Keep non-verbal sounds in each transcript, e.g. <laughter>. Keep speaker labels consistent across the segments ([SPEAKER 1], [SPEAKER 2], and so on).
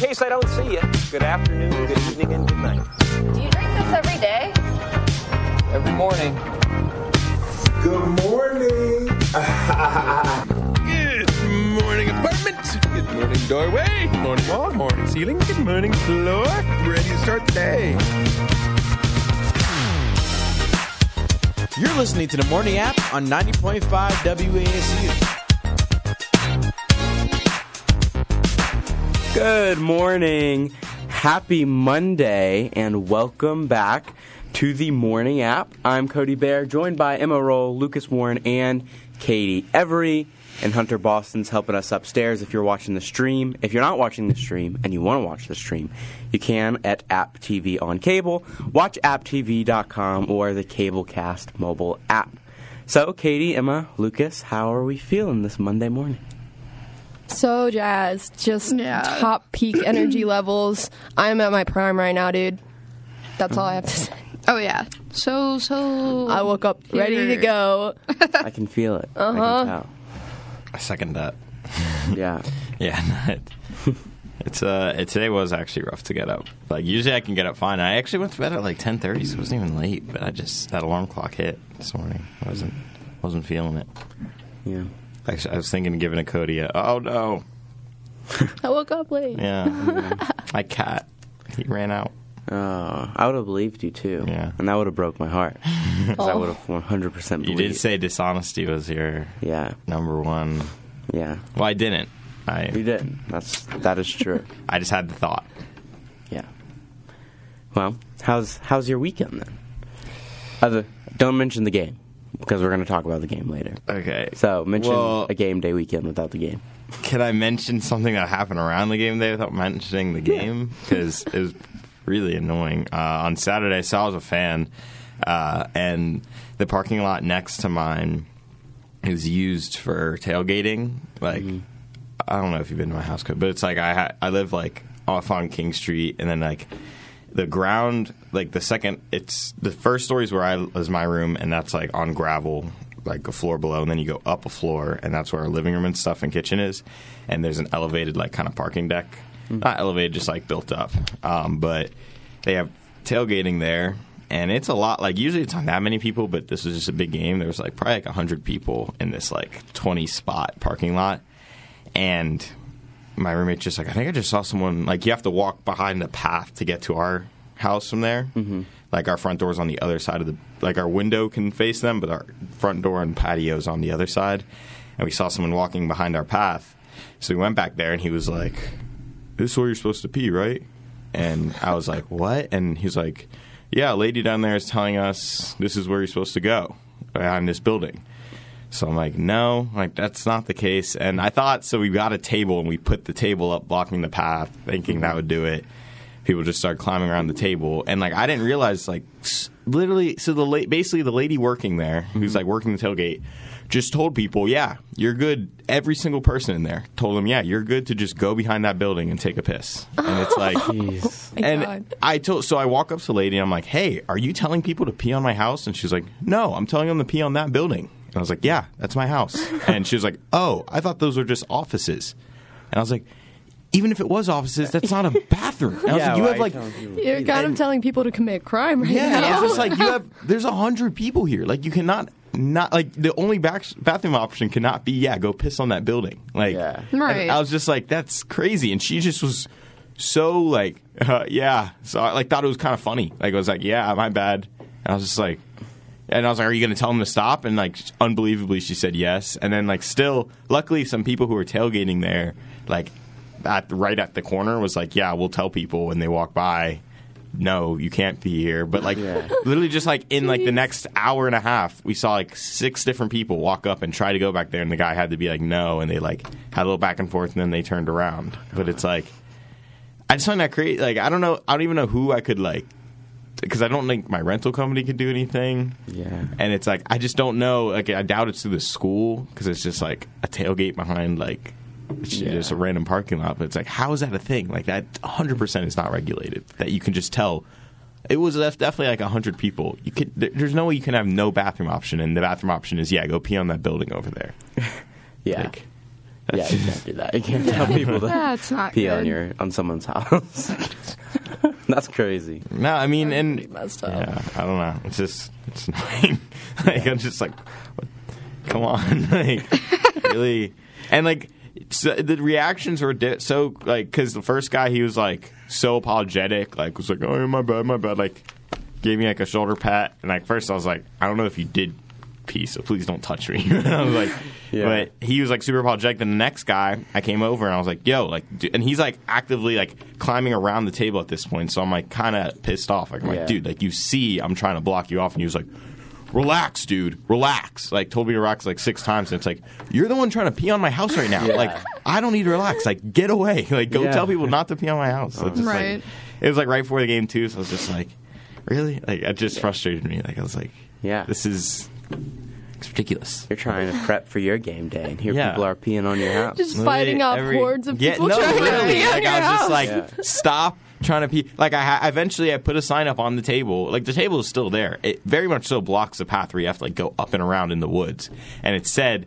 [SPEAKER 1] case I don't see you, good afternoon, good evening, and good night.
[SPEAKER 2] Do you drink this every day?
[SPEAKER 1] Every morning.
[SPEAKER 3] Good morning.
[SPEAKER 4] Good morning, apartment. Good morning, doorway. Good morning, wall. Morning, ceiling. Good morning, floor. Ready to start the day.
[SPEAKER 5] You're listening to the Morning App on 90.5 WASU.
[SPEAKER 6] Good morning. Happy Monday and welcome back to the Morning App. I'm Kody Bair, joined by Emma Roehl, Lucas Warren, and Katie Every. And Hunter Boston's helping us upstairs if you're watching the stream. If you're not watching the stream and you want to watch the stream, you can at App TV on cable. Watch apptv.com or the Cablecast mobile app. So, Katie, Emma, Lucas, how are we feeling this Monday morning?
[SPEAKER 7] So jazzed. Just
[SPEAKER 2] Yeah.
[SPEAKER 7] top peak <clears throat> energy levels. I'm at my prime right now, dude. That's all I have to say.
[SPEAKER 2] Oh yeah. So so.
[SPEAKER 7] I woke up ready to go. <laughs>
[SPEAKER 6] I can feel it. I can tell.
[SPEAKER 8] I second that. <laughs>
[SPEAKER 6] Yeah. <laughs>
[SPEAKER 8] Yeah, no, it, it's uh, it, today was actually rough to get up. Like usually I can get up fine. I actually went to bed at like ten thirty, so it wasn't even late. But I just that alarm clock hit this morning. I wasn't wasn't feeling it.
[SPEAKER 6] Yeah.
[SPEAKER 8] Actually, I was thinking of giving a Kody a oh no, <laughs>
[SPEAKER 7] I woke up late.
[SPEAKER 8] yeah, my cat he ran out.
[SPEAKER 6] Oh, I would have believed you too.
[SPEAKER 8] Yeah.
[SPEAKER 6] And that would have broke my heart. 'Cause I would have 100%
[SPEAKER 8] You did say dishonesty was your
[SPEAKER 6] Yeah.
[SPEAKER 8] number one.
[SPEAKER 6] Yeah.
[SPEAKER 8] Well, I didn't.
[SPEAKER 6] You
[SPEAKER 8] I
[SPEAKER 6] did. That's that is true.
[SPEAKER 8] I just had the thought.
[SPEAKER 6] yeah. Well, how's how's your weekend then? Other don't mention the game because we're going to talk about the game later.
[SPEAKER 8] Okay.
[SPEAKER 6] So, mention
[SPEAKER 8] Well-
[SPEAKER 6] a game day weekend without the game.
[SPEAKER 8] Can I mention something that happened around the game day without mentioning the game? Because it was really annoying. Uh, on Saturday, so I was a fan, uh, and the parking lot next to mine is used for tailgating. Like, I don't know if you've been to my house, but it's like I ha- I live like off on King Street, and then like the ground, like the second, it's the first story is where I is my room, and that's like on gravel, like a floor below, and then you go up a floor, and that's where our living room and stuff and kitchen is, and there's an elevated like kind of parking deck, not elevated, just like built up, um, but they have tailgating there. And it's a lot. Like usually, it's not that many people, but this was just a big game. There was like probably like hundred people in this like twenty spot parking lot, and my roommate's just like, I think I just saw someone. Like, you have to walk behind the path to get to our house from there. Mm-hmm. Like, our front door's on the other side of the. Like, our window can face them, but our front door and patio's on the other side. And we saw someone walking behind our path. So we went back there, and he was like, This is where you're supposed to pee, right? And I was like, What? And he's like, Yeah, a lady down there is telling us this is where you're supposed to go behind this building. So I'm like, no, like that's not the case. And I thought so. We got a table and we put the table up, blocking the path, thinking that would do it. People just start climbing around the table, and like I didn't realize, like literally, so the la- basically the lady working there, who's like working the tailgate, just told people, yeah, you're good. Every single person in there told them, yeah, you're good to just go behind that building and take a piss. And it's like, <laughs>
[SPEAKER 6] Jeez.
[SPEAKER 7] Oh
[SPEAKER 8] and
[SPEAKER 7] God.
[SPEAKER 8] I told so I walk up to the lady and I'm like, "Hey, are you telling people to pee on my house?" And she's like, "No, I'm telling them to pee on that building." And I was like, "Yeah, that's my house." <laughs> And she was like, "Oh, I thought those were just offices." And I was like, "Even if it was offices, that's not a bathroom." And I was
[SPEAKER 6] Yeah,
[SPEAKER 8] like, "You
[SPEAKER 6] why
[SPEAKER 8] have
[SPEAKER 6] are
[SPEAKER 8] like."
[SPEAKER 7] You're kind of telling people to commit crime right
[SPEAKER 8] Yeah, and I
[SPEAKER 7] now.
[SPEAKER 8] was just like, you have. <laughs> There's a hundred people here. Like, you cannot not like the only back, bathroom option cannot be yeah, go piss on that building. Like,
[SPEAKER 6] Yeah.
[SPEAKER 2] Right.
[SPEAKER 8] I was just like, that's crazy, and she just was so like, uh, <laughs> yeah. So I like thought it was kind of funny. Like, I was like, yeah, my bad. And I was just like. And I was like, "Are you going to tell them to stop?" And like, unbelievably, she said yes. And then like, still, luckily, some people who were tailgating there, like, at right at the corner, was like, "Yeah, we'll tell people when they walk by." No, you can't be here. But like, literally, just like in like the next hour and a half, we saw like six different people walk up and try to go back there, and the guy had to be like, "No," and they like had a little back and forth, and then they turned around. But it's like, I just find that crazy. Like, I don't know. I don't even know who I could like because I don't think my rental company could do anything.
[SPEAKER 6] Yeah.
[SPEAKER 8] And it's like I just don't know. Like I doubt it's through the school because it's just like a tailgate behind like it's just a random parking lot. But it's like how is that a thing? Like that 100 percent is not regulated. That you can just tell. It was definitely like hundred people. You could. There's no way you can have no bathroom option, and the bathroom option is yeah, go pee on that building over there. <laughs>
[SPEAKER 6] Yeah.
[SPEAKER 8] Like,
[SPEAKER 6] Yeah, you can't do that. You can't tell people to
[SPEAKER 2] That's not
[SPEAKER 6] pee
[SPEAKER 2] good.
[SPEAKER 6] on your on someone's house. <laughs> That's crazy.
[SPEAKER 8] No, I mean, and
[SPEAKER 7] messed up.
[SPEAKER 8] yeah, I don't know. It's just it's <laughs> annoying. like I'm just like, what? come on, <laughs> like really, and like so the reactions were di- so like because the first guy he was like so apologetic, like was like, oh my bad, my bad, like gave me like a shoulder pat, and like first I was like, I don't know if you did pee, so please don't touch me. <laughs> I was like,
[SPEAKER 6] Yeah.
[SPEAKER 8] but he was like super apologetic. Then the next guy, I came over and I was like, yo, like, dude, and he's like actively like climbing around the table at this point. So I'm like kind of pissed off. Like, I'm
[SPEAKER 6] Yeah.
[SPEAKER 8] like, dude, like you see, I'm trying to block you off, and he was like. Relax, dude. Relax. Like told me to relax like six times, and it's like you're the one trying to pee on my house right now.
[SPEAKER 6] Yeah.
[SPEAKER 8] Like I don't need to relax. Like get away. <laughs> Like go
[SPEAKER 6] Yeah.
[SPEAKER 8] tell people not to pee on my house. So it's just, like-
[SPEAKER 2] Right.
[SPEAKER 8] it was like right before the game too, so I was just like, really? Like it just frustrated me. Like I was like,
[SPEAKER 6] Yeah.
[SPEAKER 8] this is it's ridiculous.
[SPEAKER 6] You're trying to prep for your game day, and here
[SPEAKER 8] Yeah.
[SPEAKER 6] people are peeing on your house.
[SPEAKER 7] Just
[SPEAKER 8] Literally
[SPEAKER 7] fighting off
[SPEAKER 8] every-
[SPEAKER 7] hordes of
[SPEAKER 8] yeah,
[SPEAKER 7] people
[SPEAKER 8] no,
[SPEAKER 7] trying
[SPEAKER 8] literally.
[SPEAKER 7] to pee on
[SPEAKER 8] like
[SPEAKER 7] your
[SPEAKER 8] I was just
[SPEAKER 7] house.
[SPEAKER 8] like,
[SPEAKER 6] Yeah.
[SPEAKER 8] stop trying to pee. Like I ha- eventually I put a sign up on the table. Like the table is still there. It very much so blocks the path where you have to like go up and around in the woods. And it said,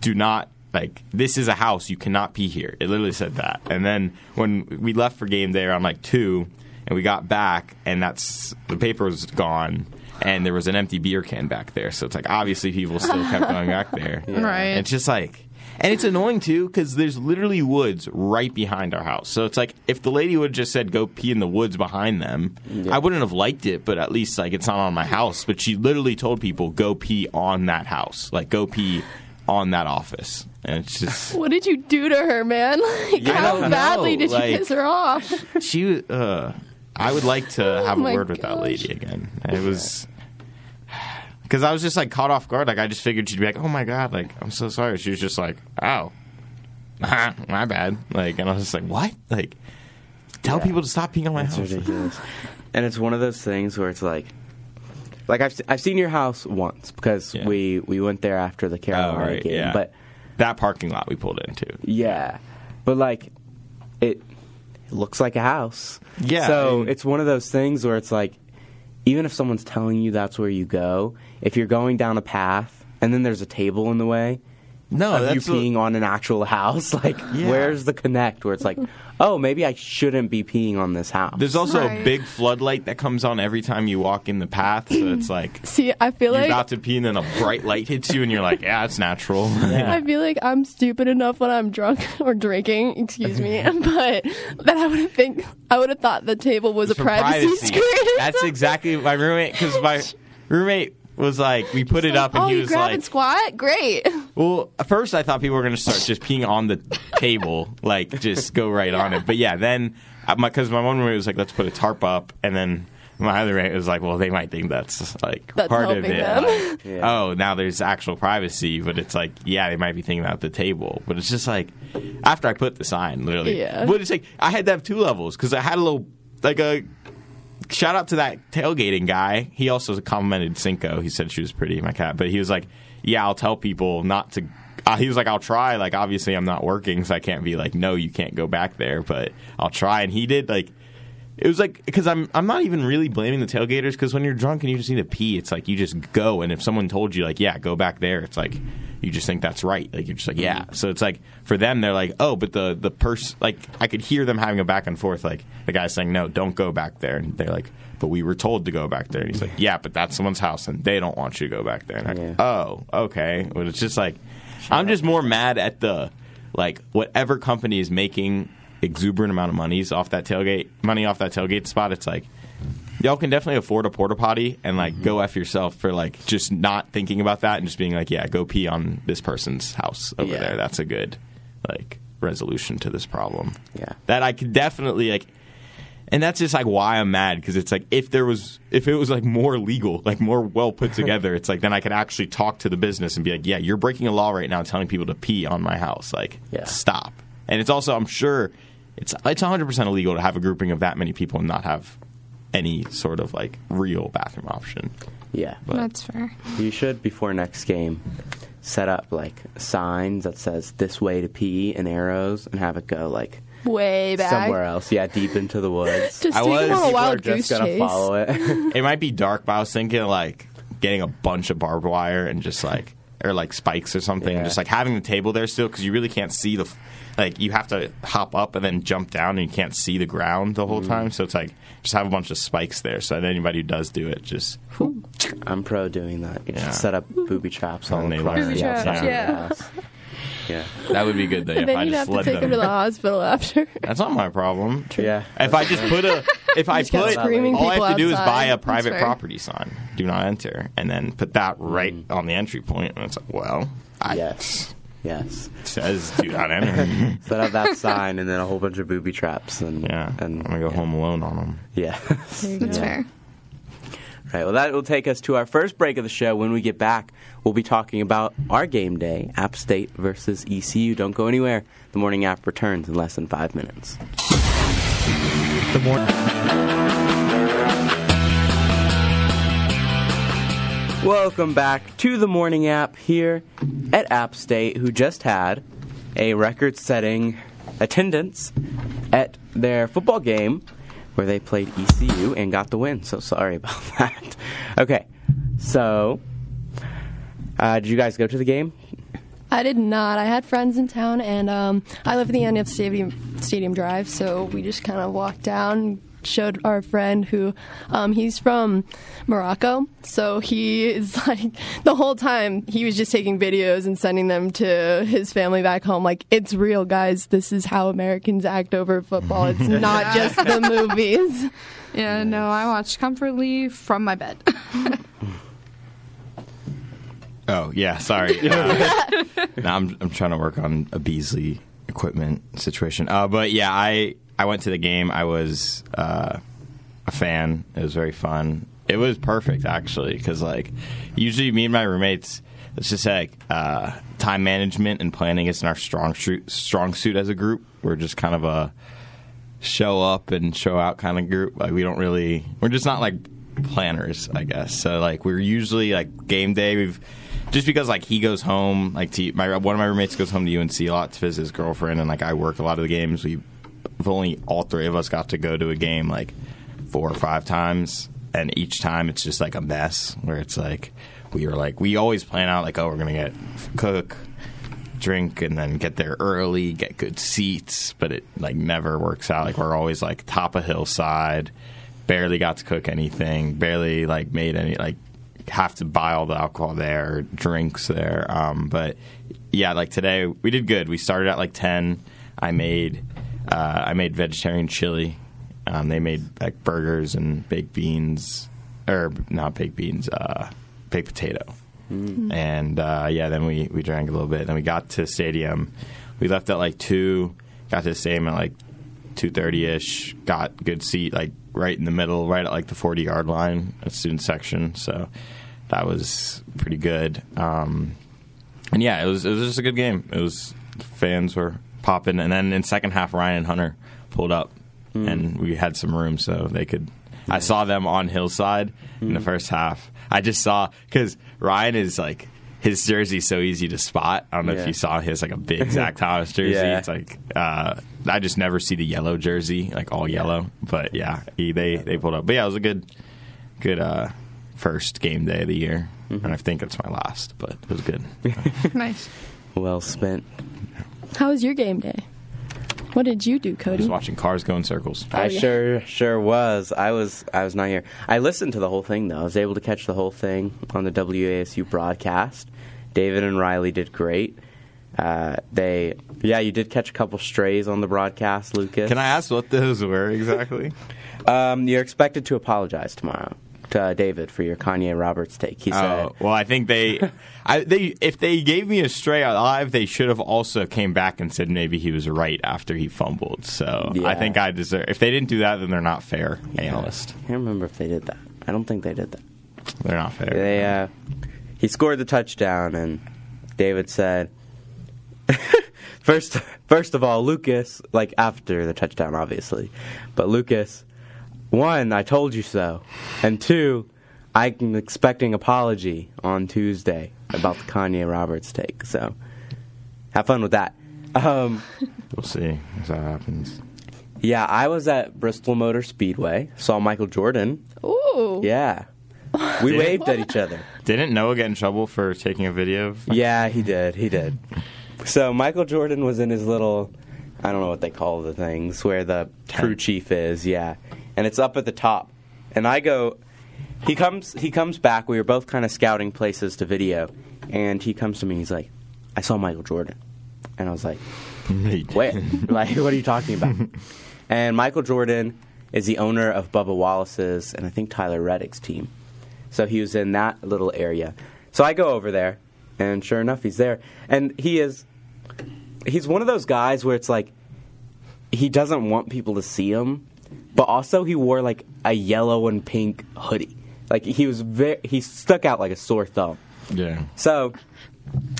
[SPEAKER 8] "Do not." Like this is a house, you cannot pee here. It literally said that. And then when we left for game day around like two, and we got back, and that's the paper was gone, and there was an empty beer can back there. So it's like obviously people still kept going back there. <laughs>
[SPEAKER 2] Right.
[SPEAKER 8] And it's just like, and it's annoying too because there's literally woods right behind our house. So it's like if the lady would have just said go pee in the woods behind them, I wouldn't have liked it. But at least like it's not on my house. But she literally told people go pee on that house, like go pee on that office, and it's just <laughs>
[SPEAKER 7] What did you do to her, man? <laughs> Like,
[SPEAKER 8] I
[SPEAKER 7] how badly
[SPEAKER 8] know,
[SPEAKER 7] did
[SPEAKER 8] like-
[SPEAKER 7] you piss her off?
[SPEAKER 8] she. Uh, I would like to have a
[SPEAKER 7] my
[SPEAKER 8] word with that lady again. It was. Because I was just like caught off guard. Like I just figured she'd be like, "Oh my god!" Like I'm so sorry. She was just like, "Oh, <laughs> my bad." Like, and I was just like, "What?" Like, tell
[SPEAKER 6] Yeah.
[SPEAKER 8] people to stop peeing on my
[SPEAKER 6] It's
[SPEAKER 8] house.
[SPEAKER 6] ridiculous. <laughs> and it's one of those things where it's like, like I've I've seen your house once because
[SPEAKER 8] Yeah.
[SPEAKER 6] we we went there after the
[SPEAKER 8] Oh,
[SPEAKER 6] Carolina
[SPEAKER 8] right,
[SPEAKER 6] game,
[SPEAKER 8] yeah.
[SPEAKER 6] but
[SPEAKER 8] that parking lot we pulled into.
[SPEAKER 6] yeah, but like it, it looks like a house.
[SPEAKER 8] Yeah,
[SPEAKER 6] So
[SPEAKER 8] I mean-
[SPEAKER 6] it's one of those things where it's like, even if someone's telling you that's where you go, if you're going down a path and then there's a table in the way.
[SPEAKER 8] No,
[SPEAKER 6] of you
[SPEAKER 8] that's what-
[SPEAKER 6] peeing on an actual house, <laughs> like
[SPEAKER 8] Yeah.
[SPEAKER 6] where's the connect? Where it's like, oh, maybe I shouldn't be peeing on this house.
[SPEAKER 8] There's also a big floodlight that comes on every time you walk in the path, so it's <clears throat> like
[SPEAKER 7] See, I feel
[SPEAKER 8] you're
[SPEAKER 7] like
[SPEAKER 8] about to pee, and then a bright light hits you, and you're like, "Yeah, it's natural." <laughs>
[SPEAKER 7] I feel like I'm stupid enough when I'm drunk <laughs> or drinking, excuse me, but that I would have think I would have thought the table was a
[SPEAKER 8] for
[SPEAKER 7] privacy, screen.
[SPEAKER 8] That's exactly my roommate because my roommate was like, we put it up and
[SPEAKER 7] oh,
[SPEAKER 8] he
[SPEAKER 7] you
[SPEAKER 8] was
[SPEAKER 7] grab
[SPEAKER 8] like,
[SPEAKER 7] and squat? Great. <laughs>
[SPEAKER 8] well, at first I thought people were going to start just peeing on the table, like just go right on it. But yeah, then because my, one roommate was like, let's put a tarp up, and then. My other roommate was like, "Well, they might think that's like
[SPEAKER 7] That's
[SPEAKER 8] part of it. Like, <laughs>
[SPEAKER 6] Yeah.
[SPEAKER 8] Oh, now there's actual privacy, but it's like, yeah, they might be thinking about the table, but it's just like after I put the sign, literally.
[SPEAKER 7] Yeah.
[SPEAKER 8] But it's like I had to have two levels because I had a little like a shout out to that tailgating guy. He also complimented Cinco. He said she was pretty, my cat. But he was like, "Yeah, I'll tell people not to." Uh, he was like, "I'll try." Like, obviously, I'm not working, so I can't be like, "No, you can't go back there." But I'll try. And he did. Like, it was like because I'm I'm not even really blaming the tailgaters because when you're drunk and you just need to pee, it's like you just go. And if someone told you like, "Yeah, go back there," it's like you just think that's right. Like you're just like, "Yeah." So it's like for them, they're like, "Oh," but the the person like I could hear them having a back and forth. Like the guy saying, "No, don't go back there," and they're like. But we were told to go back there, and he's like, "Yeah, but that's someone's house, and they don't want you to go back there." And I'm like,
[SPEAKER 6] Yeah.
[SPEAKER 8] "Oh, okay." But it's just like, I'm just more mad at the like whatever company is making exuberant amount of monies off that tailgate money off that tailgate spot. It's like y'all can definitely afford a porta potty and like go f yourself for like just not thinking about that and just being like, yeah, go pee on this person's house over
[SPEAKER 6] Yeah.
[SPEAKER 8] there. That's a good like resolution to this problem.
[SPEAKER 6] Yeah.
[SPEAKER 8] that I could definitely like. And that's just like why I'm mad because it's like if there was if it was like more legal, like more well put <laughs> together, it's like then I could actually talk to the business and be like, yeah, you're breaking a law right now, telling people to pee on my house. Like,
[SPEAKER 6] Yeah.
[SPEAKER 8] stop. And it's also I'm sure it's it's 100 percent illegal to have a grouping of that many people and not have any sort of like real bathroom option.
[SPEAKER 6] yeah, but
[SPEAKER 2] That's fair.
[SPEAKER 6] you should before next game set up like signs that says this way to pee and arrows and have it go like
[SPEAKER 7] Way back.
[SPEAKER 6] somewhere else. Yeah, deep into the woods. <laughs>
[SPEAKER 7] Just
[SPEAKER 8] I
[SPEAKER 7] take
[SPEAKER 8] was-
[SPEAKER 7] them on a
[SPEAKER 8] People
[SPEAKER 6] People are just
[SPEAKER 7] goose
[SPEAKER 6] gonna
[SPEAKER 7] chase.
[SPEAKER 6] follow it. <laughs>
[SPEAKER 8] It might be dark, but I was thinking like getting a bunch of barbed wire and just like or like spikes or something,
[SPEAKER 6] Yeah.
[SPEAKER 8] and just like having the table there still because you really can't see the. f- Like you have to hop up and then jump down, and you can't see the ground the whole mm. time. So it's like just have a bunch of spikes there, so that anybody who does do it just <laughs>
[SPEAKER 6] I'm pro doing that. You
[SPEAKER 8] Yeah.
[SPEAKER 6] set up booby traps all
[SPEAKER 8] And they
[SPEAKER 6] across
[SPEAKER 8] learn.
[SPEAKER 6] the
[SPEAKER 8] Booby traps,
[SPEAKER 6] of the
[SPEAKER 2] yeah.
[SPEAKER 6] Yeah.
[SPEAKER 8] that would be good. Though, if
[SPEAKER 7] and then
[SPEAKER 8] I
[SPEAKER 7] you'd
[SPEAKER 8] just
[SPEAKER 7] have to take
[SPEAKER 8] them.
[SPEAKER 7] him to the hospital <laughs> after.
[SPEAKER 8] That's not my problem.
[SPEAKER 6] Yeah.
[SPEAKER 8] If I just put a, if I put,
[SPEAKER 7] screaming
[SPEAKER 8] all I have to do is buy a private property sign, do not enter, and then put that right mm. on the entry point, and it's like, well, I,
[SPEAKER 6] Yes. Yes.
[SPEAKER 8] says do not enter. <laughs>
[SPEAKER 6] Set up that sign and then a whole bunch of booby traps and
[SPEAKER 8] yeah,
[SPEAKER 6] and
[SPEAKER 8] I'm gonna go
[SPEAKER 6] yeah.
[SPEAKER 8] home alone on them.
[SPEAKER 6] Yeah.
[SPEAKER 2] That's fair.
[SPEAKER 6] Right. Well, that will take us to our first break of the show. When we get back, we'll be talking about our game day, App State versus ECU. Don't go anywhere. The morning app returns in less than five minutes.
[SPEAKER 5] The morning.
[SPEAKER 6] Welcome back to the morning app here at App State, who just had a record setting attendance at their football game where they played ECU and got the win. So sorry <laughs> about that. Okay, so uh, did you guys go to the game?
[SPEAKER 7] I did not. I had friends in town, and um, I live at the end of Stadium Stadium Drive, so we just kind of walked down. Showed our friend who, um, he's from Morocco, so he is <laughs> like the whole time he was just taking videos and sending them to his family back home. Like it's real, guys. This is how Americans act over football. It's <laughs> not just the movies. <laughs>
[SPEAKER 2] Yeah, no, I watched comfortably from my bed.
[SPEAKER 8] Oh yeah, sorry. Uh, no, I'm I'm trying to work on a Beasley equipment situation. Uh, but yeah, I I went to the game. I was uh, a fan. It was very fun. It was perfect actually because like usually me and my roommates, it's just like uh, time management and planning isn't our strong suit. Strong suit as a group. We're just kind of a show up and show out kind of group. Like we don't really, we're just not like planners, I guess. So like we're usually like game day. We've just because like he goes home, like to my one of my roommates goes home to UNC a lot to visit his girlfriend, and like I work a lot of the games. We, have only all three of us got to go to a game like four or five times, and each time it's just like a mess where it's like we were like we always plan out like oh we're gonna get cook drink and then get there early, get good seats, but it like never works out. Like we're always like top of hillside, barely got to cook anything, barely like made any like have to buy all the alcohol there, drinks there. Um, but yeah, like today we did good. We started at like ten. I made uh, I made vegetarian chili. Um, they made like burgers and baked beans, or not baked beans, uh, baked potato and uh, yeah, then we, we drank a little bit. Then we got to stadium. We left at like two. Got to the stadium at like two thirty ish. Got good seat like right in the middle, right at like the forty yard line, a student section. So that was pretty good. Um, and yeah, it was it was just a good game. It was fans were popping, and then in second half, Ryan and Hunter pulled up, and we had some room so they could. I saw them on Hillside in the first half. I just saw because Ryan is like his jersey's so easy to spot. I don't know
[SPEAKER 6] Yeah.
[SPEAKER 8] if you saw his like a big <laughs> Zach Thomas jersey.
[SPEAKER 6] Yeah.
[SPEAKER 8] It's like uh, I just never see the yellow jersey, like all yellow. But yeah, he, they they pulled up. But yeah, it was a good good uh, first game day of the year,
[SPEAKER 6] Mm-hmm.
[SPEAKER 8] and I think it's my last, but it was good. <laughs>
[SPEAKER 2] nice.
[SPEAKER 6] Well spent.
[SPEAKER 7] How was your game day? What did you do, Kody?
[SPEAKER 8] Just watching cars go in circles.
[SPEAKER 6] I
[SPEAKER 7] yeah.
[SPEAKER 6] sure sure was. I was I was not here. I listened to the whole thing though. I was able to catch the whole thing on the WASU broadcast. David and Riley did great. Uh, they yeah, you did catch a couple strays on the broadcast, Lucas.
[SPEAKER 8] Can I ask what those were exactly? <laughs>
[SPEAKER 6] Um, you're expected to apologize tomorrow to uh, David for your Kanye Roberts take. He said,
[SPEAKER 8] Oh well, I think they, <laughs> I, they if they gave me a stray alive, they should have also came back and said maybe he was right after he fumbled. So
[SPEAKER 6] Yeah.
[SPEAKER 8] I think I deserve. If they didn't do that, then they're not fair analyst.
[SPEAKER 6] I can't remember if they did that. I don't think they did that.
[SPEAKER 8] They're not fair.
[SPEAKER 6] They uh, he scored the touchdown, and David said, <laughs> first first of all, Lucas, like after the touchdown, obviously, but Lucas, one, I told you so, and two, I'm expecting apology on Tuesday about the Kanye Roberts take. So have fun with that. Um, <laughs>
[SPEAKER 8] we'll see if that happens.
[SPEAKER 6] yeah, I was at Bristol Motor Speedway, saw Michael Jordan.
[SPEAKER 7] Ooh.
[SPEAKER 6] Yeah. <laughs> We waved at each other.
[SPEAKER 8] Didn't Noah get in trouble for taking a video? Of
[SPEAKER 6] Yeah, he did. He did. So Michael Jordan was in his little, I don't know what they call the things where the crew chief is. Yeah, and it's up at the top. And I go, he comes, he comes back. We were both kind of scouting places to video, and he comes to me. He's like, "I saw Michael Jordan," and I was like,
[SPEAKER 8] Wait.
[SPEAKER 6] Wait, <laughs> like, what are you talking about? <laughs> and Michael Jordan is the owner of Bubba Wallace's and I think Tyler Reddick's team. So he was in that little area. So I go over there, and sure enough, he's there. And he is, he's one of those guys where it's like, he doesn't want people to see him, but also he wore like a yellow and pink hoodie. Like he was very, he stuck out like a sore thumb.
[SPEAKER 8] Yeah.
[SPEAKER 6] So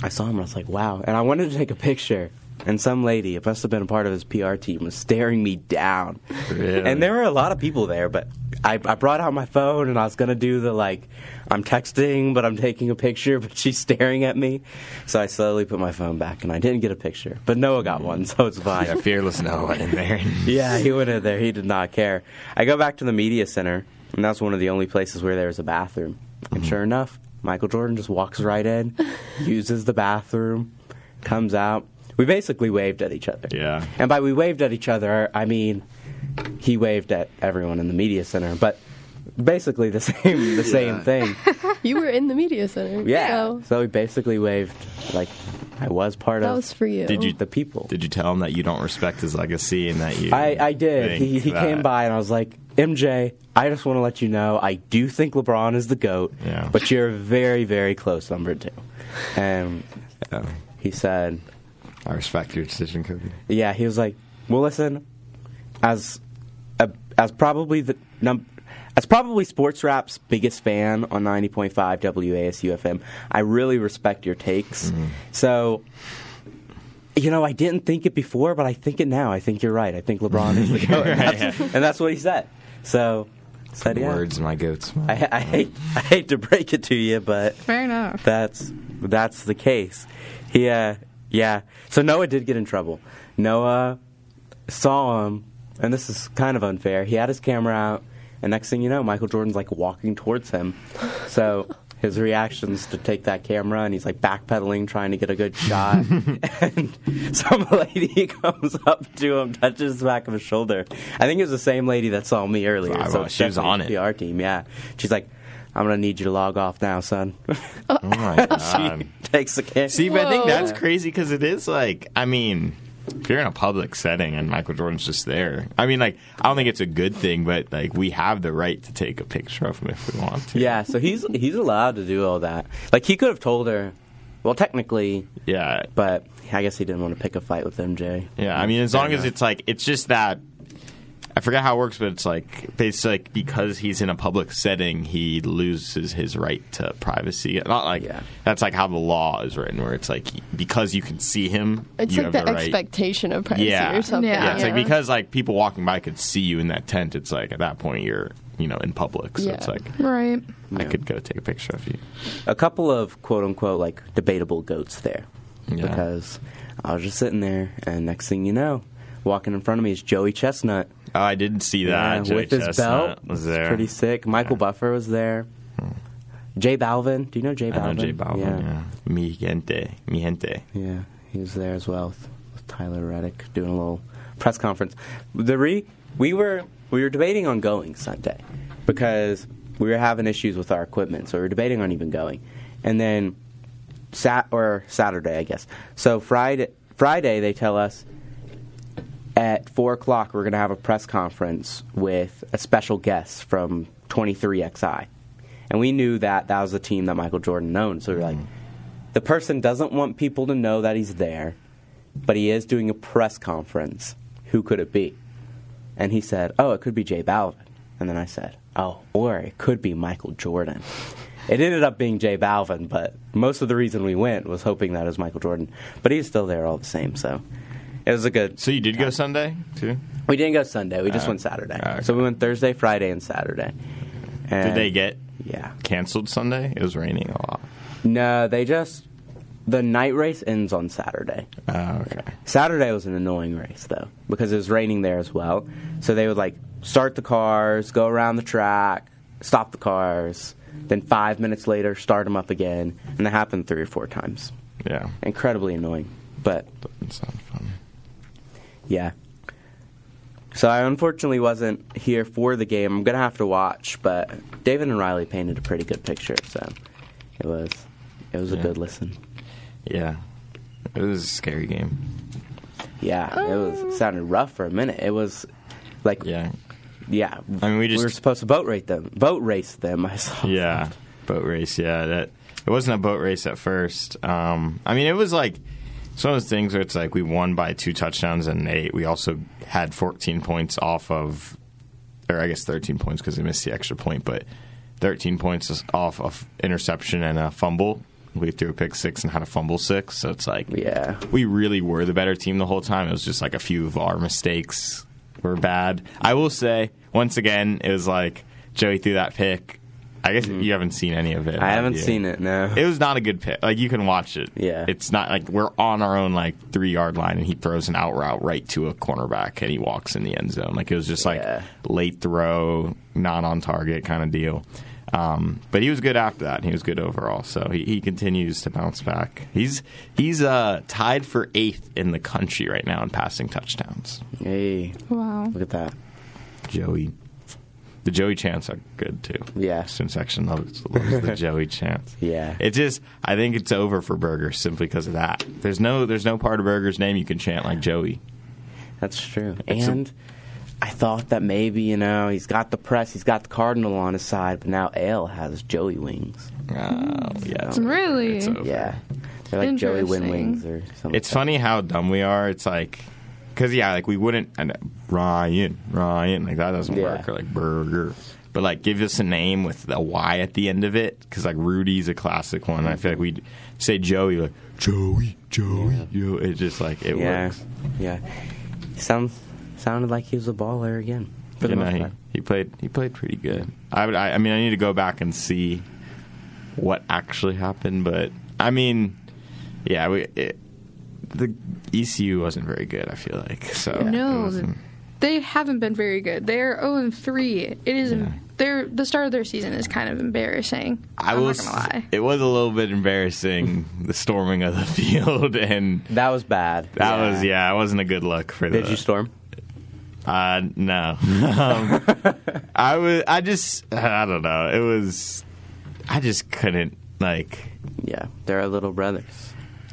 [SPEAKER 6] I saw him and I was like, wow. And I wanted to take a picture. And some lady, it must have been a part of his PR team, was staring me down.
[SPEAKER 8] Really?
[SPEAKER 6] And there were a lot of people there, but I, I brought out my phone and I was going to do the like, I'm texting, but I'm taking a picture, but she's staring at me. So I slowly put my phone back and I didn't get a picture. But Noah got one, so it's fine.
[SPEAKER 8] Yeah, fearless Noah in there. <laughs>
[SPEAKER 6] Yeah, he went in there. He did not care. I go back to the media center, and that's one of the only places where there's a bathroom. And mm-hmm. sure enough, Michael Jordan just walks right in, <laughs> uses the bathroom, comes out. We basically waved at each other.
[SPEAKER 8] Yeah.
[SPEAKER 6] And by we waved at each other, I mean he waved at everyone in the media center, but basically the <laughs> same the same thing. <laughs>
[SPEAKER 7] You were in the media center.
[SPEAKER 6] Yeah.
[SPEAKER 7] So
[SPEAKER 6] So we basically waved like I was part
[SPEAKER 7] that
[SPEAKER 6] of
[SPEAKER 7] was for you.
[SPEAKER 8] Did you
[SPEAKER 6] the people.
[SPEAKER 8] Did you tell him that you don't respect his legacy and that you?
[SPEAKER 6] I, I did.
[SPEAKER 8] think
[SPEAKER 6] He, he
[SPEAKER 8] that-
[SPEAKER 6] came by and I was like, MJ, I just want to let you know I do think LeBron is the GOAT,
[SPEAKER 8] Yeah.
[SPEAKER 6] but you're a very, very close number two. And
[SPEAKER 8] Yeah.
[SPEAKER 6] he said,
[SPEAKER 8] I respect your decision, Kobe.
[SPEAKER 6] yeah, he was like, well, listen, as a, as probably the num- as probably Sports Rap's biggest fan on 90.5 WASU FM, I really respect your takes. So, you know, I didn't think it before, but I think it now. I think you're right. I think <laughs> LeBron is the GOAT. And that's, and that's what he said. So, said, yeah.
[SPEAKER 8] Words in my goat's mouth.
[SPEAKER 6] I, I hate I hate to break it to you, but
[SPEAKER 2] Fair enough.
[SPEAKER 6] that's that's the case. He, uh, yeah. So Noah did get in trouble. Noah saw him, and this is kind of unfair. He had his camera out, and next thing you know, Michael Jordan's like walking towards him. So his reactions to take that camera, and he's like backpedaling, trying to get a good shot. <laughs> and some lady <laughs> comes up to him, touches the back of his shoulder. I think it was the same lady that saw me earlier.
[SPEAKER 8] Ah,
[SPEAKER 6] so
[SPEAKER 8] she was on it.
[SPEAKER 6] PR team, yeah. She's like, I'm gonna need you to log off now, son. <laughs>
[SPEAKER 8] Oh my god.
[SPEAKER 6] Takes the camera.
[SPEAKER 8] See, but I think that's crazy because it is like, I mean, if you're in a public setting and Michael Jordan's just there, I mean, like, I don't think it's a good thing, but like, we have the right to take a picture of him if we want to.
[SPEAKER 6] Yeah, so he's he's allowed to do all that. Like he could have told her, well, technically,
[SPEAKER 8] Yeah.
[SPEAKER 6] but I guess he didn't want to pick a fight with MJ.
[SPEAKER 8] Yeah, I mean, as long as it's like, it's just that. I forget how it works, but it's like basically like because he's in a public setting, he loses his right to privacy. Not like
[SPEAKER 6] Yeah.
[SPEAKER 8] that's like how the law is written, where it's like because you can see him,
[SPEAKER 7] it's
[SPEAKER 8] you
[SPEAKER 7] like
[SPEAKER 8] have
[SPEAKER 7] the
[SPEAKER 8] the right.
[SPEAKER 7] expectation of privacy
[SPEAKER 8] Yeah.
[SPEAKER 7] or something.
[SPEAKER 2] Yeah.
[SPEAKER 8] Yeah, it's like because like people walking by could see you in that tent. It's like at that point you're you know in public, so it's like
[SPEAKER 2] Right.
[SPEAKER 8] I could go take a picture of you.
[SPEAKER 6] A couple of quote unquote like debatable goats there,
[SPEAKER 8] Yeah.
[SPEAKER 6] because I was just sitting there, and next thing you know, walking in front of me is Joey Chestnut.
[SPEAKER 8] Oh, I didn't see that.
[SPEAKER 6] Yeah, with his
[SPEAKER 8] Chestnut
[SPEAKER 6] belt,
[SPEAKER 8] was there.
[SPEAKER 6] pretty sick. Michael Buffer was there. J Balvin, do you know Jay
[SPEAKER 8] I
[SPEAKER 6] Balvin?
[SPEAKER 8] know J Balvin. Yeah. Mi gente, mi gente.
[SPEAKER 6] Yeah, he was there as well with, with Tyler Reddick doing a little press conference. The re we were we were debating on going Sunday because we were having issues with our equipment, so we were debating on even going. And then sat or Saturday, I guess. So Friday Friday they tell us at four o'clock we're going to have a press conference with a special guest from 23XI, and we knew that that was the team that Michael Jordan owned. So we were like, mm-hmm. the person doesn't want people to know that he's there, but he is doing a press conference. Who could it be? And he said, "Oh, it could be J Balvin." And then I said, "Oh, or it could be Michael Jordan." It ended up being J Balvin, but most of the reason we went was hoping that it was Michael Jordan. But he's still there all the same, so it was a good.
[SPEAKER 8] So you did go Sunday too?
[SPEAKER 6] We didn't go Sunday. We just
[SPEAKER 8] Uh,
[SPEAKER 6] went Saturday.
[SPEAKER 8] okay.
[SPEAKER 6] So we went Thursday, Friday, and Saturday.
[SPEAKER 8] Did they get
[SPEAKER 6] Yeah.
[SPEAKER 8] canceled Sunday? It was raining a lot.
[SPEAKER 6] No, they just the night race ends on Saturday.
[SPEAKER 8] Oh, okay.
[SPEAKER 6] Saturday was an annoying race though because it was raining there as well. So they would like start the cars, go around the track, stop the cars, Then five minutes later, start them up again, and that happened three or four times.
[SPEAKER 8] Yeah,
[SPEAKER 6] Incredibly annoying, but
[SPEAKER 8] not sound fun.
[SPEAKER 6] Yeah. So I unfortunately wasn't here for the game. I'm gonna have to watch, but David and Riley painted a pretty good picture, so it was it was a
[SPEAKER 8] Yeah.
[SPEAKER 6] good listen.
[SPEAKER 8] Yeah, it was a scary game.
[SPEAKER 6] Yeah, it was it sounded rough for a minute. It was like
[SPEAKER 8] Yeah,
[SPEAKER 6] yeah.
[SPEAKER 8] I mean, we just-
[SPEAKER 6] were supposed to boat race them, boat race them. I saw.
[SPEAKER 8] yeah, boat race. Yeah, that it wasn't a boat race at first. Um, I mean, it was like it's one of those things where it's like we won by two touchdowns and eight. We also had 14 points off of, or I guess 13 points because they missed the extra point, but 13 points off of interception and a fumble. We threw a pick six and had a fumble six, so it's like
[SPEAKER 6] Yeah.
[SPEAKER 8] we really were the better team the whole time. It was just like a few of our mistakes were bad. I will say, once again, it was like Joey threw that pick. I guess you haven't seen any of it.
[SPEAKER 6] I
[SPEAKER 8] have
[SPEAKER 6] haven't
[SPEAKER 8] you?
[SPEAKER 6] seen it. No.
[SPEAKER 8] It was not a good pick. Like you can watch it.
[SPEAKER 6] Yeah.
[SPEAKER 8] It's not like we're on our own like three yard line and he throws an out route right to a cornerback and he walks in the end zone. Like it was just like
[SPEAKER 6] Yeah.
[SPEAKER 8] late throw, not on target kind of deal. Um, but he was good after that. and He was good overall. So he, he continues to bounce back. He's he's uh, tied for eighth in the country right now in passing touchdowns.
[SPEAKER 6] hey,
[SPEAKER 2] Wow.
[SPEAKER 6] look at that.
[SPEAKER 8] Joey. The Joey chants are good too.
[SPEAKER 6] Yeah.
[SPEAKER 8] Student section loves, loves the <laughs> Joey chants.
[SPEAKER 6] Yeah.
[SPEAKER 8] It just I think it's over for Burger simply because of that. There's no there's no part of Burger's name you can chant like Joey.
[SPEAKER 6] That's true.
[SPEAKER 8] It's
[SPEAKER 6] and I thought that maybe you know he's got the press, he's got the cardinal on his side, but now Ale has Joey wings.
[SPEAKER 8] Oh yeah. It's,
[SPEAKER 2] Really?
[SPEAKER 8] it's over.
[SPEAKER 6] Yeah, they're like Joey Win wings or something.
[SPEAKER 8] It's funny how dumb we are. It's like because yeah, like we wouldn't and uh, Ryan Ryan like that doesn't
[SPEAKER 6] Yeah.
[SPEAKER 8] work or like Burger. But like, give us a name with a Y at the end of it, because like Rudy's a classic one. I feel like we'd say Joey, like Joey, Joey, Joey. It's just like it
[SPEAKER 6] yeah,
[SPEAKER 8] works.
[SPEAKER 6] yeah. Sounds sounded like he was a baller again. For the
[SPEAKER 8] You know,
[SPEAKER 6] most
[SPEAKER 8] he,
[SPEAKER 6] part.
[SPEAKER 8] he played he played pretty good. I would I, I mean I need to go back and see what actually happened, but I mean, yeah, we it, the ECU wasn't very good. I feel like so. it
[SPEAKER 2] No, they haven't been very good. They're 0 and 3. It is
[SPEAKER 8] Yeah.
[SPEAKER 2] they're the start of their season is kind of embarrassing.
[SPEAKER 8] I
[SPEAKER 2] I'm
[SPEAKER 8] was.
[SPEAKER 2] not gonna lie.
[SPEAKER 8] It was a little bit embarrassing <laughs> the storming of the <laughs> field, and
[SPEAKER 6] That was bad.
[SPEAKER 8] that was yeah, it wasn't a good look for the
[SPEAKER 6] Did
[SPEAKER 8] the.
[SPEAKER 6] you storm?
[SPEAKER 8] Uh, no. <laughs> um, I was. I just. I don't know. It was. I just couldn't like.
[SPEAKER 6] Yeah, they're our little brothers.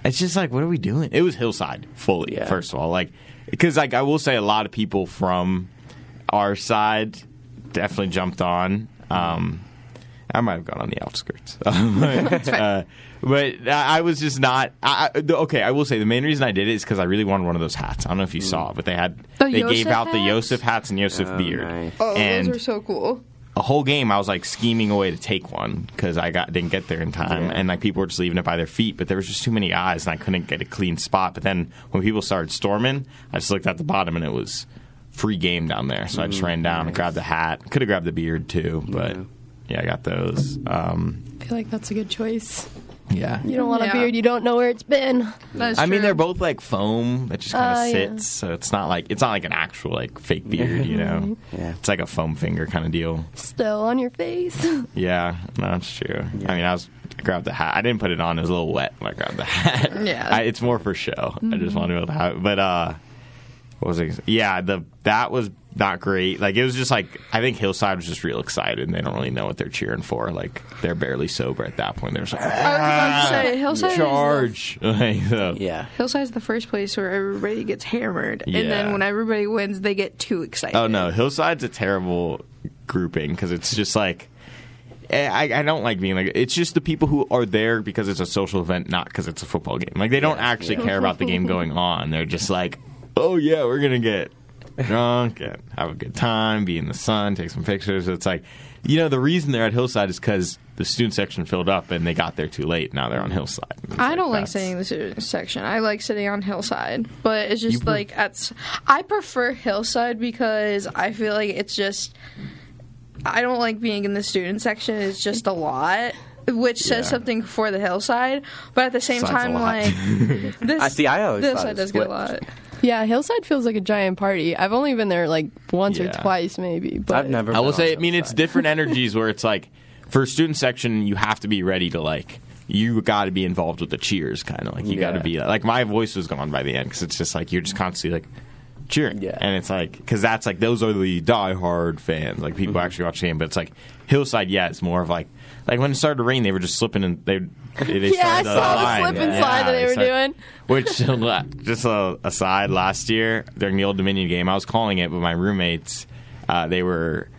[SPEAKER 8] It's just like, what are we doing? It was Hillside fully.
[SPEAKER 6] Yeah.
[SPEAKER 8] First of all, like, because like I will say, a lot of people from our side definitely jumped on. Um, I might have gone on the outskirts, but, <laughs> uh, but I I was just not. I, I- okay, I will say the main reason I did it is because I really wanted one of those hats. I don't know if you saw, but they had
[SPEAKER 2] The
[SPEAKER 8] they gave
[SPEAKER 2] Yosef
[SPEAKER 8] out the
[SPEAKER 2] hats?
[SPEAKER 8] Yosef hats and Yosef
[SPEAKER 6] Oh,
[SPEAKER 8] beard,
[SPEAKER 6] nice.
[SPEAKER 2] Oh,
[SPEAKER 8] and
[SPEAKER 2] those are so cool.
[SPEAKER 8] A whole game I was like scheming away to take one because I got didn't get there in time,
[SPEAKER 6] Yeah.
[SPEAKER 8] and like people were just leaving it by their feet. But there was just too many eyes, and I couldn't get a clean spot. But then when people started storming, I just looked at the bottom, and it was free game down there. So I just ran down and grabbed the hat. Could have grabbed the beard too, but yeah, I got those. Um,
[SPEAKER 7] I feel like that's a good choice.
[SPEAKER 8] Yeah.
[SPEAKER 7] You don't want
[SPEAKER 2] Yeah.
[SPEAKER 7] a beard, you don't know where it's been.
[SPEAKER 2] That is
[SPEAKER 8] I mean, they're both like foam that just kind of
[SPEAKER 7] Uh, yeah.
[SPEAKER 8] sits, so it's not like it's not like an actual like fake beard, you know.
[SPEAKER 6] Yeah.
[SPEAKER 8] It's like a foam finger kind of deal.
[SPEAKER 7] Still on your face. <laughs>
[SPEAKER 8] Yeah, no, that's true. I mean, I was I grabbed the hat. I didn't put it on; it was a little wet when I grabbed the hat.
[SPEAKER 2] Yeah.
[SPEAKER 8] I, it's more for show. I just wanted to be able to have it. But uh, what was it? Yeah, the that was not great. Like it was just like I think Hillside was just real excited, and they don't really know what they're cheering for. Like they're barely sober at that point. They're just like
[SPEAKER 2] I was about to say Hillside is the
[SPEAKER 8] charge. <laughs> Like, so-
[SPEAKER 6] Yeah,
[SPEAKER 2] Hillside's the first place where everybody gets hammered, and then when everybody wins, they get too excited.
[SPEAKER 8] Oh no, Hillside's a terrible grouping because it's just like eh, I, I don't like being like it's just the people who are there because it's a social event, not because it's a football game. Like they don't actually
[SPEAKER 6] yeah.
[SPEAKER 8] care about the game <laughs> going on. They're just like, oh yeah, we're gonna get drunk and have a good time, be in the sun, take some pictures. It's like, you know, the reason they're at Hillside is because the student section filled up and they got there too late. Now they're on Hillside. It's
[SPEAKER 2] I don't like
[SPEAKER 8] that's-
[SPEAKER 2] sitting in the student section. I like sitting on Hillside, but it's just
[SPEAKER 8] You pre-
[SPEAKER 2] like at. s- I prefer Hillside because I feel like it's just. I don't like being in the student section. It's just a lot, which says
[SPEAKER 8] Yeah.
[SPEAKER 2] something for the Hillside. But at the same
[SPEAKER 8] Side's
[SPEAKER 2] time, like <laughs> this,
[SPEAKER 6] I see. I always
[SPEAKER 2] this
[SPEAKER 6] thought
[SPEAKER 2] side
[SPEAKER 6] it
[SPEAKER 2] does get a lot.
[SPEAKER 7] Yeah, Hillside feels like a giant party. I've only been there like once or
[SPEAKER 8] Yeah.
[SPEAKER 7] twice, maybe. But
[SPEAKER 6] I've never.
[SPEAKER 8] I will
[SPEAKER 6] been
[SPEAKER 8] say, I
[SPEAKER 6] on
[SPEAKER 8] mean, it's
[SPEAKER 6] Hillside.
[SPEAKER 8] different <laughs> energies where it's like for student section, you have to be ready to like. You got to be involved with the cheers, kind of like you got to
[SPEAKER 6] Yeah.
[SPEAKER 8] be like my voice was gone by the end because it's just like you're just constantly like cheering,
[SPEAKER 6] Yeah.
[SPEAKER 8] and it's like because that's like those are the diehard fans, like people
[SPEAKER 6] Mm-hmm.
[SPEAKER 8] actually watch the game. But it's like Hillside, yeah, it's more of like like when it started to rain, they were just slipping and they they
[SPEAKER 7] Yeah, I saw the
[SPEAKER 8] line.
[SPEAKER 7] slip and slide that they were doing.
[SPEAKER 8] Which <laughs> just a aside, last year during the Old Dominion game, I was calling it, but my roommates uh, they were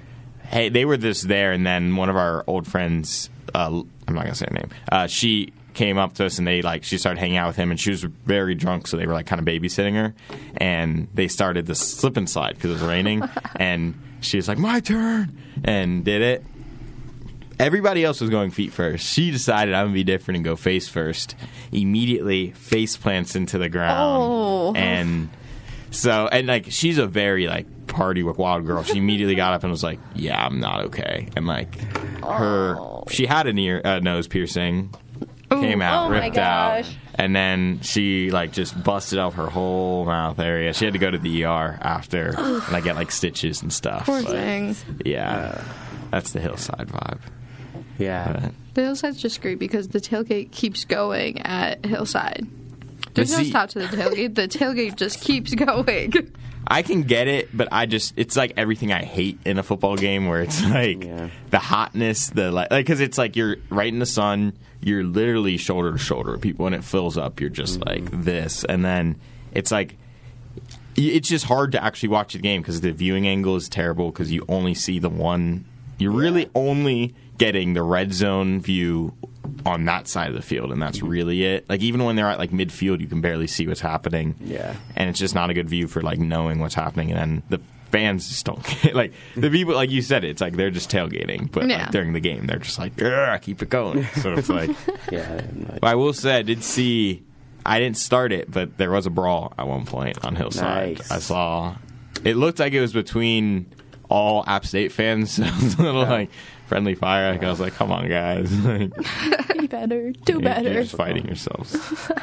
[SPEAKER 8] hey they were just there, and then one of our old friends, uh, I'm not gonna say her name, uh, she came up to us and they like she started hanging out with him and she was very drunk so they were like kind of babysitting her and they started the slip and slide because it was raining <laughs> and she was like my turn and did it Everybody else was going feet first. She decided I'm gonna be different and go face first. Immediately face plants into the ground,
[SPEAKER 7] Oh.
[SPEAKER 8] and so and like she's a very like party with wild girl. She immediately got up and was like, "Yeah, I'm not okay." And like her, she had an ear uh, nose piercing, came out,
[SPEAKER 7] Oh my
[SPEAKER 8] ripped out, and then she like just busted up her whole mouth area. She had to go to the ER after and I get like stitches and stuff.
[SPEAKER 2] Poor
[SPEAKER 8] but,
[SPEAKER 2] thing.
[SPEAKER 8] Yeah, that's the hillside vibe.
[SPEAKER 6] Yeah.
[SPEAKER 8] But-
[SPEAKER 2] The hillside's just great because the tailgate keeps going at Hillside. There's no
[SPEAKER 8] see-
[SPEAKER 2] stop to the tailgate. The tailgate just keeps going. <laughs>
[SPEAKER 8] I can get it, but I just it's like everything I hate in a football game where it's like
[SPEAKER 6] Yeah.
[SPEAKER 8] the hotness, the like because it's like you're right in the sun, you're literally shoulder to shoulder people, and it fills up. You're just mm-hmm. like this, and then it's like it's just hard to actually watch the game because the viewing angle is terrible because you only see the one. You're really only getting the red zone view on that side of the field, and that's really it. Like even when they're at like midfield, you can barely see what's happening.
[SPEAKER 6] Yeah.
[SPEAKER 8] and it's just not a good view for like knowing what's happening. And then the fans just don't <laughs> get like the people like you said. It's like they're just tailgating, but
[SPEAKER 2] Yeah.
[SPEAKER 8] like, during the game, they're just like, keep it going. <laughs> So it's like.
[SPEAKER 6] Yeah. and, like,
[SPEAKER 8] I will say, I did see. I didn't start it, but there was a brawl at one point on Hillside.
[SPEAKER 6] Nice.
[SPEAKER 8] I saw. It looked like it was between all App State fans. <laughs> It was a little like friendly fire. Like, I was like, "Come on, guys! <laughs> Like,
[SPEAKER 7] Be better. Do
[SPEAKER 8] you're
[SPEAKER 7] better.
[SPEAKER 8] just fighting yourselves."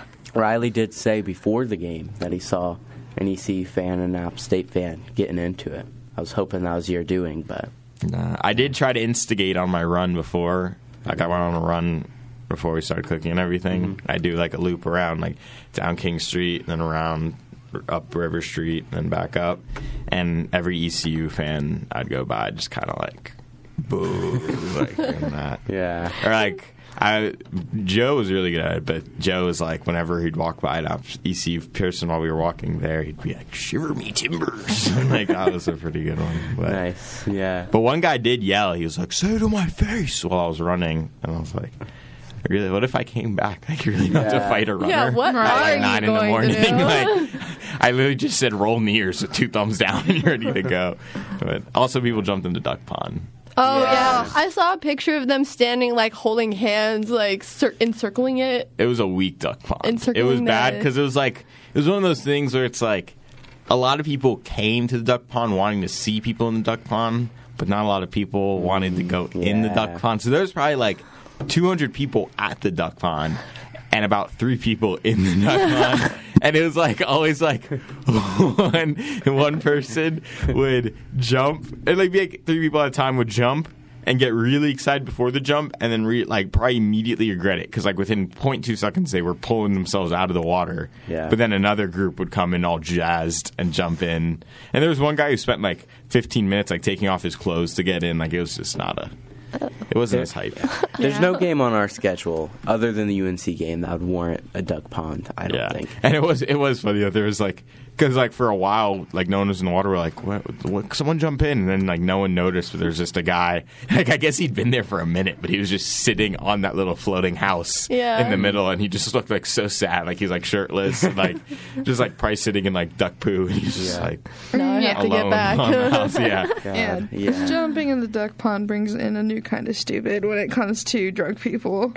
[SPEAKER 8] <laughs>
[SPEAKER 6] Riley did say before the game that he saw an EC fan and an App State fan getting into it. I was hoping that was your doing, but
[SPEAKER 8] Nah, I did try to instigate on my run before. Like I went on a run before we started cooking and everything. Mm-hmm. I do like a loop around like down King Street, and then around up River Street, and back up. And every ECU fan I'd go by just kind of like boo, like <laughs> and that.
[SPEAKER 6] yeah.
[SPEAKER 8] Or like I, Joe was really good at it, but Joe was like, whenever he'd walk by an ECU person while we were walking there, he'd be like, "Shiver me timbers!" <laughs> like that was a pretty good one. But,
[SPEAKER 6] Nice. Yeah.
[SPEAKER 8] but one guy did yell. He was like, "Say to my face!" while I was running, and I was like, "Really? What if I came back? <laughs> Like, you really not to fight a runner?"
[SPEAKER 7] Yeah, what
[SPEAKER 2] Right.
[SPEAKER 7] are
[SPEAKER 8] At
[SPEAKER 7] you
[SPEAKER 8] like nine in the
[SPEAKER 7] going
[SPEAKER 8] morning.
[SPEAKER 7] to <laughs> do?
[SPEAKER 8] like, I literally just said, "Roll in the ears with two thumbs down, and you're ready to go." But also, people jumped into duck pond.
[SPEAKER 7] oh
[SPEAKER 6] Yeah.
[SPEAKER 7] yeah. I saw a picture of them standing like holding hands, like cir- encircling it.
[SPEAKER 8] it was a weak duck pond.
[SPEAKER 7] Encircling
[SPEAKER 8] It was bad because it was like it was one of those things where it's like a lot of people came to the duck pond wanting to see people in the duck pond, but not a lot of people wanted to go in the duck pond. So there's probably like 200 people at the duck pond. And about three people in the duck pond, <laughs> and it was like always like one one person would jump, and like, be like three people at a time would jump, and get really excited before the jump and then re- like probably immediately regret it because like within 0.2 seconds they were pulling themselves out of the water
[SPEAKER 6] Yeah.
[SPEAKER 8] but then another group would come in all jazzed and jump in and there was one guy who spent like 15 minutes like taking off his clothes to get in like it was just not a it wasn't as hype <laughs>
[SPEAKER 6] There's no game on our schedule other than the UNC game that would warrant a duck pond. I don't
[SPEAKER 8] yeah
[SPEAKER 6] think.
[SPEAKER 8] and it was it was funny there was like because like for a while like no one was in the water we're like what, what someone jump in and then like no one noticed but there's just a guy <laughs> like i guess he'd been there for a minute but he was just sitting on that little floating house
[SPEAKER 7] Yeah.
[SPEAKER 8] in the middle and he just looked like so sad like he's like shirtless and, like <laughs> just like probably sitting in like duck poo and he's just
[SPEAKER 6] Yeah.
[SPEAKER 8] like
[SPEAKER 7] Now I
[SPEAKER 2] Yeah.
[SPEAKER 7] have to get
[SPEAKER 8] alone
[SPEAKER 7] back.
[SPEAKER 8] on the house yeah <laughs>
[SPEAKER 2] Yeah.
[SPEAKER 6] Yeah.
[SPEAKER 2] Jumping in the duck pond brings in a new kind of stupid when it comes to drug people.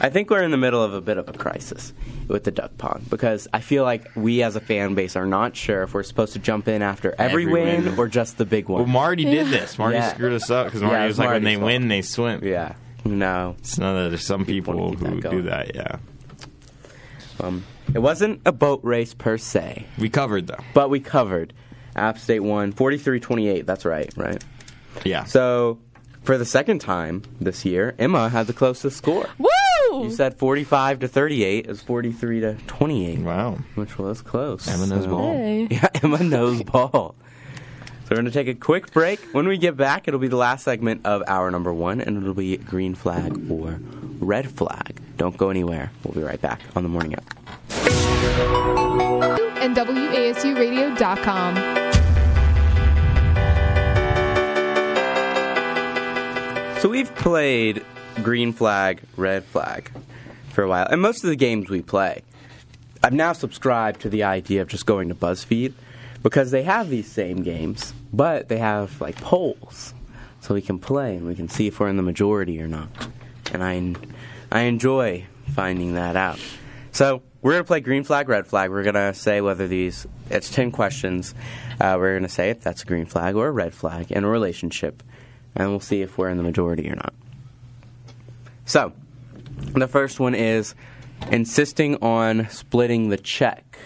[SPEAKER 6] I think we're in the middle of a bit of a crisis with the duck pond because I feel like we as a fan base are not sure if we're supposed to jump in after every,
[SPEAKER 8] Every
[SPEAKER 6] win,
[SPEAKER 8] win.
[SPEAKER 6] or just the big one.
[SPEAKER 8] well
[SPEAKER 6] one.
[SPEAKER 8] marty did this marty
[SPEAKER 6] Yeah.
[SPEAKER 8] screwed us up because marty
[SPEAKER 6] it
[SPEAKER 8] was
[SPEAKER 6] was
[SPEAKER 8] like when they
[SPEAKER 6] Marty's
[SPEAKER 8] win they swim
[SPEAKER 6] yeah. No.
[SPEAKER 8] it's none of there's some
[SPEAKER 6] People
[SPEAKER 8] people,
[SPEAKER 6] wanna that
[SPEAKER 8] who do that yeah
[SPEAKER 6] Um, it wasn't a boat race per se,
[SPEAKER 8] we covered though
[SPEAKER 6] but we covered. App State won 43-28. That's right, right?
[SPEAKER 8] yeah
[SPEAKER 6] So for the second time this year, Emma had the closest score.
[SPEAKER 7] Woo! Oh.
[SPEAKER 6] You said 45 to 38 is 43 to 28.
[SPEAKER 8] Wow.
[SPEAKER 6] Which was close.
[SPEAKER 8] Emma knows
[SPEAKER 6] So-
[SPEAKER 8] ball.
[SPEAKER 7] Hey. <laughs>
[SPEAKER 6] Yeah, Emma knows ball. So we're going to take a quick break. When we get back, it'll be the last segment of hour number one, and it'll be green flag or red flag. Don't go anywhere. We'll be right back on the morning app.
[SPEAKER 9] and WASUradio.com.
[SPEAKER 6] So we've played green flag, red flag for a while, and most of the games we play, I've now subscribed to the idea of just going to BuzzFeed because they have these same games, but they have like polls, so we can play and we can see if we're in the majority or not. And I, I enjoy finding that out. So we're gonna play green flag, red flag. We're gonna say whether these. It's ten questions. Uh, we're gonna say if that's a green flag or a red flag in a relationship, and we'll see if we're in the majority or not. So, the first one is insisting on splitting the check.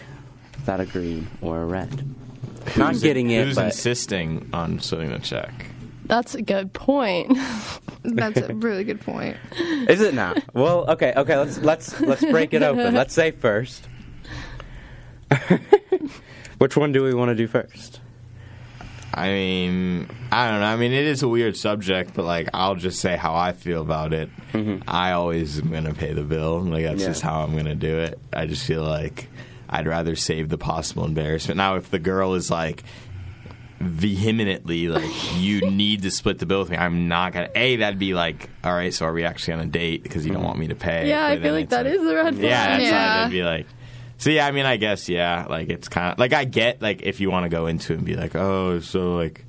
[SPEAKER 6] Is that a green or a red? Not
[SPEAKER 8] Who's-
[SPEAKER 6] getting it,
[SPEAKER 8] Who's
[SPEAKER 6] but
[SPEAKER 8] insisting on splitting the check?
[SPEAKER 7] That's a good point. <laughs>
[SPEAKER 2] That's a really good point.
[SPEAKER 6] is it not? Well, okay, okay. Let's let's let's break it open. Let's say first. <laughs> Which one do we want to do first?
[SPEAKER 8] I mean, I don't know. I mean, it is a weird subject, but like, I'll just say how I feel about it. Mm-hmm. I always am gonna pay the bill. Like that's
[SPEAKER 6] Yeah.
[SPEAKER 8] just how I'm gonna do it. I just feel like I'd rather save the possible embarrassment. Now, if the girl is like vehemently like you <laughs> need to split the bill with me, I'm not gonna. A, that'd be like, all right, so are we actually on a date because you don't mm-hmm. want me to pay?
[SPEAKER 7] yeah, I
[SPEAKER 8] But
[SPEAKER 7] feel
[SPEAKER 8] then
[SPEAKER 7] like
[SPEAKER 8] it's
[SPEAKER 7] that is the red flag.
[SPEAKER 8] Yeah, that's
[SPEAKER 2] Yeah.
[SPEAKER 8] how I'd be like. So yeah, I mean, I guess yeah, like it's kind of like I get like if you want to go into it and be like, oh, so like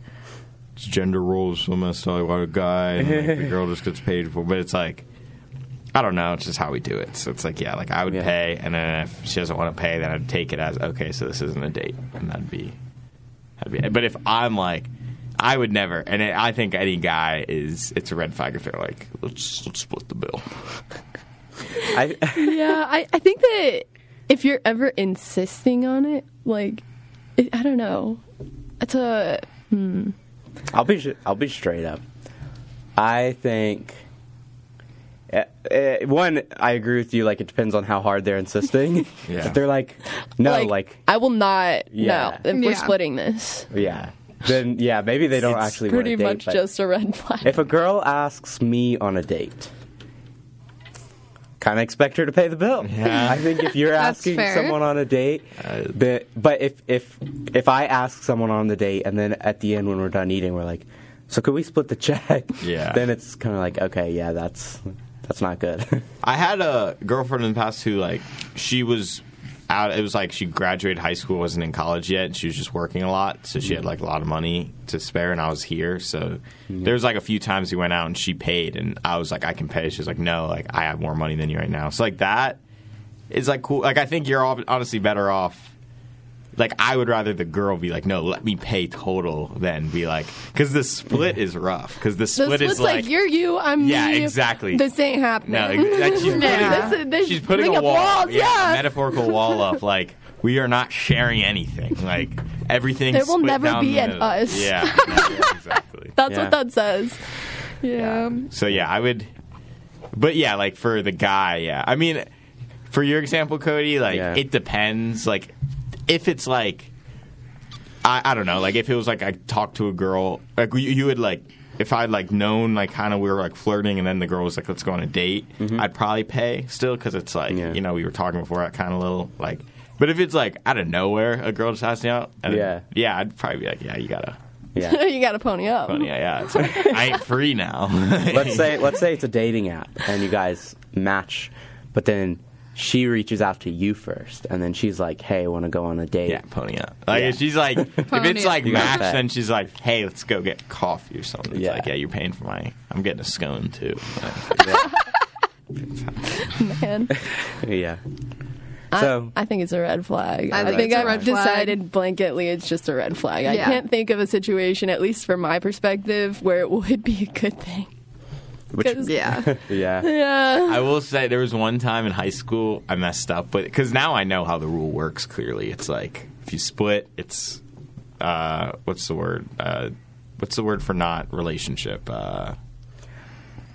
[SPEAKER 8] it's gender roles so messed up. What a guy, and like, the girl just gets paid for, but it's like. I don't know. It's just how we do it. So it's like, yeah, like I would
[SPEAKER 6] Yeah.
[SPEAKER 8] pay, and then if she doesn't want to pay, then I'd take it as okay. So this isn't a date, and that'd be, that'd be. It. But if I'm like, I would never, and it, I think any guy is, it's a red flag if they're like, let's let's split the bill.
[SPEAKER 6] I
[SPEAKER 7] yeah, I, I think that if you're ever insisting on it, like, it, I don't know. It's a.
[SPEAKER 6] I'll be I'll be straight up. I think. Uh, uh, one, I agree with you. Like, it depends on how hard they're insisting. <laughs> <laughs>
[SPEAKER 8] Yeah.
[SPEAKER 6] If they're like, no, like,
[SPEAKER 7] I will not.
[SPEAKER 6] Yeah.
[SPEAKER 7] No, if we're splitting this.
[SPEAKER 6] yeah, then yeah, maybe they don't
[SPEAKER 8] It's
[SPEAKER 6] actually
[SPEAKER 7] Pretty
[SPEAKER 6] want to date.
[SPEAKER 7] much just a red flag.
[SPEAKER 6] If a girl asks me on a date, kind of expect her to pay the bill.
[SPEAKER 8] Yeah.
[SPEAKER 6] I think if you're asking
[SPEAKER 2] fair.
[SPEAKER 6] someone on a date, uh, that but if if if I ask someone on the date and then at the end when we're done eating, we're like, so could we split the check?
[SPEAKER 8] Yeah.
[SPEAKER 6] Then it's kind of like, okay, yeah, that's that's not good.
[SPEAKER 8] I had a girlfriend in the past who like she was out. It was like she graduated high school, wasn't in college yet, and she was just working a lot, so she had like a lot of money to spare, and I was here, so there was like a few times we went out and she paid, and I was like, I can pay. She's like, No, like I have more money than you right now. So like that is like cool. Like I think you're honestly better off. Like I would rather the girl be like, no, let me pay total than be like, because the split is rough. Because the
[SPEAKER 7] the
[SPEAKER 8] split
[SPEAKER 7] split's
[SPEAKER 8] is
[SPEAKER 7] like,
[SPEAKER 8] like,
[SPEAKER 7] you're you, I'm
[SPEAKER 8] Yeah,
[SPEAKER 7] me.
[SPEAKER 8] exactly.
[SPEAKER 7] This ain't happening.
[SPEAKER 8] no, ex- like she's <laughs> putting,
[SPEAKER 2] Yeah.
[SPEAKER 7] This this-
[SPEAKER 8] she's putting a wall,
[SPEAKER 7] walls, yeah.
[SPEAKER 8] a metaphorical wall up. Like we are not sharing anything. Like everything.
[SPEAKER 7] There will never be an us.
[SPEAKER 8] Yeah, <laughs> yeah, exactly.
[SPEAKER 7] That's
[SPEAKER 6] Yeah.
[SPEAKER 7] what that says.
[SPEAKER 2] Yeah.
[SPEAKER 8] So yeah, I would. But yeah, like for the guy, yeah. I mean, for your example, Kody, like
[SPEAKER 6] Yeah.
[SPEAKER 8] it depends. Like if it's like, I, I don't know. Like if it was like I talked to a girl, like you, you would like. If I'd like known like kind of we were like flirting and then the girl was like let's go on a date, mm-hmm. I'd probably pay still because it's like
[SPEAKER 6] Yeah.
[SPEAKER 8] you know we were talking before that kind of little like. But if it's like out of nowhere a girl just asked me out, and
[SPEAKER 6] Yeah.
[SPEAKER 8] yeah, I'd probably be like yeah you gotta,
[SPEAKER 6] yeah. <laughs>
[SPEAKER 7] you got to pony up.
[SPEAKER 8] but yeah yeah like, I ain't free now. <laughs>
[SPEAKER 6] let's say let's say it's a dating app and you guys match, but then she reaches out to you first, and then she's like, "Hey, I want to go on a date."
[SPEAKER 8] Yeah, pony up. Like
[SPEAKER 6] Yeah.
[SPEAKER 8] if she's like, if
[SPEAKER 2] Pony
[SPEAKER 8] it's
[SPEAKER 2] up.
[SPEAKER 8] like
[SPEAKER 6] You gotta
[SPEAKER 8] match, then she's like, hey, let's go get coffee or something. It's
[SPEAKER 6] Yeah.
[SPEAKER 8] like, yeah, you're paying for my. I'm getting a scone too.
[SPEAKER 7] Man. <laughs>
[SPEAKER 6] yeah.
[SPEAKER 7] I-
[SPEAKER 6] So
[SPEAKER 7] I, think it's a red flag.
[SPEAKER 2] I
[SPEAKER 7] I,
[SPEAKER 2] think
[SPEAKER 7] think,
[SPEAKER 2] it's a
[SPEAKER 7] I've
[SPEAKER 2] red flag.
[SPEAKER 7] decided blanketly it's just a red flag. I
[SPEAKER 2] Yeah.
[SPEAKER 7] can't think of a situation, at least from my perspective, where it would be a good thing.
[SPEAKER 6] Which
[SPEAKER 7] 'Cause-
[SPEAKER 2] Yeah. <laughs>
[SPEAKER 6] yeah.
[SPEAKER 7] Yeah.
[SPEAKER 8] I will say there was one time in high school I messed up, but because now I know how the rule works. Clearly, it's like if you split, it's uh, what's the word? Uh, what's the word for not relationship? Uh,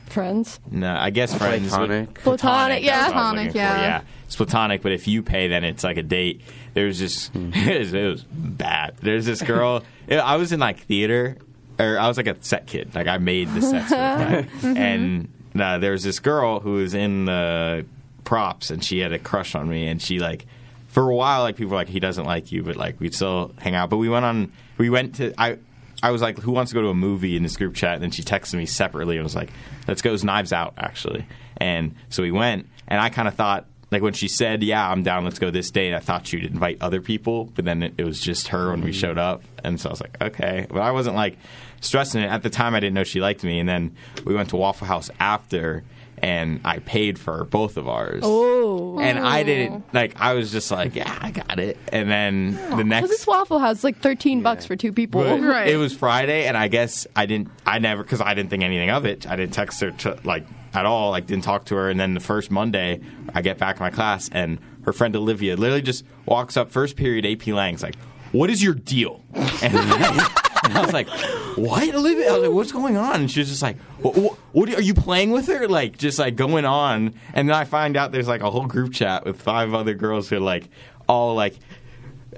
[SPEAKER 7] friends.
[SPEAKER 8] No, I guess friends.
[SPEAKER 6] Platonic.
[SPEAKER 7] Platonic, yeah.
[SPEAKER 8] that's what I was
[SPEAKER 9] Platonic,
[SPEAKER 8] looking for,
[SPEAKER 9] yeah.
[SPEAKER 8] yeah. It's platonic, but if you pay, then it's like a date. There's this, <laughs> it, was, it was bad. There's this girl. <laughs> I was in like theater, or I was like a set kid. Like I made the sets, them. <laughs> and uh, there was this girl who was in the props, and she had a crush on me, and she like. For a while, like people were like, he doesn't like you, but like we'd still hang out. But we went on, we went to, I, I was like, who wants to go to a movie in this group chat? And then she texted me separately and was like, let's go. Knives Out, actually. And so we went, and I kind of thought, like when she said, yeah, I'm down, let's go this date, I thought she'd invite other people, but then it, it was just her when we showed up. And so I was like, okay. But I wasn't like stressing it. At the time, I didn't know she liked me. And then we went to Waffle House after. And I paid for both of ours.
[SPEAKER 7] Oh.
[SPEAKER 8] And I didn't oh. like. I was just like, "Yeah, I got it." And then the next,
[SPEAKER 7] Because this Waffle House like 13 bucks for two people.
[SPEAKER 8] but
[SPEAKER 2] Right.
[SPEAKER 8] It was Friday, and I guess I didn't. I never because I didn't think anything of it. I didn't text her to, like at all. Like didn't talk to her. And then the first Monday, I get back in my class, and her friend Olivia literally just walks up first period AP Lang's like, "What is your deal?" And, <laughs> and I was like, "What, Olivia?" I was like, "What's going on?" And she was just like, "What? what, what are you playing with her?" Like just like going on. And then I find out there's like a whole group chat with five other girls who are like all like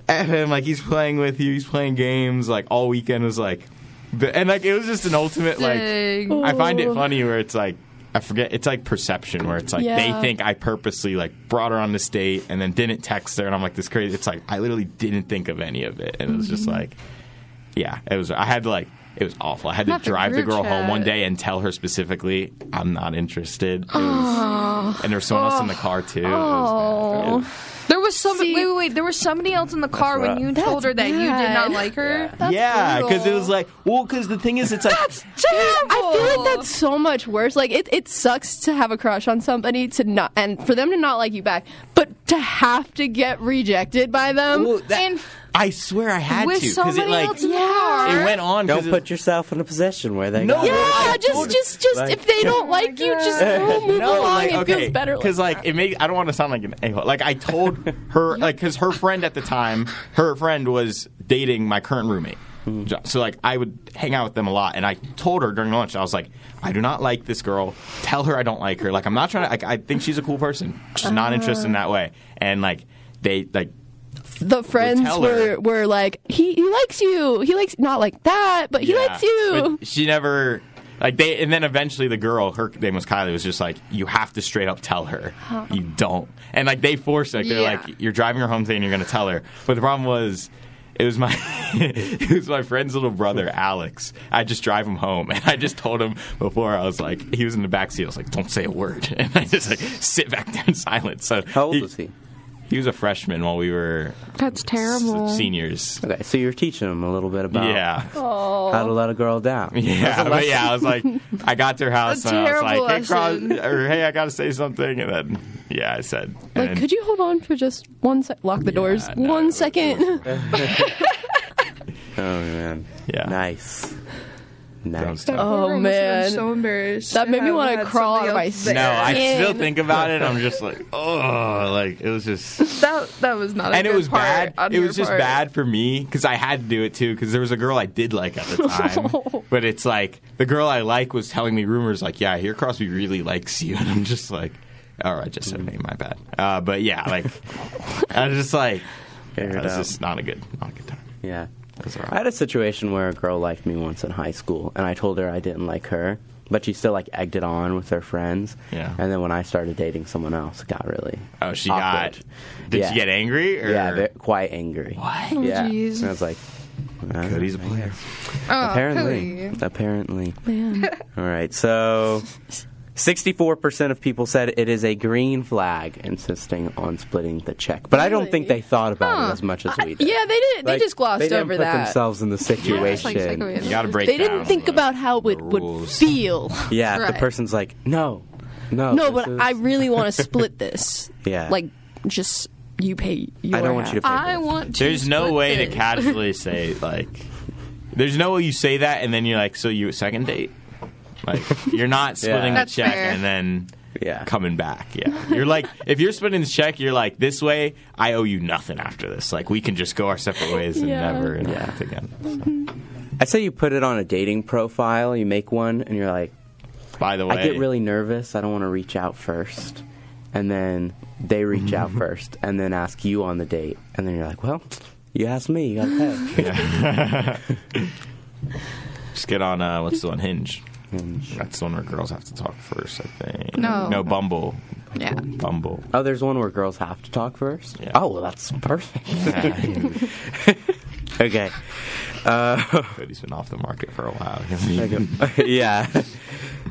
[SPEAKER 8] at him like he's playing with you, he's playing games like all weekend was like, and like it was just an ultimate like.
[SPEAKER 2] Dang.
[SPEAKER 8] I find it funny where it's like I forget it's like perception where it's like they think I purposely like brought her on this date and then didn't text her and I'm like this crazy. It's like I literally didn't think of any of it and it was just
[SPEAKER 2] Mm-hmm.
[SPEAKER 8] like, yeah, it was. I had to like. It was awful. I had to
[SPEAKER 2] Not the
[SPEAKER 8] drive the girl home one day and tell her specifically, "I'm not interested." It was, and there was someone else in the car too. It was bad. It was-
[SPEAKER 2] There was somebody.
[SPEAKER 7] See-
[SPEAKER 2] wait, wait, wait. There was somebody else in the car when you told her that you did not like her.
[SPEAKER 8] yeah, because it was like, well, because the thing is, it's like
[SPEAKER 7] I feel like that's so much worse. Like it, it sucks to have a crush on somebody to not and for them to not like you back, but to have to get rejected by them.
[SPEAKER 8] Well, that-
[SPEAKER 2] And
[SPEAKER 8] I swear I had
[SPEAKER 2] with
[SPEAKER 8] to because
[SPEAKER 2] somebody
[SPEAKER 8] it like
[SPEAKER 2] else in the car.
[SPEAKER 8] it went on. 'cause
[SPEAKER 6] Don't
[SPEAKER 8] it-
[SPEAKER 6] put yourself in a position where they
[SPEAKER 8] No,
[SPEAKER 6] got
[SPEAKER 8] yeah,
[SPEAKER 6] it.
[SPEAKER 7] yeah,
[SPEAKER 8] I
[SPEAKER 7] just
[SPEAKER 8] told-
[SPEAKER 7] just just
[SPEAKER 6] like-
[SPEAKER 7] if they don't oh like you, just go move
[SPEAKER 8] no,
[SPEAKER 7] along.
[SPEAKER 8] like
[SPEAKER 7] it
[SPEAKER 8] okay,
[SPEAKER 7] feels better
[SPEAKER 8] because like it made. I don't want to sound like an a hole. Like I told <laughs> her, like because her friend at the time, her friend was dating my current roommate. Hmm. Jo- So like I would hang out with them a lot, and I told her during lunch, I was like, I do not like this girl. Tell her I don't like her. Like I'm not trying to. Like I think she's a cool person. She's not uh-huh. interested in that way. And like they like
[SPEAKER 7] the friends
[SPEAKER 8] her.
[SPEAKER 7] were were like he he likes you. He likes not like that, but he
[SPEAKER 8] Yeah,
[SPEAKER 7] likes you.
[SPEAKER 8] But she never like they and then eventually the girl, her name was Kylie, was just like, You have to straight up tell her. You don't. And like they forced like they're
[SPEAKER 2] Yeah.
[SPEAKER 8] like, You're driving her home today and you're gonna tell her. But the problem was it was my <laughs> it was my friend's little brother, Alex. I just drive him home and I just told him before I was like he was in the back seat, I was like, Don't say a word <laughs> and I just like sit back there in silence. So
[SPEAKER 6] How old was he?
[SPEAKER 8] He was a freshman while we were
[SPEAKER 2] That's terrible.
[SPEAKER 8] s- seniors.
[SPEAKER 6] Okay, so you're teaching him a little bit about
[SPEAKER 8] Yeah. Oh.
[SPEAKER 6] how to let a girl down. <laughs>
[SPEAKER 8] Yeah, but yeah, I was like, <laughs> I got to her house and I was
[SPEAKER 2] terrible
[SPEAKER 8] like, hey, Cross,
[SPEAKER 2] lesson. <laughs>
[SPEAKER 8] or hey, I got to say something, and then yeah, I said,
[SPEAKER 7] Like,
[SPEAKER 8] and
[SPEAKER 7] could you hold on for just one sec? Lock the doors.
[SPEAKER 8] no, it
[SPEAKER 7] one
[SPEAKER 8] was-
[SPEAKER 7] second.
[SPEAKER 6] Oh man.
[SPEAKER 8] Yeah.
[SPEAKER 6] Nice.
[SPEAKER 8] Don't
[SPEAKER 6] Nice.
[SPEAKER 8] stop.
[SPEAKER 7] Oh,
[SPEAKER 2] Poor girl must
[SPEAKER 7] man.
[SPEAKER 2] so embarrassed.
[SPEAKER 7] That made me wanna crawl
[SPEAKER 2] somebody
[SPEAKER 7] out of my
[SPEAKER 2] else there.
[SPEAKER 8] No, I still think about it. I'm just like, <laughs> oh, like it was just,
[SPEAKER 2] that that was not. A
[SPEAKER 8] and it
[SPEAKER 2] good
[SPEAKER 8] was
[SPEAKER 2] part
[SPEAKER 8] bad. It was just
[SPEAKER 2] part.
[SPEAKER 8] bad for me because I had to do it too. Because there was a girl I did like at the <laughs> time, but it's like the girl I like was telling me rumors like, yeah, here Crosby really likes you, <laughs> and I'm just like, all right, just said, hey, my bad. Uh, but yeah, like I was just like, yeah, this
[SPEAKER 6] enough.
[SPEAKER 8] is not a good, not a good time.
[SPEAKER 6] Yeah.
[SPEAKER 8] That's all right.
[SPEAKER 6] I had a situation where a girl liked me once in high school, and I told her I didn't like her, but she still like egged it on with her friends.
[SPEAKER 8] Yeah.
[SPEAKER 6] And then when I started dating someone else, it got really.
[SPEAKER 8] Oh, she
[SPEAKER 6] awkward.
[SPEAKER 8] got. Did
[SPEAKER 6] Yeah.
[SPEAKER 8] she get angry? Or?
[SPEAKER 6] Yeah, quite angry.
[SPEAKER 8] What?
[SPEAKER 6] Yeah.
[SPEAKER 2] jeez.
[SPEAKER 6] And I was like, uh,
[SPEAKER 8] Kody's a
[SPEAKER 6] I
[SPEAKER 8] player.
[SPEAKER 2] Oh,
[SPEAKER 6] Apparently.
[SPEAKER 2] Kody.
[SPEAKER 6] Apparently.
[SPEAKER 7] Man.
[SPEAKER 6] All right. So, <laughs> 64% of people said it is a green flag, insisting on splitting the check. But I don't think they thought about
[SPEAKER 2] Huh.
[SPEAKER 6] it as much as we did.
[SPEAKER 7] Yeah, they did. They
[SPEAKER 6] Like,
[SPEAKER 7] just glossed
[SPEAKER 6] they didn't
[SPEAKER 7] over
[SPEAKER 6] put
[SPEAKER 7] that.
[SPEAKER 6] themselves in the <laughs>
[SPEAKER 2] It's like
[SPEAKER 6] situation.
[SPEAKER 8] You got to break.
[SPEAKER 7] They didn't think
[SPEAKER 8] the-
[SPEAKER 7] about how it would feel. <laughs>
[SPEAKER 6] yeah, if the person's like, no, no.
[SPEAKER 7] No, but
[SPEAKER 6] is-
[SPEAKER 7] I really want to <laughs> split this.
[SPEAKER 6] Yeah.
[SPEAKER 7] Like, just you pay. Your
[SPEAKER 6] I don't want you to pay
[SPEAKER 2] I
[SPEAKER 6] this.
[SPEAKER 2] want to.
[SPEAKER 8] There's no
[SPEAKER 2] split
[SPEAKER 8] way to casually say like. There's no way you say that and then you're like, so you a second date? Like you're not splitting the
[SPEAKER 2] That's
[SPEAKER 8] check
[SPEAKER 2] fair.
[SPEAKER 8] and then
[SPEAKER 6] Yeah.
[SPEAKER 8] coming back. Yeah, you're like if you're splitting the check, you're like this way. I owe you nothing after this. Like we can just go our separate ways and
[SPEAKER 7] Yeah.
[SPEAKER 8] never interact again. So.
[SPEAKER 6] I'd say you put it on a dating profile, you make one, and you're like,
[SPEAKER 8] by the way,
[SPEAKER 6] I get really nervous. I don't want to reach out first, and then they reach out first, and then ask you on the date, and then you're like, "Well, you asked me, you got to pay." <laughs> <laughs>
[SPEAKER 8] just get on uh, what's the one Hinge. That's the one where girls have to talk first. I think.
[SPEAKER 2] No.
[SPEAKER 8] no Bumble.
[SPEAKER 2] Yeah.
[SPEAKER 8] Bumble.
[SPEAKER 6] oh, there's one where girls have to talk first.
[SPEAKER 8] Yeah.
[SPEAKER 6] Oh, well, that's perfect. <laughs> okay. Uh,
[SPEAKER 8] Kody's been off the market for a while. <laughs> <laughs>
[SPEAKER 6] yeah,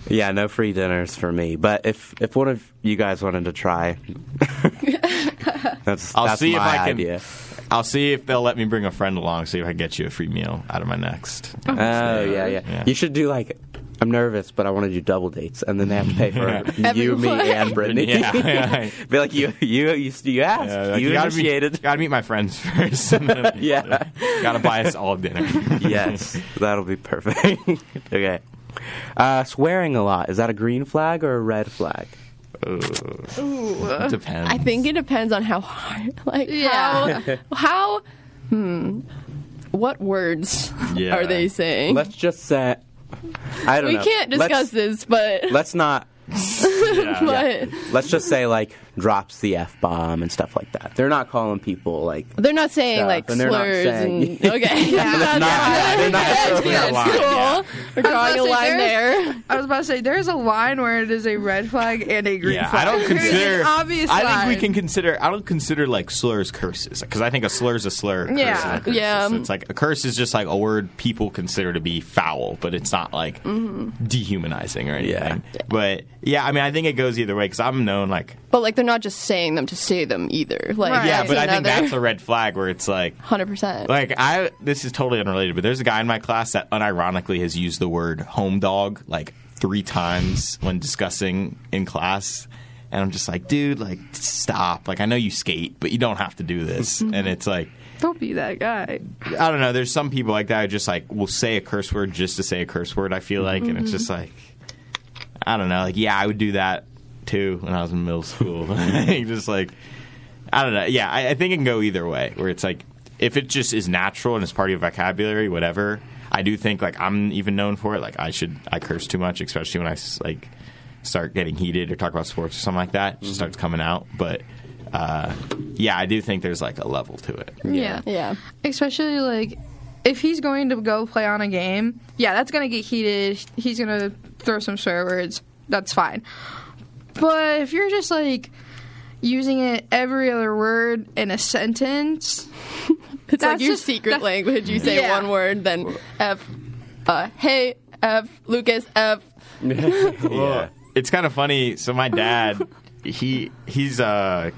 [SPEAKER 6] yeah. No free dinners for me. But if if one of you guys wanted to try, that's
[SPEAKER 8] I'll
[SPEAKER 6] that's
[SPEAKER 8] see if
[SPEAKER 6] my
[SPEAKER 8] I can.
[SPEAKER 6] idea.
[SPEAKER 8] I'll see if they'll let me bring a friend along. See if I can get you a free meal out of my next.
[SPEAKER 6] Oh yeah, yeah,
[SPEAKER 8] Yeah.
[SPEAKER 6] You should do like. I'm nervous, but I want to do double dates, and then they have to pay for <laughs> you, me, and Brittany.
[SPEAKER 8] Yeah, yeah. <laughs>
[SPEAKER 6] Be like you, you, you, you asked,
[SPEAKER 8] Yeah, like,
[SPEAKER 6] you,
[SPEAKER 8] gotta
[SPEAKER 6] initiated.
[SPEAKER 8] Meet, gotta meet my friends <laughs> first.
[SPEAKER 6] Yeah.
[SPEAKER 8] gotta buy us all dinner.
[SPEAKER 6] yes, that'll be perfect. okay. Uh, swearing a lot is that a green flag or a red flag?
[SPEAKER 8] It depends.
[SPEAKER 7] I think it depends on how hard, like
[SPEAKER 2] Yeah.
[SPEAKER 7] how how hmm, what words
[SPEAKER 8] Yeah.
[SPEAKER 7] are they saying?
[SPEAKER 6] Let's just say. I don't
[SPEAKER 7] we
[SPEAKER 6] know.
[SPEAKER 7] can't discuss
[SPEAKER 6] let's,
[SPEAKER 7] this, but
[SPEAKER 6] Let's not. <laughs>
[SPEAKER 7] but
[SPEAKER 6] Let's just say like drops the f bomb and stuff like that. They're not calling people like.
[SPEAKER 7] they're not saying
[SPEAKER 6] Stuff,
[SPEAKER 7] like
[SPEAKER 6] and they're not
[SPEAKER 7] slurs
[SPEAKER 6] saying-
[SPEAKER 7] and <laughs> okay.
[SPEAKER 2] Yeah, <laughs>
[SPEAKER 7] that's,
[SPEAKER 6] not- they're not
[SPEAKER 7] that's
[SPEAKER 6] throwing
[SPEAKER 7] good.
[SPEAKER 8] a line,
[SPEAKER 7] cool.
[SPEAKER 8] yeah.
[SPEAKER 7] We're drawing a line there.
[SPEAKER 2] I was about to say there's a line where it is a red flag and a green
[SPEAKER 8] yeah,
[SPEAKER 2] flag.
[SPEAKER 8] I don't consider.
[SPEAKER 2] an obvious
[SPEAKER 8] I think
[SPEAKER 2] line.
[SPEAKER 8] we can consider. I don't consider like slurs curses because I think a slur is a slur. a curse
[SPEAKER 2] Yeah.
[SPEAKER 8] is a curse.
[SPEAKER 7] Yeah.
[SPEAKER 8] So it's like a curse is just like a word people consider to be foul, but it's not like mm-hmm. dehumanizing or anything. But yeah, I mean, I think it goes either way because I'm known like
[SPEAKER 7] But like they're not just saying them to say them either. Like
[SPEAKER 2] Right.
[SPEAKER 8] yeah,
[SPEAKER 7] it's
[SPEAKER 8] but I think
[SPEAKER 7] another-
[SPEAKER 8] that's a red flag where it's like
[SPEAKER 7] hundred percent.
[SPEAKER 8] Like I, this is totally unrelated, but there's a guy in my class that unironically has used the word home dog like three times when discussing in class, and I'm just like, dude, like stop. Like I know you skate, but you don't have to do this. <laughs> and it's like,
[SPEAKER 2] Don't be that guy.
[SPEAKER 8] I don't know. There's some people like that who just like will say a curse word just to say a curse word. I feel like, and it's mm-hmm. just like, I don't know. Like yeah, I would do that too when I was in middle school. <laughs> just like I don't know. Yeah, I, I think it can go either way. Where it's like if it just is natural and it's part of your vocabulary, whatever. I do think like I'm even known for it. Like I should I curse too much, especially when I like start getting heated or talk about sports or something like that. It just starts coming out. But uh, yeah, I do think there's like a level to it.
[SPEAKER 2] Yeah.
[SPEAKER 7] yeah.
[SPEAKER 2] Especially like if he's going to go play on a game, yeah, that's gonna get heated. He's gonna throw some swear words. That's fine. But if you're just like using it every other word in a sentence, <laughs>
[SPEAKER 7] It's like your
[SPEAKER 2] just-
[SPEAKER 7] secret language. You say
[SPEAKER 2] Yeah.
[SPEAKER 7] one word, then F, uh, hey, F, Lucas, F. <laughs>
[SPEAKER 8] Yeah. It's kind of funny. So my dad, <laughs> he he's uh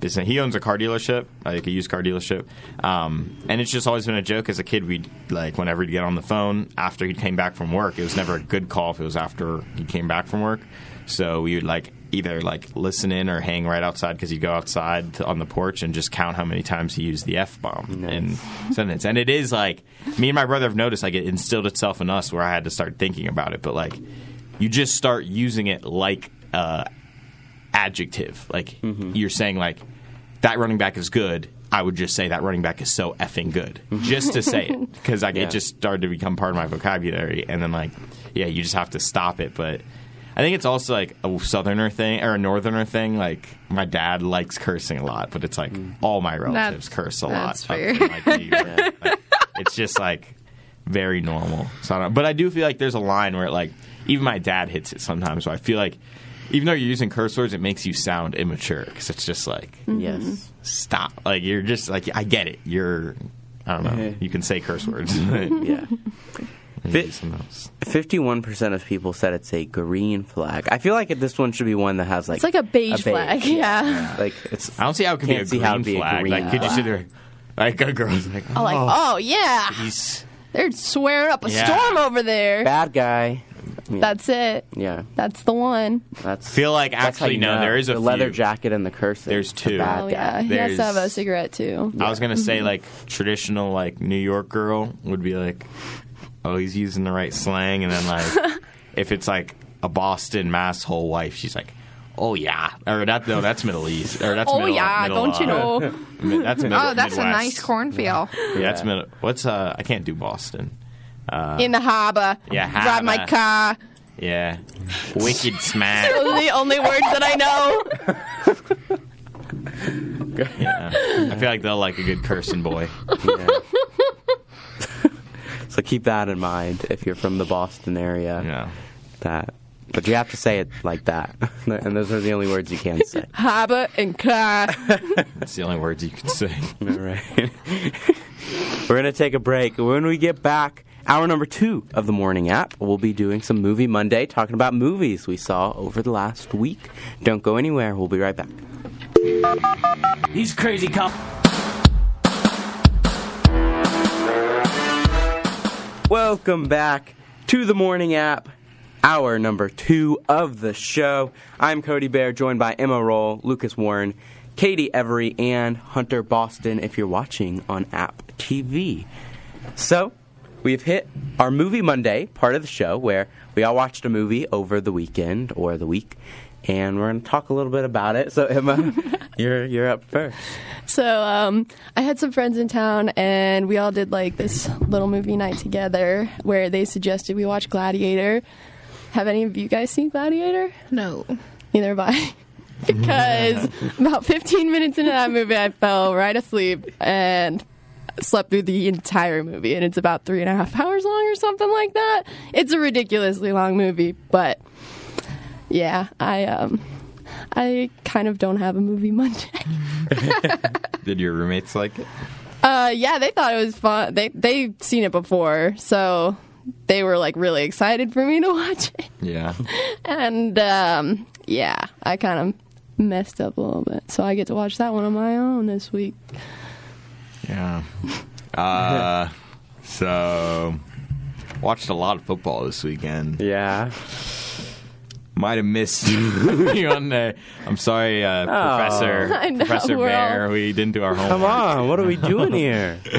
[SPEAKER 8] listen, he owns a car dealership, like a used car dealership. Um, and it's just always been a joke as a kid. We'd like whenever he'd get on the phone after he came back from work. It was never a good call if it was after he came back from work. So we would like either like listen in or hang right outside because he'd go outside to, on the porch and just count how many times he used the f bomb in sentence. And it is like me and my brother have noticed like it instilled itself in us where I had to start thinking about it. But like you just start using it like uh, adjective. Like you're saying like that running back is good. I would just say that running back is so effing good, just to say it, <laughs> because like
[SPEAKER 6] Yeah.
[SPEAKER 8] it just started to become part of my vocabulary, and then like yeah, you just have to stop it. But I think it's also like a southerner thing or a northerner thing. Like my dad likes cursing a lot, but it's like mm. all my relatives
[SPEAKER 2] That's-
[SPEAKER 8] curse a
[SPEAKER 2] that's
[SPEAKER 8] lot. up
[SPEAKER 2] fair.
[SPEAKER 8] in, like, New York. <laughs> Like, it's just like very normal. So, I don't, but I do feel like there's a line where like even my dad hits it sometimes. So I feel like even though you're using curse words, it makes you sound immature because it's just like mm-hmm.
[SPEAKER 6] Yes.
[SPEAKER 8] stop. Like you're just like I get it. You're I don't know. You can say curse words. <laughs>
[SPEAKER 6] Yeah. <laughs>
[SPEAKER 8] Maybe
[SPEAKER 6] Fit-
[SPEAKER 8] something else.
[SPEAKER 6] Fifty-one percent of people said it's a green flag. I feel like this one should be one that has like
[SPEAKER 7] It's like a beige flag, yeah.
[SPEAKER 6] Like it's.
[SPEAKER 8] I don't see how it could be a
[SPEAKER 6] Can't see
[SPEAKER 8] green
[SPEAKER 6] how it'd be a
[SPEAKER 8] flag.
[SPEAKER 6] green
[SPEAKER 8] like could you
[SPEAKER 6] see
[SPEAKER 8] sit there? Like a girl's like,
[SPEAKER 7] I'm like, oh, oh yeah,
[SPEAKER 8] he's
[SPEAKER 7] they're swearing up a
[SPEAKER 8] Yeah.
[SPEAKER 7] storm over there.
[SPEAKER 6] bad guy. Yeah.
[SPEAKER 7] That's it.
[SPEAKER 6] yeah.
[SPEAKER 7] That's the one.
[SPEAKER 6] That's
[SPEAKER 8] feel like
[SPEAKER 6] that's
[SPEAKER 8] actually
[SPEAKER 6] you
[SPEAKER 8] no.
[SPEAKER 6] know.
[SPEAKER 8] There is a
[SPEAKER 6] the leather
[SPEAKER 8] few.
[SPEAKER 6] jacket and the curse.
[SPEAKER 8] There's two.
[SPEAKER 6] Bad
[SPEAKER 7] Oh
[SPEAKER 6] guy.
[SPEAKER 7] yeah, he has to have a cigarette too.
[SPEAKER 8] I was gonna say mm-hmm. like traditional like New York girl would be like, oh, he's using the right slang, and then like <laughs> if it's like a Boston mass whole wife, she's like, oh yeah, or that no, that's Middle East, or that's
[SPEAKER 7] Oh
[SPEAKER 8] middle,
[SPEAKER 7] yeah,
[SPEAKER 8] middle,
[SPEAKER 7] don't you
[SPEAKER 8] uh,
[SPEAKER 7] know? <laughs>
[SPEAKER 8] mi- That's middle,
[SPEAKER 2] oh, that's a nice cornfield.
[SPEAKER 8] Yeah, that's middle. What's uh? I can't do Boston.
[SPEAKER 7] In the harbor.
[SPEAKER 8] Yeah,
[SPEAKER 7] Drive my car.
[SPEAKER 8] Yeah. Wicked <laughs> smack.
[SPEAKER 7] Those are the only words that I know.
[SPEAKER 8] Yeah. I feel like they'll like a good cursing boy.
[SPEAKER 6] Yeah. So keep that in mind if you're from the Boston area.
[SPEAKER 8] Yeah.
[SPEAKER 6] That, but you have to say it like that, <laughs> and those are the only words you can say. <laughs>
[SPEAKER 7] Haba and ka. <laughs>
[SPEAKER 8] That's the only words you can say.
[SPEAKER 6] All right. We're gonna take a break. When we get back, hour number two of the morning app, we'll be doing some Movie Monday, talking about movies we saw over the last week. Don't go anywhere. We'll be right back.
[SPEAKER 10] He's crazy cops.
[SPEAKER 6] Welcome back to the morning app, hour number two of the show. I'm Kody Bair, joined by Emma Roehl, Lucas Warren, Katie Every, and Hunter Boston if you're watching on App TV. So, we've hit our Movie Monday part of the show where we all watched a movie over the weekend or the week, and we're going to talk a little bit about it. So, Emma, <laughs> you're, you're up first.
[SPEAKER 7] So um, I had some friends in town, and we all did like this little movie night together where they suggested we watch Gladiator. Have any of you guys seen Gladiator?
[SPEAKER 2] No.
[SPEAKER 7] Neither have I. <laughs> because <laughs> about 15 minutes into that movie, I fell right asleep and slept through the entire movie. And it's about three and a half hours long or something like that. It's a ridiculously long movie, but yeah, I um, I kind of don't have a movie <laughs> Monday. <laughs>
[SPEAKER 8] Did your roommates like it?
[SPEAKER 7] Uh, yeah, they thought it was fun. They they've seen it before, so they were like really excited for me to <laughs> watch it.
[SPEAKER 8] Yeah.
[SPEAKER 7] And um, yeah, I kind of messed up a little bit, so I get to watch that one on my own this week.
[SPEAKER 8] Yeah. Uh, so watched a lot of football this weekend.
[SPEAKER 6] Yeah.
[SPEAKER 8] Might have missed <laughs> you on there. I'm sorry, uh, Professor <laughs>
[SPEAKER 7] know,
[SPEAKER 8] Professor
[SPEAKER 7] we're
[SPEAKER 8] Bair.
[SPEAKER 7] all-
[SPEAKER 8] We didn't do our homework.
[SPEAKER 6] Come on, what are we doing here? <laughs>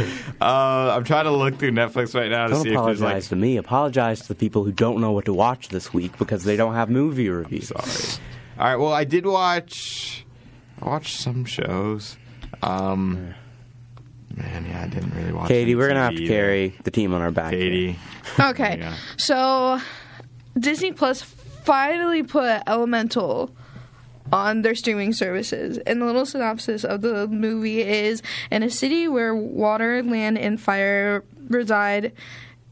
[SPEAKER 8] Uh, I'm trying to look through Netflix right now to
[SPEAKER 6] Don't
[SPEAKER 8] see if there's
[SPEAKER 6] apologize
[SPEAKER 8] like.
[SPEAKER 6] to me. Apologize to the people who don't know what to watch this week because they don't have movie reviews.
[SPEAKER 8] Sorry. All right. Well, I did watch. I watched some shows. Um, man, yeah, I didn't really watch.
[SPEAKER 6] Katie,
[SPEAKER 8] any
[SPEAKER 6] we're gonna
[SPEAKER 8] TV
[SPEAKER 6] have to
[SPEAKER 8] either.
[SPEAKER 6] carry the team on our back. here.
[SPEAKER 8] Katie.
[SPEAKER 2] Okay.
[SPEAKER 8] Yeah.
[SPEAKER 2] So Disney Plus finally put Elemental on their streaming services. And the little synopsis of the movie is in a city where water, land, and fire reside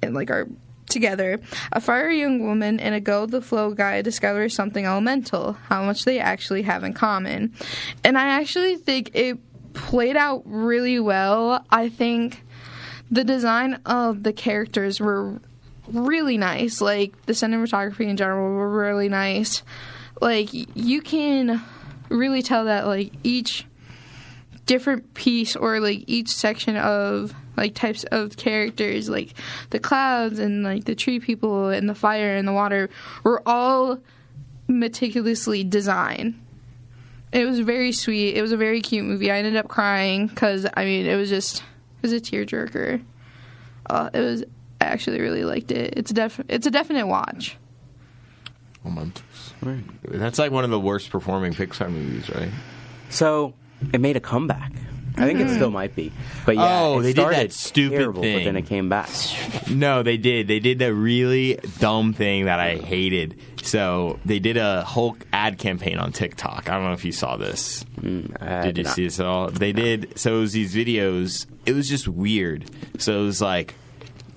[SPEAKER 2] and like are together, a fiery young woman and a go the flow guy discover something elemental, how much they actually have in common. And I actually think it played out really well. I think the design of the characters were really nice. Like the cinematography in general were really nice. Like you can really tell that like each different piece or like each section of like types of characters like the clouds and like the tree people and the fire and the water were all meticulously designed it was very sweet it was a very cute movie i ended up crying because i mean it was just it was a tearjerker uh, it was i actually really liked it it's a def it's a definite watch
[SPEAKER 8] That's like one of the worst performing Pixar movies, right?
[SPEAKER 6] So it made a comeback. I think it mm-hmm. still might be, but yeah,
[SPEAKER 8] Oh,
[SPEAKER 6] it
[SPEAKER 8] they did that stupid
[SPEAKER 6] terrible,
[SPEAKER 8] thing.
[SPEAKER 6] but then it came back.
[SPEAKER 8] No, they did. They did the really dumb thing that I hated. So they did a Hulk ad campaign on TikTok. I don't know if you saw this.
[SPEAKER 6] Mm, I
[SPEAKER 8] did you
[SPEAKER 6] not.
[SPEAKER 8] see this at all? They did. So it was these videos. It was just weird. So it was like,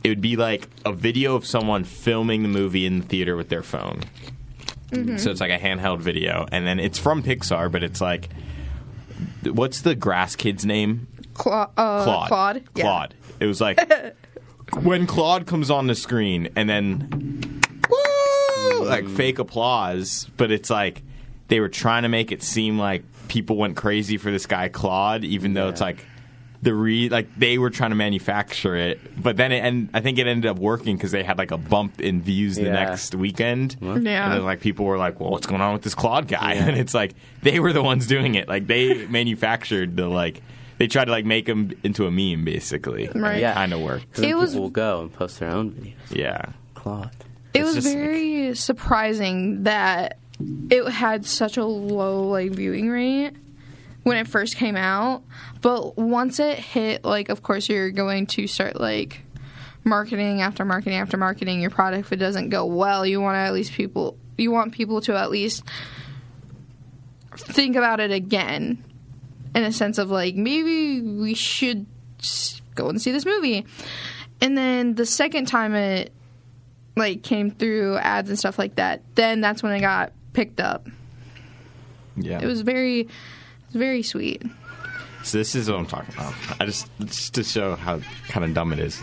[SPEAKER 8] it would be like a video of someone filming the movie in the theater with their phone. So it's like a handheld video, and then it's from Pixar, but it's like, what's the grass kid's name?
[SPEAKER 2] Cla- uh,
[SPEAKER 8] Clod.
[SPEAKER 2] Clod. Yeah.
[SPEAKER 8] Clod. It was like <laughs> when Clod comes on the screen and then woo, like fake applause, but it's like they were trying to make it seem like people went crazy for this guy Clod, even though it's like the re like they were trying to manufacture it, but then it, and I think it ended up working because they had like a bump in views the
[SPEAKER 6] Yeah.
[SPEAKER 8] next weekend.
[SPEAKER 2] Yeah.
[SPEAKER 8] and then like people were like, "Well, what's going on with this Clod guy?" <laughs> And it's like they were the ones doing it. Like they <laughs> manufactured the like they tried to like make him into a meme basically.
[SPEAKER 2] Right.
[SPEAKER 6] Yeah.
[SPEAKER 8] kind of worked.
[SPEAKER 6] Then
[SPEAKER 2] It was-
[SPEAKER 6] people will go and post their own videos.
[SPEAKER 8] Yeah.
[SPEAKER 6] Clod.
[SPEAKER 2] It
[SPEAKER 8] It's
[SPEAKER 2] was
[SPEAKER 8] just like-
[SPEAKER 2] very surprising that it had such a low like viewing rate when it first came out, but once it hit like of course you're going to start like marketing after marketing after marketing your product. If it doesn't go well you want to at least people you want people to at least think about it again in a sense of like maybe we should go and see this movie. And then the second time it like came through ads and stuff like that then that's when it got picked up.
[SPEAKER 8] Yeah.
[SPEAKER 2] it was very it was very sweet
[SPEAKER 8] So this is what I'm talking about. I just just to show how kind of dumb it is.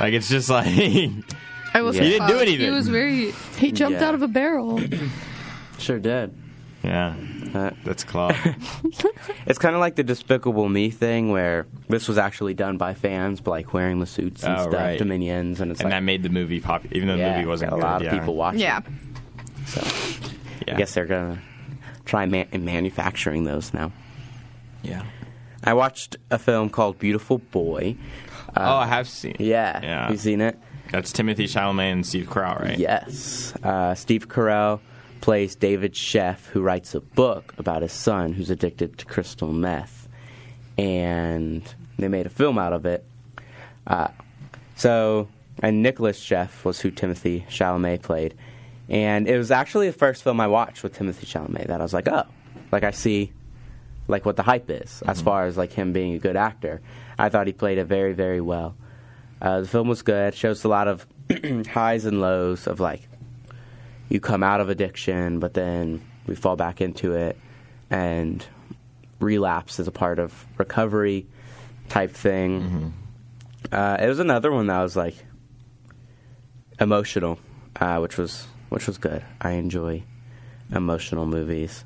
[SPEAKER 8] Like it's just like <laughs>
[SPEAKER 2] I will
[SPEAKER 8] He didn't do anything.
[SPEAKER 2] He was very.
[SPEAKER 7] He jumped
[SPEAKER 6] Yeah.
[SPEAKER 7] out of a barrel. <clears throat>
[SPEAKER 6] Sure did.
[SPEAKER 8] yeah,
[SPEAKER 6] Uh,
[SPEAKER 8] that's Clod. <laughs>
[SPEAKER 6] It's kind of like the Despicable Me thing, where this was actually done by fans, but like wearing the suits and
[SPEAKER 8] Oh,
[SPEAKER 6] stuff,
[SPEAKER 8] right.
[SPEAKER 6] Dominions, and it's
[SPEAKER 8] and
[SPEAKER 6] like
[SPEAKER 8] that made the movie popular, even though the
[SPEAKER 6] yeah,
[SPEAKER 8] movie wasn't
[SPEAKER 6] got a
[SPEAKER 8] good.
[SPEAKER 6] lot
[SPEAKER 8] yeah.
[SPEAKER 6] of people watching.
[SPEAKER 2] Yeah.
[SPEAKER 6] So
[SPEAKER 8] Yeah.
[SPEAKER 6] I guess they're gonna try man- manufacturing those now.
[SPEAKER 8] Yeah.
[SPEAKER 6] I watched a film called Beautiful Boy.
[SPEAKER 8] oh, I have seen. it.
[SPEAKER 6] Yeah,
[SPEAKER 8] Yeah.
[SPEAKER 6] you seen it?
[SPEAKER 8] That's Timothée Chalamet and Steve Carell, right?
[SPEAKER 6] Yes. Uh, Steve Carell plays David Sheff, who writes a book about his son who's addicted to crystal meth. And they made a film out of it. Uh, so, and Nicholas Sheff was who Timothée Chalamet played. And it was actually the first film I watched with Timothée Chalamet that I was like, oh, like I see like what the hype is as far as like him being a good actor. I thought he played it very, very well. Uh, the film was good. Shows a lot of <clears throat> highs and lows of like you come out of addiction, but then we fall back into it, and relapse is a part of recovery type thing. Uh, it was another one that was like emotional, uh, which was which was good. I enjoy emotional movies.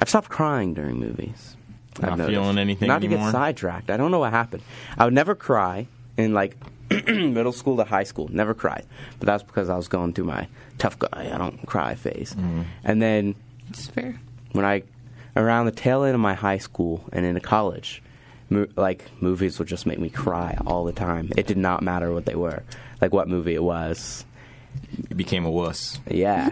[SPEAKER 6] I've stopped crying during movies. I've
[SPEAKER 8] Not
[SPEAKER 6] noticed.
[SPEAKER 8] feeling anything
[SPEAKER 6] Not to get sidetracked. I don't know what happened. I would never cry in like <clears throat> middle school to high school. Never cried, but that's because I was going through my tough guy. I don't cry phase.
[SPEAKER 8] Mm-hmm.
[SPEAKER 6] And then
[SPEAKER 2] It's fair.
[SPEAKER 6] when I around the tail end of my high school and into college, mo- like movies would just make me cry all the time. It did not matter what they were, like what movie it was.
[SPEAKER 8] He became a wuss.
[SPEAKER 6] Yeah.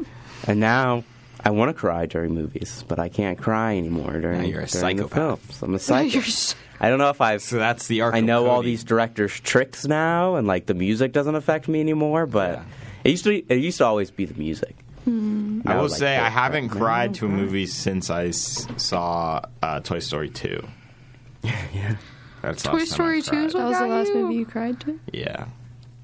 [SPEAKER 6] <laughs> and now I want to cry during movies, but I can't cry anymore during,
[SPEAKER 8] Now you're a
[SPEAKER 6] during the
[SPEAKER 8] psychopath.
[SPEAKER 6] films. I'm a
[SPEAKER 2] You're
[SPEAKER 6] psychopath.
[SPEAKER 2] s-
[SPEAKER 6] I don't know if I've.
[SPEAKER 8] So that's the arc.
[SPEAKER 6] I
[SPEAKER 8] of
[SPEAKER 6] know all these directors' tricks now, and like the music doesn't affect me anymore. But
[SPEAKER 8] Yeah.
[SPEAKER 6] it used to. Be, It used to always be the music.
[SPEAKER 8] I will
[SPEAKER 6] like,
[SPEAKER 8] say I haven't cried to a movie since I s- saw uh, Toy Story 2. <laughs>
[SPEAKER 6] yeah.
[SPEAKER 8] That's the
[SPEAKER 2] Toy Story 2 is
[SPEAKER 8] cried.
[SPEAKER 2] what
[SPEAKER 7] That was the last
[SPEAKER 2] you?
[SPEAKER 7] movie you cried to.
[SPEAKER 8] Yeah.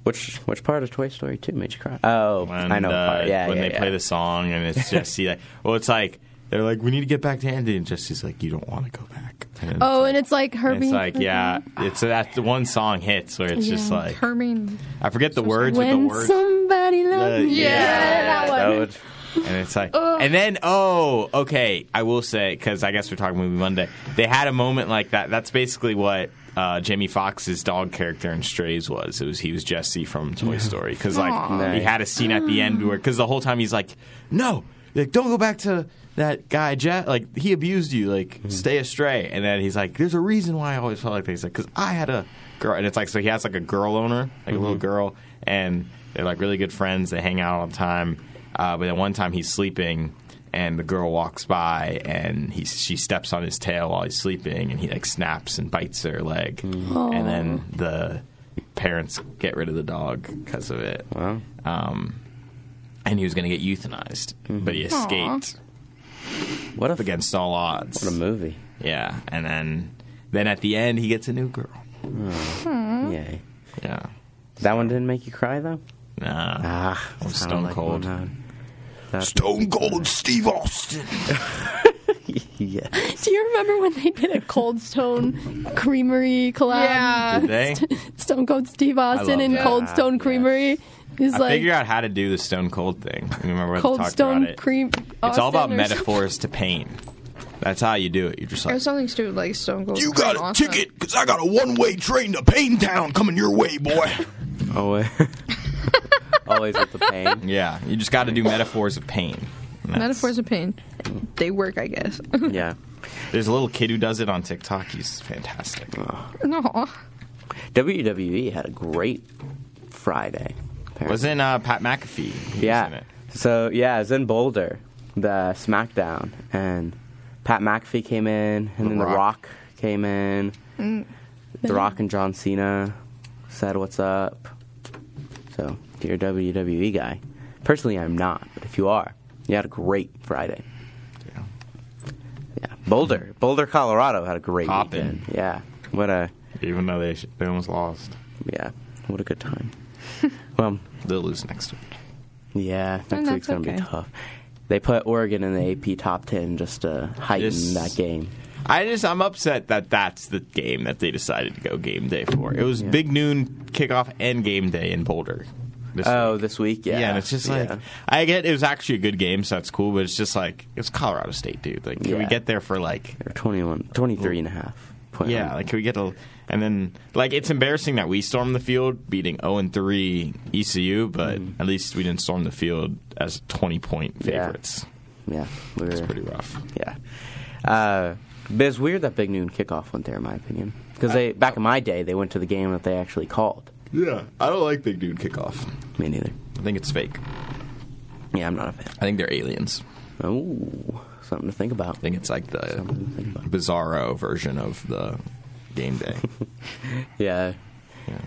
[SPEAKER 6] Which which part of Toy Story two made you cry? Oh,
[SPEAKER 8] When,
[SPEAKER 6] I know.
[SPEAKER 8] uh,
[SPEAKER 6] part. Yeah,
[SPEAKER 8] when
[SPEAKER 6] yeah,
[SPEAKER 8] they
[SPEAKER 6] yeah.
[SPEAKER 8] play the song and it's <laughs> Jesse like, well, it's like they're like, we need to get back to Andy, and Jesse's like, you don't want to go back. And
[SPEAKER 7] Oh,
[SPEAKER 8] it's
[SPEAKER 7] and it's like
[SPEAKER 8] like,
[SPEAKER 7] Herbie.
[SPEAKER 8] it's like, yeah, it's that the one song hits where it's just
[SPEAKER 7] Yeah.
[SPEAKER 8] like,
[SPEAKER 2] Hermine.
[SPEAKER 8] I forget the words, but the
[SPEAKER 7] When
[SPEAKER 8] words.
[SPEAKER 7] somebody loves me.
[SPEAKER 8] yeah.
[SPEAKER 7] that one.
[SPEAKER 6] That would-
[SPEAKER 8] And it's like, and then oh, okay. I will say because I guess we're talking movie Monday. They had a moment like that. That's basically what uh, Jamie Foxx's dog character in Strays was. It was he was Jesse from Toy Story because like
[SPEAKER 2] Aw.
[SPEAKER 8] he had a scene at the end where because the whole time he's like, no, like don't go back to that guy Jet. Like he abused you. Like stay astray. And then he's like, there's a reason why I always felt like this. Like because I had a girl, and it's like so he has like a girl owner, like a little girl, and they're like really good friends. They hang out all the time. Uh, but then one time he's sleeping, and the girl walks by, and he she steps on his tail while he's sleeping, and he like snaps and bites her leg, and then the parents get rid of the dog because of it.
[SPEAKER 6] Wow.
[SPEAKER 8] Um, and he was going to get euthanized, but he escaped
[SPEAKER 6] What a
[SPEAKER 8] up against all odds.
[SPEAKER 6] what a movie.
[SPEAKER 8] Yeah, and then then at the end he gets a new girl.
[SPEAKER 6] Yay.
[SPEAKER 8] Yeah,
[SPEAKER 6] That one didn't make you cry though.
[SPEAKER 8] nah.
[SPEAKER 6] Ah,
[SPEAKER 8] I'm stone
[SPEAKER 6] like
[SPEAKER 8] cold.
[SPEAKER 6] One would.
[SPEAKER 8] Stone Cold Steve Austin. <laughs>
[SPEAKER 6] yeah.
[SPEAKER 7] Do you remember when they did a Cold Stone Creamery collab?
[SPEAKER 2] Yeah.
[SPEAKER 8] Did they? <laughs>
[SPEAKER 7] Stone Cold Steve Austin and
[SPEAKER 8] that.
[SPEAKER 7] Cold Stone
[SPEAKER 6] Yes.
[SPEAKER 7] Creamery. He's
[SPEAKER 8] I
[SPEAKER 7] like
[SPEAKER 8] figured out how to do the Stone Cold thing. You remember when
[SPEAKER 7] Cold
[SPEAKER 8] we talked
[SPEAKER 7] Stone
[SPEAKER 8] about it?
[SPEAKER 7] Cream.
[SPEAKER 8] It's all about
[SPEAKER 7] Austin or
[SPEAKER 8] metaphors to pain. That's how you do it. You're just
[SPEAKER 2] Or
[SPEAKER 8] like,
[SPEAKER 2] something stupid like Stone Cold.
[SPEAKER 11] You got a
[SPEAKER 2] Austin.
[SPEAKER 11] ticket because I got a one way train to Pain Town coming your way, boy. <laughs>
[SPEAKER 6] Always. Always with the pain. <laughs>
[SPEAKER 8] yeah, you just got to do metaphors of pain. And that's-
[SPEAKER 2] Metaphors of pain. They work, I guess. <laughs>
[SPEAKER 6] Yeah.
[SPEAKER 8] There's a little kid who does it on TikTok. He's fantastic.
[SPEAKER 2] no.
[SPEAKER 6] WWE had a great Friday. apparently.
[SPEAKER 8] Wasn't uh, Pat McAfee? He was in
[SPEAKER 6] Yeah.
[SPEAKER 8] it.
[SPEAKER 6] So yeah, it was in Boulder, the SmackDown, and Pat McAfee came in, and
[SPEAKER 8] The
[SPEAKER 6] then The
[SPEAKER 8] Rock.
[SPEAKER 6] Rock came in.
[SPEAKER 2] Mm.
[SPEAKER 6] The Rock and John Cena said, "What's up?" So, if you're a WWE guy, personally, I'm not. But if you are, you had a great Friday.
[SPEAKER 8] Yeah.
[SPEAKER 6] Yeah. Boulder, Boulder, Colorado had a great
[SPEAKER 8] Poppin'.
[SPEAKER 6] weekend. Yeah. What a
[SPEAKER 8] Even though they sh- they almost lost,
[SPEAKER 6] yeah. What a good time. <laughs> well,
[SPEAKER 8] they'll lose next week.
[SPEAKER 6] yeah. Oh, next
[SPEAKER 2] that's
[SPEAKER 6] week's gonna
[SPEAKER 2] okay.
[SPEAKER 6] be tough. They put Oregon in the AP top ten just to heighten
[SPEAKER 8] Just-
[SPEAKER 6] that game.
[SPEAKER 8] I just I'm upset that that's the game that they decided to go game day for. It was
[SPEAKER 6] Yeah.
[SPEAKER 8] big noon kickoff and game day in Boulder. This
[SPEAKER 6] Oh,
[SPEAKER 8] week.
[SPEAKER 6] this week, yeah.
[SPEAKER 8] yeah, and it's just like
[SPEAKER 6] Yeah.
[SPEAKER 8] I get it was actually a good game, so that's cool. But it's just like it's Colorado State, dude. Like, can we get there for like
[SPEAKER 6] They're 21, 23 and a half. Point
[SPEAKER 8] yeah,
[SPEAKER 6] one.
[SPEAKER 8] like can we get a and then like it's embarrassing that we stormed the field beating 0 and 3 ECU, but at least we didn't storm the field as 20 point.
[SPEAKER 6] Yeah.
[SPEAKER 8] favorites.
[SPEAKER 6] yeah. We
[SPEAKER 8] It's pretty rough.
[SPEAKER 6] yeah. Uh, but it's weird that Big Noon kickoff went there, in my opinion. Because they back in my day, they went to the game that they actually called.
[SPEAKER 8] Yeah, I don't like big dude kickoff.
[SPEAKER 6] Me neither.
[SPEAKER 8] I think it's fake.
[SPEAKER 6] Yeah, I'm not a fan.
[SPEAKER 8] I think they're aliens.
[SPEAKER 6] Oh, something to think about.
[SPEAKER 8] I think it's like the
[SPEAKER 6] Something to think about.
[SPEAKER 8] bizarro version of the game day. <laughs>
[SPEAKER 6] Yeah,
[SPEAKER 8] yeah.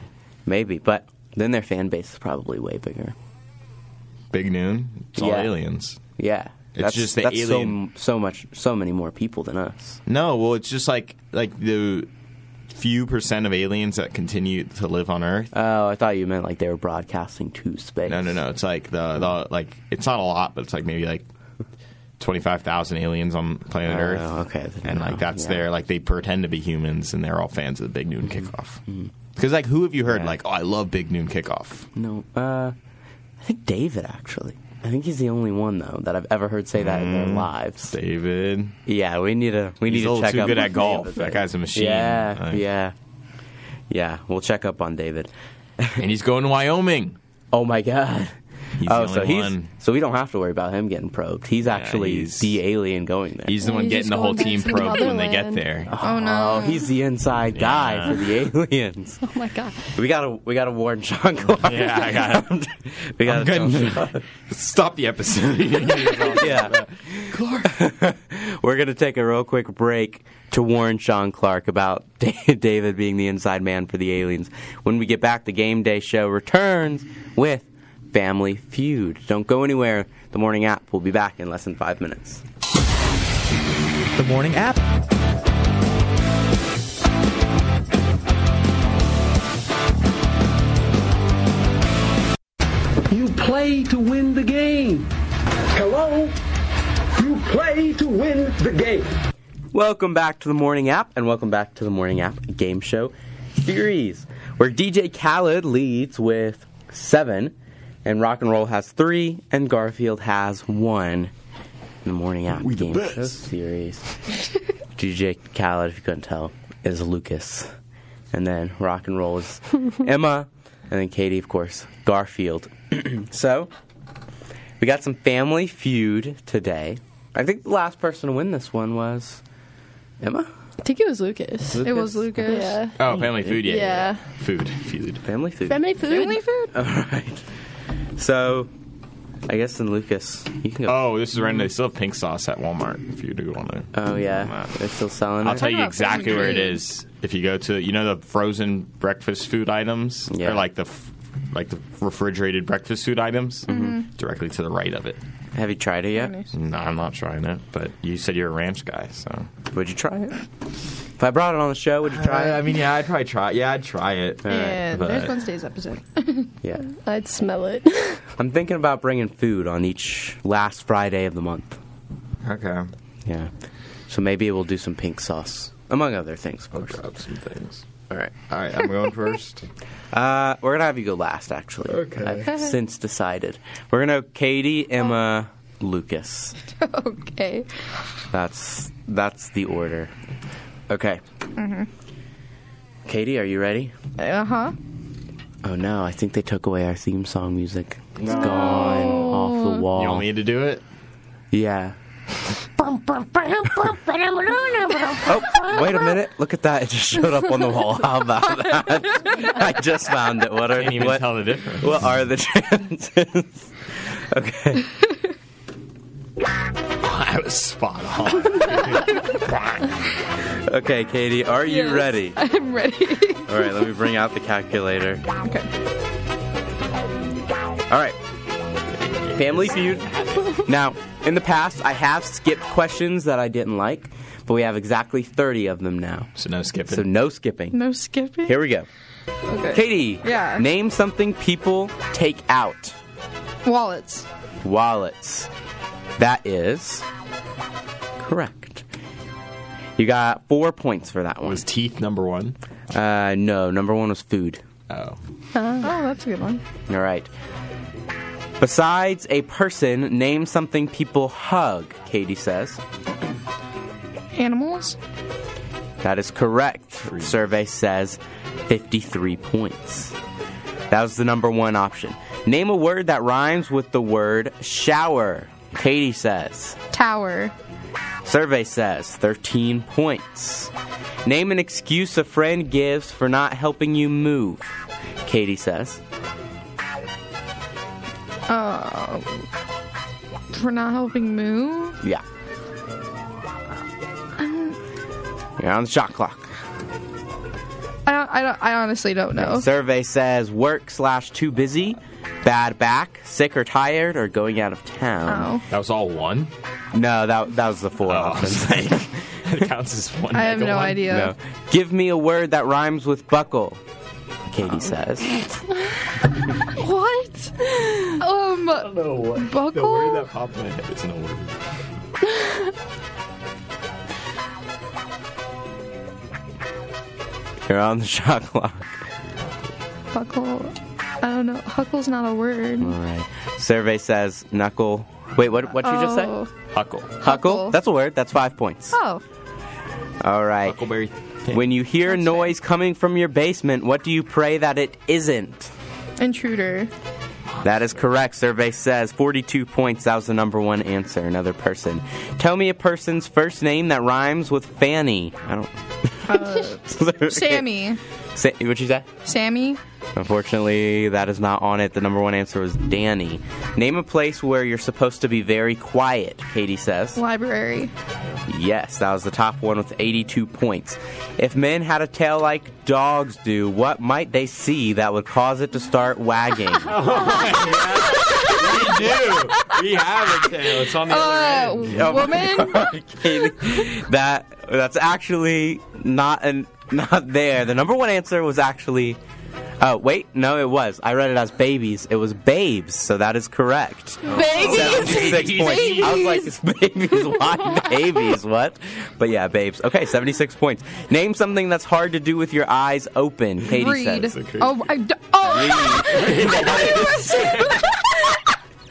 [SPEAKER 6] maybe. But then their fan base is probably way bigger.
[SPEAKER 8] Big noon. It's all
[SPEAKER 6] Yeah.
[SPEAKER 8] aliens.
[SPEAKER 6] Yeah,
[SPEAKER 8] It's
[SPEAKER 6] that's
[SPEAKER 8] just the
[SPEAKER 6] that's
[SPEAKER 8] alien-
[SPEAKER 6] so so much so many more people than us.
[SPEAKER 8] No, well, it's just like like the few percent of aliens that continue to live on Earth.
[SPEAKER 6] Oh, I thought you meant like they were broadcasting to space.
[SPEAKER 8] No, no, no. It's like the, the like it's not a lot, but it's like maybe like twenty five thousand aliens on planet
[SPEAKER 6] Oh,
[SPEAKER 8] Earth.
[SPEAKER 6] okay.
[SPEAKER 8] and like that's
[SPEAKER 6] Yeah. Mm-hmm.
[SPEAKER 8] their like they pretend to be humans, and they're all fans of the Big Noon Kickoff. Because like, who have you heard
[SPEAKER 6] Yeah.
[SPEAKER 8] like, oh, I love Big Noon Kickoff?
[SPEAKER 6] No, uh, I think David actually. I think he's the only one though that I've ever heard say that in their mm, lives.
[SPEAKER 8] David.
[SPEAKER 6] Yeah, we need to we need
[SPEAKER 8] a
[SPEAKER 6] to check
[SPEAKER 8] too
[SPEAKER 6] up
[SPEAKER 8] good at golf. That guy's a machine.
[SPEAKER 6] Yeah,
[SPEAKER 8] Like-
[SPEAKER 6] yeah, yeah. We'll check up on David.
[SPEAKER 8] and he's going to Wyoming. <laughs>
[SPEAKER 6] Oh my god.
[SPEAKER 8] He's
[SPEAKER 6] oh,
[SPEAKER 8] the
[SPEAKER 6] so
[SPEAKER 8] only
[SPEAKER 6] he's
[SPEAKER 8] one.
[SPEAKER 6] so we don't have to worry about him getting probed. He's actually
[SPEAKER 8] he's-
[SPEAKER 6] the alien going there.
[SPEAKER 8] He's the one
[SPEAKER 7] he's
[SPEAKER 8] getting the whole team
[SPEAKER 7] to the
[SPEAKER 8] probed when they get there.
[SPEAKER 2] Oh, oh no.
[SPEAKER 6] Oh, he's the inside guy
[SPEAKER 8] Yeah.
[SPEAKER 6] for the <laughs> aliens.
[SPEAKER 7] Oh my god.
[SPEAKER 6] We gotta we gotta warn Sean Clark.
[SPEAKER 8] Yeah, I got it. <laughs>
[SPEAKER 6] we gotta
[SPEAKER 8] I'm
[SPEAKER 6] tell
[SPEAKER 8] good. <laughs> Stop the episode.
[SPEAKER 6] yeah. Clark, We're going to take a real quick break to warn Sean Clark about David being the inside man for the aliens. When we get back, the game day show returns with Family Feud. Don't go anywhere. The morning app will be back in less than five minutes.
[SPEAKER 5] The morning app.
[SPEAKER 10] You play to win the game. Hello? You play to win the game.
[SPEAKER 6] Welcome back to the morning app, and welcome back to the morning app game show series, where DJ Khaled leads with seven, and rock and roll has three, and Garfield has one. In the morning app
[SPEAKER 11] We the
[SPEAKER 6] game
[SPEAKER 11] best.
[SPEAKER 6] show series. DJ <laughs> Khaled, if you couldn't tell, is Lucas, and then rock and roll is <laughs> Emma, and then Katie, of course, Garfield. <clears throat> so we got some family feud today. I think the last person to win this one was Emma.
[SPEAKER 7] I think it was Lucas.
[SPEAKER 2] It was Lucas.
[SPEAKER 7] Yeah.
[SPEAKER 8] oh, family food. Yeah, yeah.
[SPEAKER 7] Yeah.
[SPEAKER 8] yeah. Food. Food.
[SPEAKER 6] Family food.
[SPEAKER 7] Family food.
[SPEAKER 2] Family food?
[SPEAKER 6] All right. So, I guess then Lucas, you can go.
[SPEAKER 8] Oh, this is random. They still have pink sauce at Walmart if you do want to.
[SPEAKER 6] Oh, yeah, they're still selling
[SPEAKER 8] I'll
[SPEAKER 6] it.
[SPEAKER 8] tell you exactly where it is If you go to, you know, the frozen breakfast food items,
[SPEAKER 6] Yeah.
[SPEAKER 8] or like the, f- like the refrigerated breakfast food items,
[SPEAKER 2] Mm-hmm.
[SPEAKER 8] directly to the right of it.
[SPEAKER 6] Have you tried it yet?
[SPEAKER 2] Nice.
[SPEAKER 8] No, I'm not trying it, but you said you're a ranch guy, so.
[SPEAKER 6] Would you try it? If I brought it on the show, would you try it?
[SPEAKER 8] I mean, yeah, I'd probably try. it. Yeah, I'd try it.
[SPEAKER 2] Yeah,
[SPEAKER 8] but-
[SPEAKER 2] there's Wednesday's episode. <laughs>
[SPEAKER 6] Yeah.
[SPEAKER 7] I'd smell it. <laughs>
[SPEAKER 6] I'm thinking about bringing food on each last Friday of the month.
[SPEAKER 8] Okay.
[SPEAKER 6] Yeah. So maybe we'll do some pink sauce, among other things, of
[SPEAKER 8] I'll
[SPEAKER 6] course.
[SPEAKER 8] grab some things.
[SPEAKER 6] All right.
[SPEAKER 8] All right, I'm going first. <laughs>
[SPEAKER 6] Uh, we're gonna have you go last, actually.
[SPEAKER 8] Okay.
[SPEAKER 6] I've since decided. We're gonna Katie, Emma, Lucas.
[SPEAKER 2] okay.
[SPEAKER 6] That's that's the order. Okay. Mhm. Katie, are you ready?
[SPEAKER 2] Uh huh.
[SPEAKER 6] Oh no, I think they took away our theme song music. It's gone off the wall.
[SPEAKER 8] You want me to do it?
[SPEAKER 6] Yeah. <laughs> Oh, wait a minute! Look at that! It just showed up on the wall. How about that? I just found it. What are
[SPEAKER 8] Can't even
[SPEAKER 6] what,
[SPEAKER 8] tell the difference.
[SPEAKER 6] what are the chances? okay. <laughs>
[SPEAKER 8] I was spot on. <laughs> <laughs>
[SPEAKER 6] Okay, Katie, are you
[SPEAKER 2] Yes,
[SPEAKER 6] ready? <laughs>
[SPEAKER 2] I'm ready. <laughs>
[SPEAKER 6] All right, let me bring out the calculator.
[SPEAKER 2] okay.
[SPEAKER 6] All right. Family Feud. Now, in the past, I have skipped questions that I didn't like, but we have exactly 30 of them now.
[SPEAKER 8] So no skipping.
[SPEAKER 6] So no skipping.
[SPEAKER 2] No skipping.
[SPEAKER 6] Here we go.
[SPEAKER 2] Okay.
[SPEAKER 6] Katie,
[SPEAKER 2] Yeah.
[SPEAKER 6] name something people take out.
[SPEAKER 2] Wallets.
[SPEAKER 6] Wallets. That is correct. You got four points for that one.
[SPEAKER 8] Was teeth number one?
[SPEAKER 6] Uh, no, number one was food.
[SPEAKER 8] Oh.
[SPEAKER 2] Oh, that's a good one.
[SPEAKER 6] All right. Besides a person, name something people hug, Katie says.
[SPEAKER 2] Animals.
[SPEAKER 6] That is correct. Survey says 53 points. That was the number one option. Name a word that rhymes with the word shower. Katie says.
[SPEAKER 2] Tower.
[SPEAKER 6] Survey says 13 points. Name an excuse a friend gives for not helping you move. Katie says.
[SPEAKER 2] Uh, for not helping move.
[SPEAKER 6] Yeah.
[SPEAKER 2] Um,
[SPEAKER 6] You're on the shot clock.
[SPEAKER 2] I don't, I. I honestly don't know.
[SPEAKER 6] Survey says work slash too busy, bad back, sick or tired, or going out of town.
[SPEAKER 8] That was all one?
[SPEAKER 6] No, that that was the four
[SPEAKER 8] Oh,
[SPEAKER 6] options. <laughs>
[SPEAKER 8] it counts as one.
[SPEAKER 2] I have
[SPEAKER 8] mega
[SPEAKER 2] no
[SPEAKER 8] one?
[SPEAKER 2] idea.
[SPEAKER 6] No. Give me a word that rhymes with buckle. Katie says. <laughs>
[SPEAKER 2] What? Um,
[SPEAKER 8] No, what?
[SPEAKER 2] buckle.
[SPEAKER 8] The word that popped in my head is no word.
[SPEAKER 6] You're on the shot clock.
[SPEAKER 2] Buckle. I don't know. Huckle's not a word.
[SPEAKER 6] All right. Survey says knuckle. Wait, what? What you just say?
[SPEAKER 2] Oh.
[SPEAKER 8] Huckle.
[SPEAKER 6] Huckle.
[SPEAKER 2] Huckle.
[SPEAKER 6] That's a word. That's five points.
[SPEAKER 2] Oh.
[SPEAKER 6] All right.
[SPEAKER 8] Huckleberry.
[SPEAKER 6] When you hear a noise coming from your basement, what do you pray that it isn't?
[SPEAKER 2] Intruder.
[SPEAKER 6] That is correct. Survey says 42 points. That was the number one answer. Another person. Tell me a person's first name that rhymes with Fanny. I don't.
[SPEAKER 2] Uh, <laughs> Sammy.
[SPEAKER 6] Sa- what'd you say?
[SPEAKER 2] Sammy.
[SPEAKER 6] Unfortunately, that is not on it. The number one answer was Danny. Name a place where you're supposed to be very quiet, Katie says.
[SPEAKER 2] Library.
[SPEAKER 6] Yes, that was the top one with 82 points. If men had a tail like dogs do, what might they see that would cause it to start wagging? <laughs>
[SPEAKER 8] oh we do. We have a tail. It's on the
[SPEAKER 2] Uh,
[SPEAKER 8] other end.
[SPEAKER 6] Oh
[SPEAKER 2] woman.
[SPEAKER 6] God, Katie. that that's actually not an, not there. The number one answer was actually. Oh wait, no, it was. I read it as babies. It was babes, so that is correct.
[SPEAKER 2] Babies.
[SPEAKER 6] Six points. I was like, it's babies. Why babies? What? But yeah, babes. Okay, seventy-six points. Name something that's hard to do with your eyes open. Katie
[SPEAKER 2] Read.
[SPEAKER 6] says.
[SPEAKER 2] Oh, I d- oh. <laughs>
[SPEAKER 6] That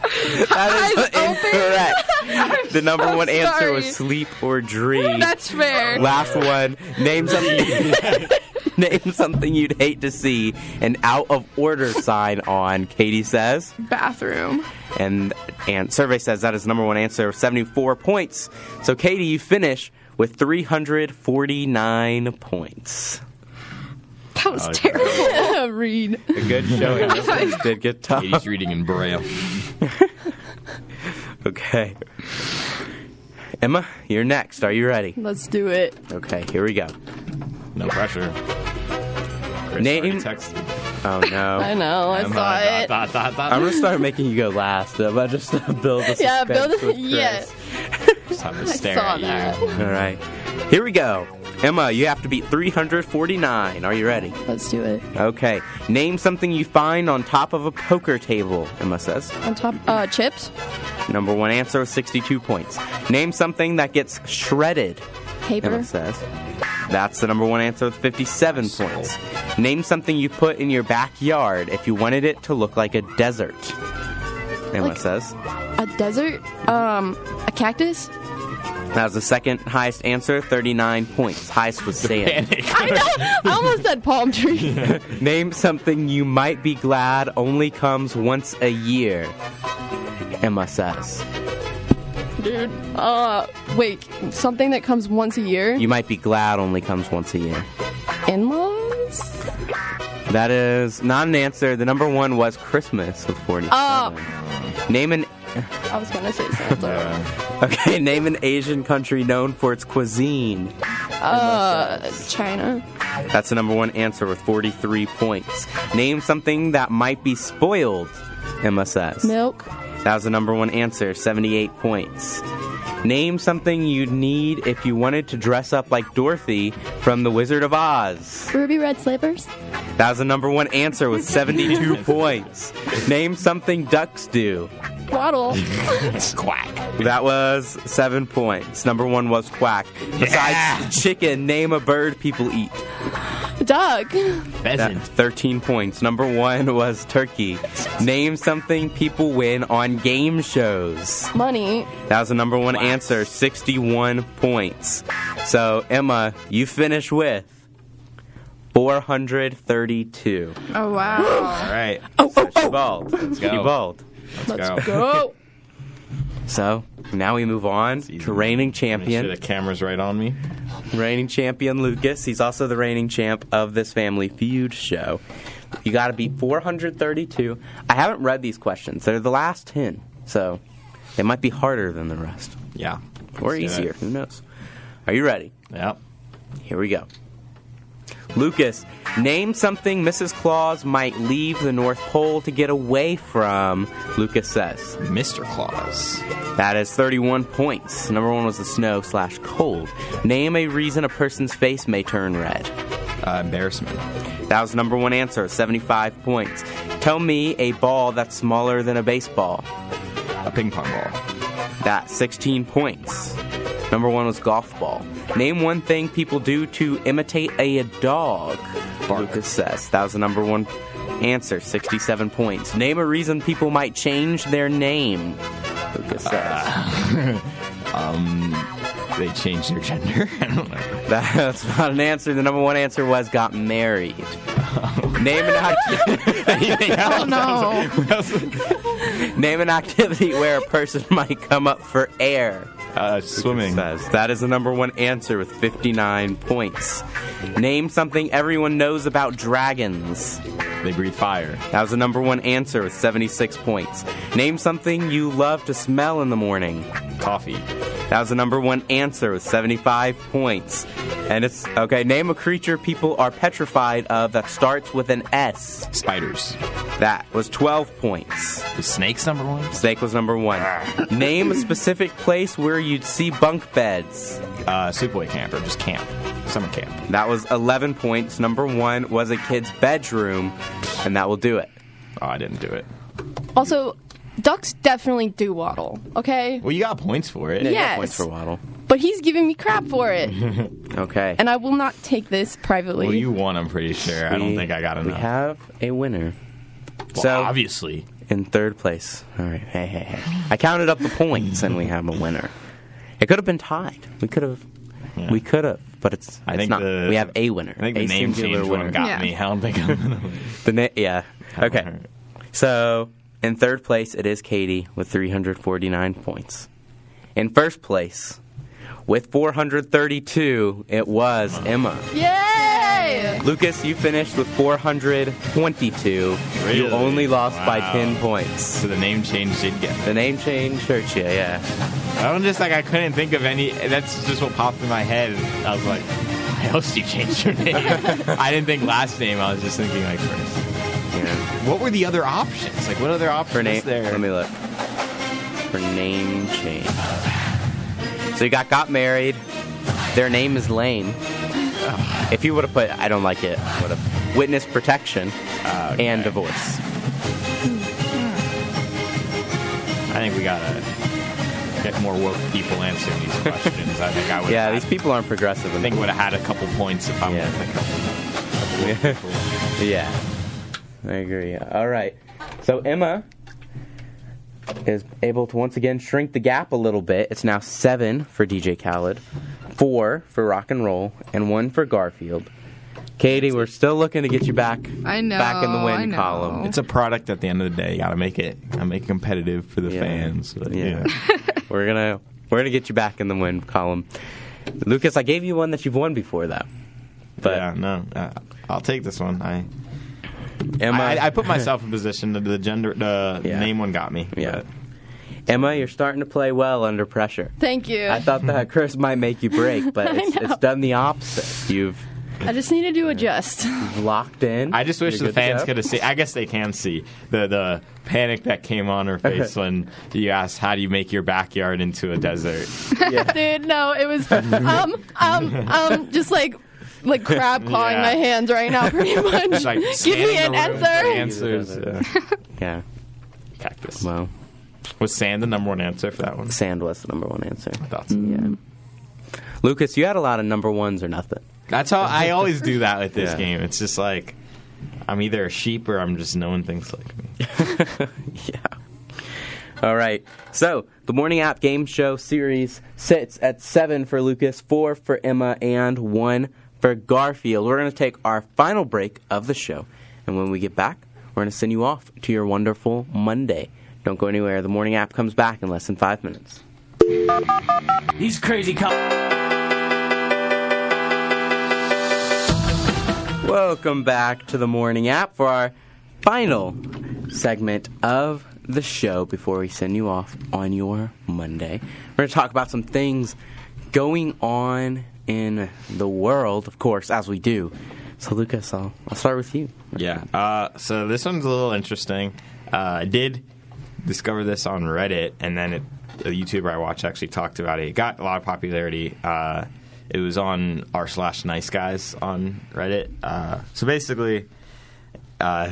[SPEAKER 6] is incorrect. <laughs> The number
[SPEAKER 2] so
[SPEAKER 6] one answer was sleep or dream.
[SPEAKER 2] That's fair.
[SPEAKER 6] Last one. Name something. <laughs> name something you'd hate to see an out of order sign on. Katie says,
[SPEAKER 2] Bathroom.
[SPEAKER 6] and and survey says that is number one answer. Seventy four points. So Katie, you finish with three hundred forty nine points.
[SPEAKER 2] That was terrible.
[SPEAKER 7] Read.
[SPEAKER 6] A good showing. <laughs> This did get tough.
[SPEAKER 8] Katie's reading in braille. <laughs>
[SPEAKER 6] Okay. Emma, you're next. Are you ready?
[SPEAKER 7] Let's do it.
[SPEAKER 6] Okay, here we go.
[SPEAKER 8] No pressure. Chris
[SPEAKER 6] Name- Oh no. <laughs>
[SPEAKER 7] I know. I
[SPEAKER 8] Emma,
[SPEAKER 7] saw it.
[SPEAKER 8] dot, dot, dot,
[SPEAKER 6] I'm gonna start making you go last. I'm gonna just build a suspense
[SPEAKER 7] Yeah, build a-
[SPEAKER 6] with Chris.
[SPEAKER 7] yeah.
[SPEAKER 8] Just have to
[SPEAKER 7] I saw
[SPEAKER 8] at you.
[SPEAKER 7] that.
[SPEAKER 6] All right. Here we go. Emma, you have to beat 349. Are you ready?
[SPEAKER 7] Let's do it.
[SPEAKER 6] Okay. Name something you find on top of a poker table, Emma says.
[SPEAKER 7] On top, uh, chips,
[SPEAKER 6] Number one answer is 62 points. Name something that gets shredded,
[SPEAKER 7] paper,
[SPEAKER 6] Emma says. That's the number one answer with 57 points. Name something you put in your backyard if you wanted it to look like a desert, Emma
[SPEAKER 7] Like-
[SPEAKER 6] says.
[SPEAKER 7] a desert, um, a cactus.
[SPEAKER 6] That was the second highest answer, 39 points. Highest was sand.
[SPEAKER 7] I know. I almost said palm tree. <laughs>
[SPEAKER 6] Name something you might be glad only comes once a year. Emma says.
[SPEAKER 7] Dude. Uh, wait. Something that comes once a year.
[SPEAKER 6] You might be glad only comes once a year.
[SPEAKER 7] In-laws.
[SPEAKER 6] That is not an answer. The number one was Christmas with 47.
[SPEAKER 7] Oh.
[SPEAKER 6] Name an
[SPEAKER 7] I was gonna say Santa. <laughs>
[SPEAKER 6] okay. Name an Asian country known for its cuisine.
[SPEAKER 7] Uh, China.
[SPEAKER 6] That's the number one answer with 43 points. Name something that might be spoiled, Emma says.
[SPEAKER 7] Milk.
[SPEAKER 6] That was the number one answer, 78 points. Name something you'd need if you wanted to dress up like Dorothy from The Wizard of Oz.
[SPEAKER 7] Ruby red slippers.
[SPEAKER 6] That was the number one answer with 72 <laughs> points. Name something ducks do.
[SPEAKER 7] Waddle. <laughs>
[SPEAKER 8] Quack.
[SPEAKER 6] That was seven points. Number one was quack. Besides chicken, name a bird people eat.
[SPEAKER 7] Duck.
[SPEAKER 6] That- 13 points. Number one was turkey. Name something people win on game shows.
[SPEAKER 7] Money.
[SPEAKER 6] That was the number one answer, 61 points. So, Emma, you finish with 432.
[SPEAKER 2] Oh wow.
[SPEAKER 8] All right.
[SPEAKER 6] Oh, oh, oh. Bald.
[SPEAKER 8] Let's go.
[SPEAKER 6] You bald.
[SPEAKER 8] Let's go.
[SPEAKER 6] So, now we move on to reigning
[SPEAKER 8] Make sure
[SPEAKER 6] champion.
[SPEAKER 8] the camera's right on me.
[SPEAKER 6] reigning champion Lucas. He's also the reigning champ of this Family Feud show. You got to beat 432. I haven't read these questions. They're the last 10, so they might be harder than the rest.
[SPEAKER 8] Yeah.
[SPEAKER 6] Or easier. Who knows? Are you ready?
[SPEAKER 8] Yep.
[SPEAKER 6] Here we go. Lucas, name something Mrs. Claus might leave the North Pole to get away from. Lucas says.
[SPEAKER 8] Mr. Claus.
[SPEAKER 6] That is 31 points. Number one was the snow slash cold. Name a reason a person's face may turn red.
[SPEAKER 8] Uh, embarrassment.
[SPEAKER 6] That was number one answer, 75 points. Tell me a ball that's smaller than a baseball.
[SPEAKER 8] A ping pong ball.
[SPEAKER 6] That's 16 points. Number one was golf ball. Name one thing people do to imitate a dog. Lucas says. That was the number one answer, 67 points. Name a reason people might change their name. Lucas says. <laughs>
[SPEAKER 8] Um, they changed their gender. <laughs> I don't know.
[SPEAKER 6] That's not an answer. The number one answer was got married. <laughs> Name an activity.
[SPEAKER 2] Oh no.
[SPEAKER 6] Name an activity where a person <laughs> might come up for air.
[SPEAKER 8] Uh, swimming.
[SPEAKER 6] Says. That is the number one answer with 59 points. Name something everyone knows about dragons.
[SPEAKER 8] They breathe fire.
[SPEAKER 6] That was the number one answer with 76 points. Name something you love to smell in the morning.
[SPEAKER 8] Coffee.
[SPEAKER 6] That was the number one answer with 75 points. And it's okay. Name a creature people are petrified of that starts with an S.
[SPEAKER 8] Spiders.
[SPEAKER 6] That was 12 points.
[SPEAKER 8] The snake's number one.
[SPEAKER 6] Snake was number one. <laughs> Name a specific place where you'd see bunk beds.
[SPEAKER 8] Uh, Superboy camp or just camp. Summer camp.
[SPEAKER 6] That was 11 points. Number one was a kid's bedroom, and that will do it.
[SPEAKER 8] Oh, I didn't do it.
[SPEAKER 7] Also, ducks definitely do waddle. Okay.
[SPEAKER 8] Well, you got points for it.
[SPEAKER 6] Yeah, you got
[SPEAKER 7] Yes.
[SPEAKER 6] points for Waddle.
[SPEAKER 7] But he's giving me crap for it, <laughs>
[SPEAKER 6] Okay.
[SPEAKER 7] and I will not take this privately.
[SPEAKER 8] Well, you won. I'm pretty sure. I don't think I got enough.
[SPEAKER 6] We
[SPEAKER 8] enough.
[SPEAKER 6] have a winner.
[SPEAKER 8] Well,
[SPEAKER 6] so
[SPEAKER 8] obviously.
[SPEAKER 6] in third place. All right. Hey, hey, hey. I counted up the points, and we have a winner. It could have been tied. We could have.
[SPEAKER 8] Yeah.
[SPEAKER 6] We could have, but it's,
[SPEAKER 8] I
[SPEAKER 6] it's
[SPEAKER 8] think
[SPEAKER 6] not.
[SPEAKER 8] the-
[SPEAKER 6] we have a winner.
[SPEAKER 8] I think
[SPEAKER 6] a
[SPEAKER 8] the name
[SPEAKER 6] singular
[SPEAKER 8] change
[SPEAKER 6] winner.
[SPEAKER 8] got
[SPEAKER 2] Yeah.
[SPEAKER 8] me. I don't think I'm gonna win.
[SPEAKER 6] The na- yeah. Okay. So in third place, it is Katie with 349 points. In first place, with 432, it was Emma.
[SPEAKER 7] Yay!
[SPEAKER 6] Lucas, you finished with 422.
[SPEAKER 8] Really?
[SPEAKER 6] You only lost by 10 points.
[SPEAKER 8] So the name change did get.
[SPEAKER 6] The name change hurt you, yeah.
[SPEAKER 8] I don't just like I couldn't think of any. That's just what popped in my head. I was like, why else do you change your name? <laughs> I didn't think last name. I was just thinking like first.
[SPEAKER 6] yeah.
[SPEAKER 8] What were the other options? Like what other options
[SPEAKER 6] For name,
[SPEAKER 8] there?
[SPEAKER 6] let me look. For name change. So you got got married. Their name is If you would have put, I don't like it. Would have witness protection
[SPEAKER 8] Okay.
[SPEAKER 6] and divorce.
[SPEAKER 8] I think we gotta get more woke people answering these <laughs> questions. I think I would.
[SPEAKER 6] Yeah,
[SPEAKER 8] have,
[SPEAKER 6] these people aren't progressive.
[SPEAKER 8] I think we would have had a couple points if I would
[SPEAKER 6] Yeah.
[SPEAKER 8] have think of
[SPEAKER 6] Yeah, I agree. All right. So Emma is able to once again shrink the gap a little bit. It's now seven for DJ Khaled, four for rock and roll, and one for Garfield. Katie, we're still looking to get you back.
[SPEAKER 2] I know,
[SPEAKER 6] Back in the
[SPEAKER 2] I
[SPEAKER 6] win
[SPEAKER 2] know.
[SPEAKER 6] column.
[SPEAKER 8] It's a product at the end of the day. You gotta make it. Gotta make it competitive for the
[SPEAKER 6] Yeah.
[SPEAKER 8] fans. But,
[SPEAKER 6] Yeah. <laughs> we're gonna we're gonna get you back in the win column. Lucas, I gave you one that you've won before, though. But
[SPEAKER 8] yeah, no, uh, I'll take this one. I
[SPEAKER 6] Emma,
[SPEAKER 8] I, I put myself <laughs> in position. The, the gender, the
[SPEAKER 6] Yeah.
[SPEAKER 8] name one got me.
[SPEAKER 6] Yeah.
[SPEAKER 8] but-
[SPEAKER 6] Emma, you're starting to play well under pressure.
[SPEAKER 7] Thank you.
[SPEAKER 6] I thought that curse might make you break, <laughs> but it's, it's done the opposite. You've
[SPEAKER 7] I just needed to adjust. <laughs>
[SPEAKER 6] locked in.
[SPEAKER 8] I just wish
[SPEAKER 6] You're
[SPEAKER 8] the fans could have seen. I guess they can see the the panic that came on her face when you asked, "How do you make your backyard into a desert?" <laughs>
[SPEAKER 7] Dude, no, it was um um um just like like crab clawing
[SPEAKER 8] Yeah.
[SPEAKER 7] my hands right now, pretty much.
[SPEAKER 8] Like
[SPEAKER 7] Give me an
[SPEAKER 8] the room for
[SPEAKER 7] answer.
[SPEAKER 8] Answers. Yeah.
[SPEAKER 6] Yeah.
[SPEAKER 8] Cactus.
[SPEAKER 6] Well,
[SPEAKER 8] Was sand the number one answer for that one?
[SPEAKER 6] sand was the number one answer.
[SPEAKER 8] I thought so.
[SPEAKER 6] Yeah. Lucas, you had a lot of number ones or nothing.
[SPEAKER 8] That's how I always do that with this
[SPEAKER 6] Yeah.
[SPEAKER 8] game. It's just like I'm either a sheep or I'm just knowing things like me. <laughs>
[SPEAKER 6] yeah. All right. So the morning app game show series sits at seven for Lucas, four for Emma, and one for Garfield. We're going to take our final break of the show, and when we get back, we're going to send you off to your wonderful Monday. Don't go anywhere. The morning app comes back in less than five minutes.
[SPEAKER 12] These crazy cops.
[SPEAKER 6] Welcome back to the morning app for our final segment of the show before we send you off on your Monday. We're going to talk about some things going on in the world, of course, as we do. So, Lucas, I'll, I'll start with you.
[SPEAKER 8] Yeah. Uh, so this one's a little interesting. Uh, I did discover this on Reddit, and then it, a YouTuber I watch actually talked about it. It got a lot of popularity. Uh, it was on r slash nice guys on Reddit. Uh, so basically, uh,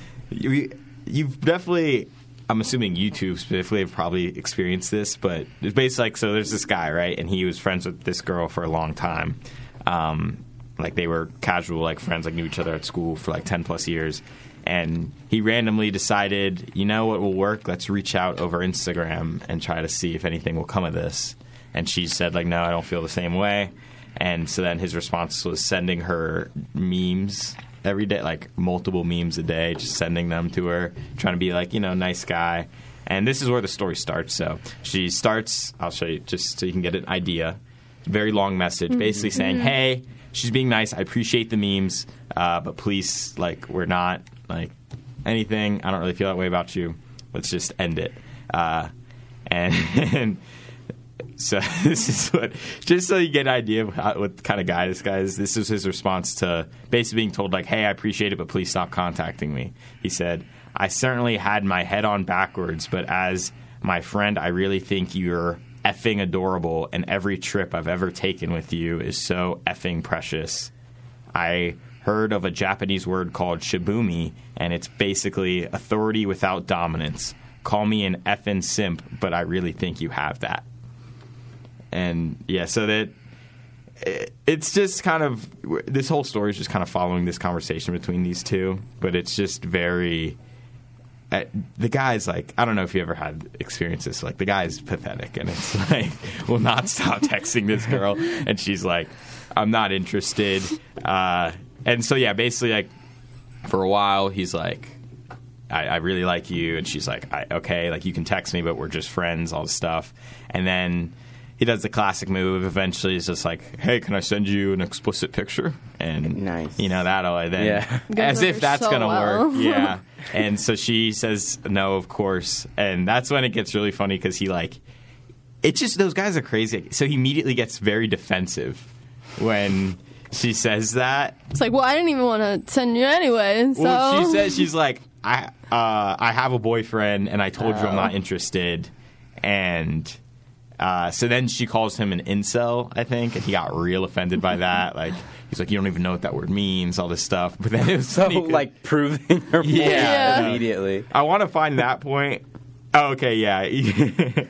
[SPEAKER 8] <laughs> you, you've definitely. I'm assuming YouTube specifically have probably experienced this, but it's basically like so. There's this guy, right, and he was friends with this girl for a long time. Um, like they were casual, like friends, like knew each other at school for like ten plus years. And he randomly decided, you know what will work? Let's reach out over Instagram and try to see if anything will come of this. And she said, like, no, I don't feel the same way. And so then his response was sending her memes every day, like multiple memes a day, just sending them to her, trying to be like, you know, nice guy. And this is where the story starts. So she starts, I'll show you just so you can get an idea. Very long message, basically saying, hey, she's being nice. I appreciate the memes, uh, but please, like, we're not, like, anything. I don't really feel that way about you. Let's just end it. Uh, and, and so <laughs> this is what, just so you get an idea of how, what kind of guy this guy is. This is his response to basically being told like, "Hey, I appreciate it, but please stop contacting me." He said, "I certainly had my head on backwards, but as my friend, I really think you're effing adorable, and every trip I've ever taken with you is so effing precious." I heard of a Japanese word called shibumi, and it's basically authority without dominance. Call me an effing simp, but I really think you have that and yeah, so that it's just kind of this whole story is just kind of following this conversation between these two, but it's just very. Uh, the guy's like, I don't know if you ever had experiences. Like the guy's pathetic, and it's <laughs> like, will not stop texting this girl, and she's like, I'm not interested. Uh, and so yeah, basically like for a while he's like, I, I really like you, and she's like, I, okay, like you can text me, but we're just friends, all this stuff. And then he does the classic move. Eventually, he's just like, hey, can I send you an explicit picture? And
[SPEAKER 6] nice,
[SPEAKER 8] you know that'll then
[SPEAKER 6] Yeah. <laughs>
[SPEAKER 8] as if that's
[SPEAKER 7] so
[SPEAKER 8] gonna
[SPEAKER 7] well.
[SPEAKER 8] work, <laughs> yeah. and so she says no, of course, and that's when it gets really funny because he like, it's just those guys are crazy. So he immediately gets very defensive when she says that,
[SPEAKER 7] It's like, well, I didn't even want to send you anyway. So
[SPEAKER 8] well, she says <laughs> she's like, I uh, I have a boyfriend, and I told you I'm
[SPEAKER 7] Oh.
[SPEAKER 8] not interested, and uh, so then she calls him an incel, I think, and he got real offended by that. <laughs> Like he's like, you don't even know what that word means, all this stuff. But then it was
[SPEAKER 6] So,
[SPEAKER 8] funny 'cause-
[SPEAKER 6] like, proving her point
[SPEAKER 8] Yeah.
[SPEAKER 6] immediately.
[SPEAKER 8] I want to find that point. Oh, okay, yeah. <laughs>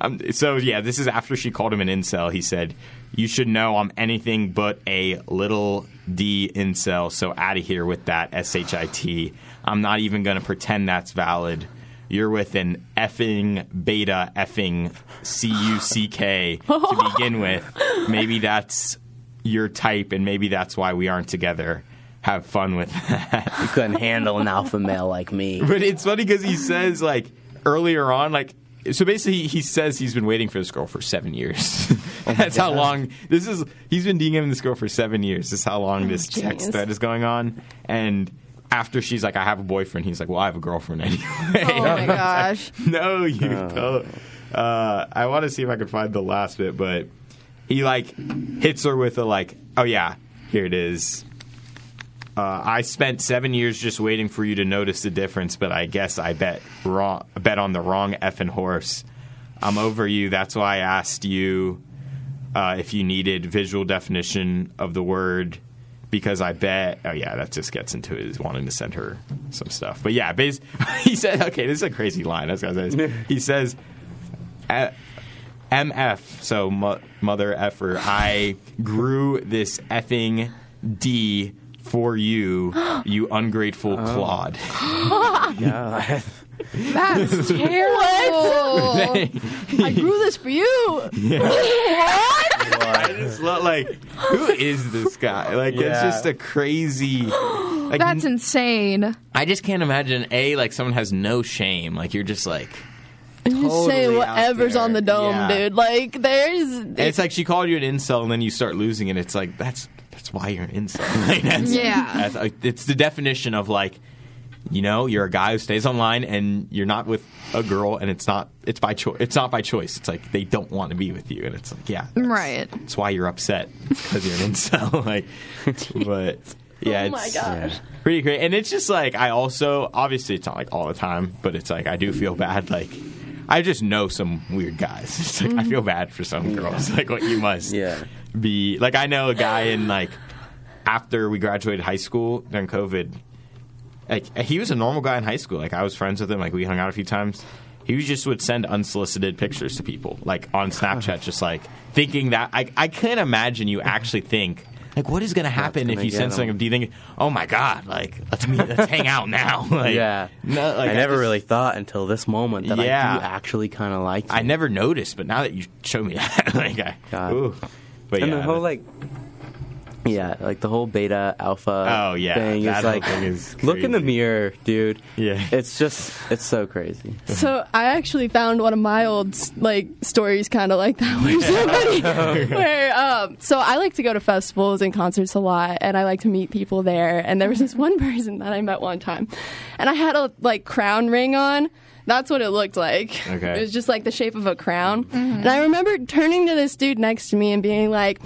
[SPEAKER 8] um, so yeah, this is after she called him an incel. He said, "You should know I'm anything but a little d incel. So out of here with that shit. I'm not even going to pretend that's valid." You're with an effing beta effing C U C K to <laughs> begin with. Maybe that's your type, and maybe that's why we aren't together. Have fun with <laughs> that.
[SPEAKER 6] You couldn't handle an alpha male like me.
[SPEAKER 8] But it's funny because he says like earlier on, like so basically he says he's been waiting for this girl for seven years. <laughs> That's how long this is. He's been DMing this girl for seven years. This is how long this text thread is going on, and after she's like, I have a boyfriend, he's like, Well, I have a girlfriend anyway.
[SPEAKER 2] Oh my <laughs> gosh.
[SPEAKER 8] no, you
[SPEAKER 6] Oh.
[SPEAKER 8] don't. Uh, I want to see if I can find the last bit, but he like hits her with a like, oh yeah, here it is. Uh, I spent seven years just waiting for you to notice the difference, but I guess I bet wrong, bet on the wrong effing horse. I'm over you. That's why I asked you uh, if you needed visual definition of the word because I bet. Oh yeah, that just gets into his wanting to send her some stuff. But yeah, bas- <laughs> he said, okay, this is a crazy line. That's was- He says, "MF," so mo- mother effer. I grew this effing D for you, you ungrateful oh. clod. <laughs>
[SPEAKER 6] Yeah.
[SPEAKER 2] That's <laughs> terrible. <laughs>
[SPEAKER 7] I grew this for you. what?
[SPEAKER 8] I just love, like, who is this guy? Like, it's
[SPEAKER 6] Yeah.
[SPEAKER 8] just a crazy. <gasps> Like,
[SPEAKER 2] That's insane.
[SPEAKER 8] I just can't imagine a like someone has no shame. Like you're just like.
[SPEAKER 7] You just say
[SPEAKER 8] Totally out
[SPEAKER 7] whatever's on the dome,
[SPEAKER 8] Yeah.
[SPEAKER 7] dude. Like there's
[SPEAKER 8] And it's like she called you an incel, and then you start losing it. It's like that's that's why you're an incel. <laughs> That's,
[SPEAKER 2] Yeah.
[SPEAKER 8] that's, like, it's the definition of like, you know, you're a guy who stays online, and you're not with a girl, and it's not it's by choice. It's not by choice. It's like they don't want to be with you, and it's like yeah, that's,
[SPEAKER 2] Right.
[SPEAKER 8] That's why you're upset because you're an incel. <laughs> like, but yeah,
[SPEAKER 7] Oh my
[SPEAKER 8] it's
[SPEAKER 7] gosh.
[SPEAKER 8] pretty great. And it's just like I also obviously it's not like all the time, but it's like I do feel bad. Like I just know some weird guys. <laughs> It's like I mm-hmm. feel bad for some girls. Like what you must
[SPEAKER 6] Yeah.
[SPEAKER 8] Be. Like I know a guy in like after we graduated high school during COVID. Like he was a normal guy in high school. Like I was friends with him. Like we hung out a few times. He just would send unsolicited pictures to people, like on Snapchat, just like thinking that. I I can't imagine you actually think like what is going to happen if
[SPEAKER 6] gonna
[SPEAKER 8] you send something? Do you think, oh my god, like let's meet, let's hang out now? <laughs> like,
[SPEAKER 6] yeah.
[SPEAKER 8] no, like,
[SPEAKER 6] I never
[SPEAKER 8] just-
[SPEAKER 6] really thought until this moment that
[SPEAKER 8] Yeah.
[SPEAKER 6] I do actually kind of like you.
[SPEAKER 8] I never noticed, but now that you show me that, <laughs> like, I,
[SPEAKER 6] God.
[SPEAKER 8] ooh. But
[SPEAKER 6] and
[SPEAKER 8] yeah,
[SPEAKER 6] the whole like yeah like the whole beta alpha
[SPEAKER 8] Oh, yeah,
[SPEAKER 6] thing
[SPEAKER 8] that
[SPEAKER 6] is
[SPEAKER 8] whole
[SPEAKER 6] like
[SPEAKER 8] thing is
[SPEAKER 6] look in the mirror dude.
[SPEAKER 8] Yeah.
[SPEAKER 6] it's just it's so crazy.
[SPEAKER 7] So I actually found one of my old like stories kind of like that <laughs> where somebody <laughs> where um so I like to go to festivals and concerts a lot and I like to meet people there and there was this one <laughs> person that I met one time and I had a like crown ring on that's what it looked like.
[SPEAKER 8] Okay.
[SPEAKER 7] It was just like the shape of a crown. Mm-hmm. And I remember turning to this dude next to me and being like,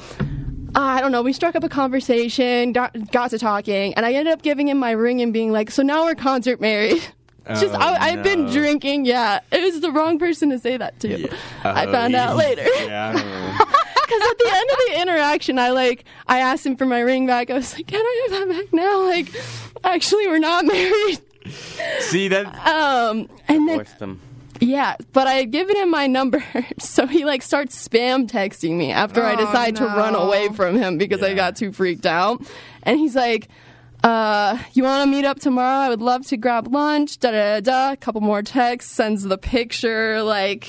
[SPEAKER 7] ah, I don't know, we struck up a conversation, got, got to talking, and I ended up giving him my ring and being like, so now we're concert married. <laughs> Just,
[SPEAKER 8] Oh,
[SPEAKER 7] I, I've been drinking. Yeah, it was the wrong person to say that to. I
[SPEAKER 8] Oh,
[SPEAKER 7] found out
[SPEAKER 8] yeah.
[SPEAKER 7] later.
[SPEAKER 8] Yeah. <laughs>
[SPEAKER 7] Because at the end of the interaction, I like I asked him for my ring back. I was like, "Can I have that back now?" Like, actually, we're not <laughs> married. <laughs>
[SPEAKER 8] See that?
[SPEAKER 7] Um, and then
[SPEAKER 6] them
[SPEAKER 7] yeah, but I had given him my number, <laughs> so he like starts spam texting me after I
[SPEAKER 2] Oh,
[SPEAKER 7] decide to run
[SPEAKER 2] no.
[SPEAKER 7] away from him because I
[SPEAKER 8] Yeah.
[SPEAKER 7] got too freaked out. And he's like, uh, you want to meet up tomorrow? I would love to grab lunch. Da da da. da. A couple more texts. Sends the picture. Like,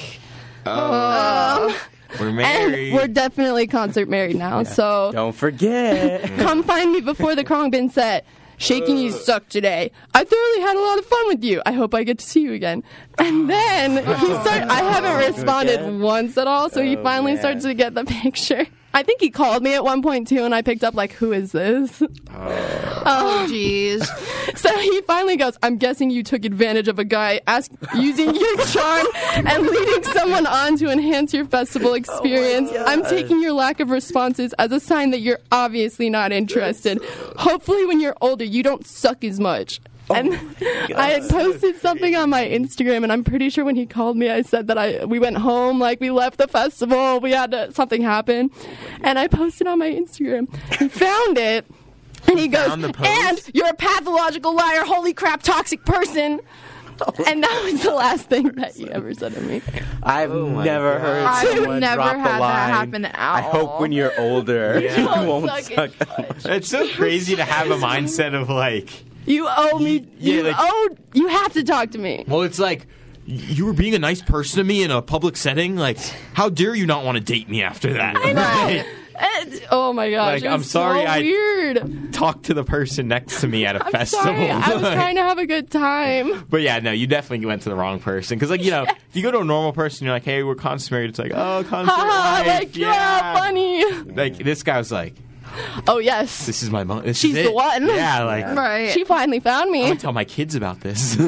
[SPEAKER 7] um, <laughs>
[SPEAKER 8] We're
[SPEAKER 7] and
[SPEAKER 8] married.
[SPEAKER 7] we're definitely concert married now. So
[SPEAKER 6] don't forget
[SPEAKER 7] come find me before the Krong bin set. Shaking you suck today. I thoroughly had a lot of fun with you. I hope I get to see you again. And then he start. I haven't <laughs> responded once at all, so he
[SPEAKER 6] Oh,
[SPEAKER 7] finally starts to get the <laughs> picture. I think he called me at one point too, and I picked up like, "Who is this?"
[SPEAKER 2] Oh, oh, oh jeez. <laughs>
[SPEAKER 7] So he finally goes, I'm guessing you took advantage of a guy ask, using your <laughs> charm and leading someone on to enhance your festival oh experience. I'm taking your lack of responses as a sign that you're obviously not interested. Hopefully, when you're older, you don't suck as much. Oh and <laughs> I had posted something on my Instagram, and I'm pretty sure when he called me, I said that I we went home, like we left the festival, we had to, something happen, and I posted on my Instagram. He found it, and he goes,
[SPEAKER 8] Found the post?
[SPEAKER 7] "And you're a pathological liar, holy crap, toxic person." <laughs> And that was the last thing that he ever said to me.
[SPEAKER 6] I've oh never heard
[SPEAKER 2] I've
[SPEAKER 6] someone
[SPEAKER 2] never
[SPEAKER 6] drop
[SPEAKER 2] had
[SPEAKER 6] a
[SPEAKER 2] that happen at
[SPEAKER 6] I hope when you're older
[SPEAKER 8] Yeah. <laughs>
[SPEAKER 6] you won't
[SPEAKER 7] suck
[SPEAKER 6] suck
[SPEAKER 7] as
[SPEAKER 6] as much.
[SPEAKER 8] it's so crazy to have a mindset of like,
[SPEAKER 7] You owe me.
[SPEAKER 8] Yeah,
[SPEAKER 7] you
[SPEAKER 8] like-
[SPEAKER 7] owe. You have to talk to me.
[SPEAKER 8] well, it's like. You were being a nice person to me in a public setting. Like, how dare you not want to date me after that? Right?
[SPEAKER 7] And- oh my gosh!
[SPEAKER 8] Like, I'm sorry
[SPEAKER 7] So
[SPEAKER 8] I-
[SPEAKER 7] weird.
[SPEAKER 8] Talk to the person next to me at a
[SPEAKER 7] I'm
[SPEAKER 8] festival.
[SPEAKER 7] sorry. I was <laughs> trying to have a good time.
[SPEAKER 8] But yeah, no, you definitely went to the wrong person. Because, like, you know, if you go to a normal person, you're like, hey, we're married. It's like, oh, <laughs> life,
[SPEAKER 7] like yeah, funny.
[SPEAKER 8] Like, this guy was like, <laughs>
[SPEAKER 7] oh yes,
[SPEAKER 8] this is my mom. This
[SPEAKER 7] she's
[SPEAKER 8] is
[SPEAKER 7] the
[SPEAKER 8] it.
[SPEAKER 7] one.
[SPEAKER 8] Yeah, like <laughs>
[SPEAKER 2] Right.
[SPEAKER 7] She finally found me.
[SPEAKER 8] I'm
[SPEAKER 7] me.
[SPEAKER 8] gonna tell my kids about this. <laughs>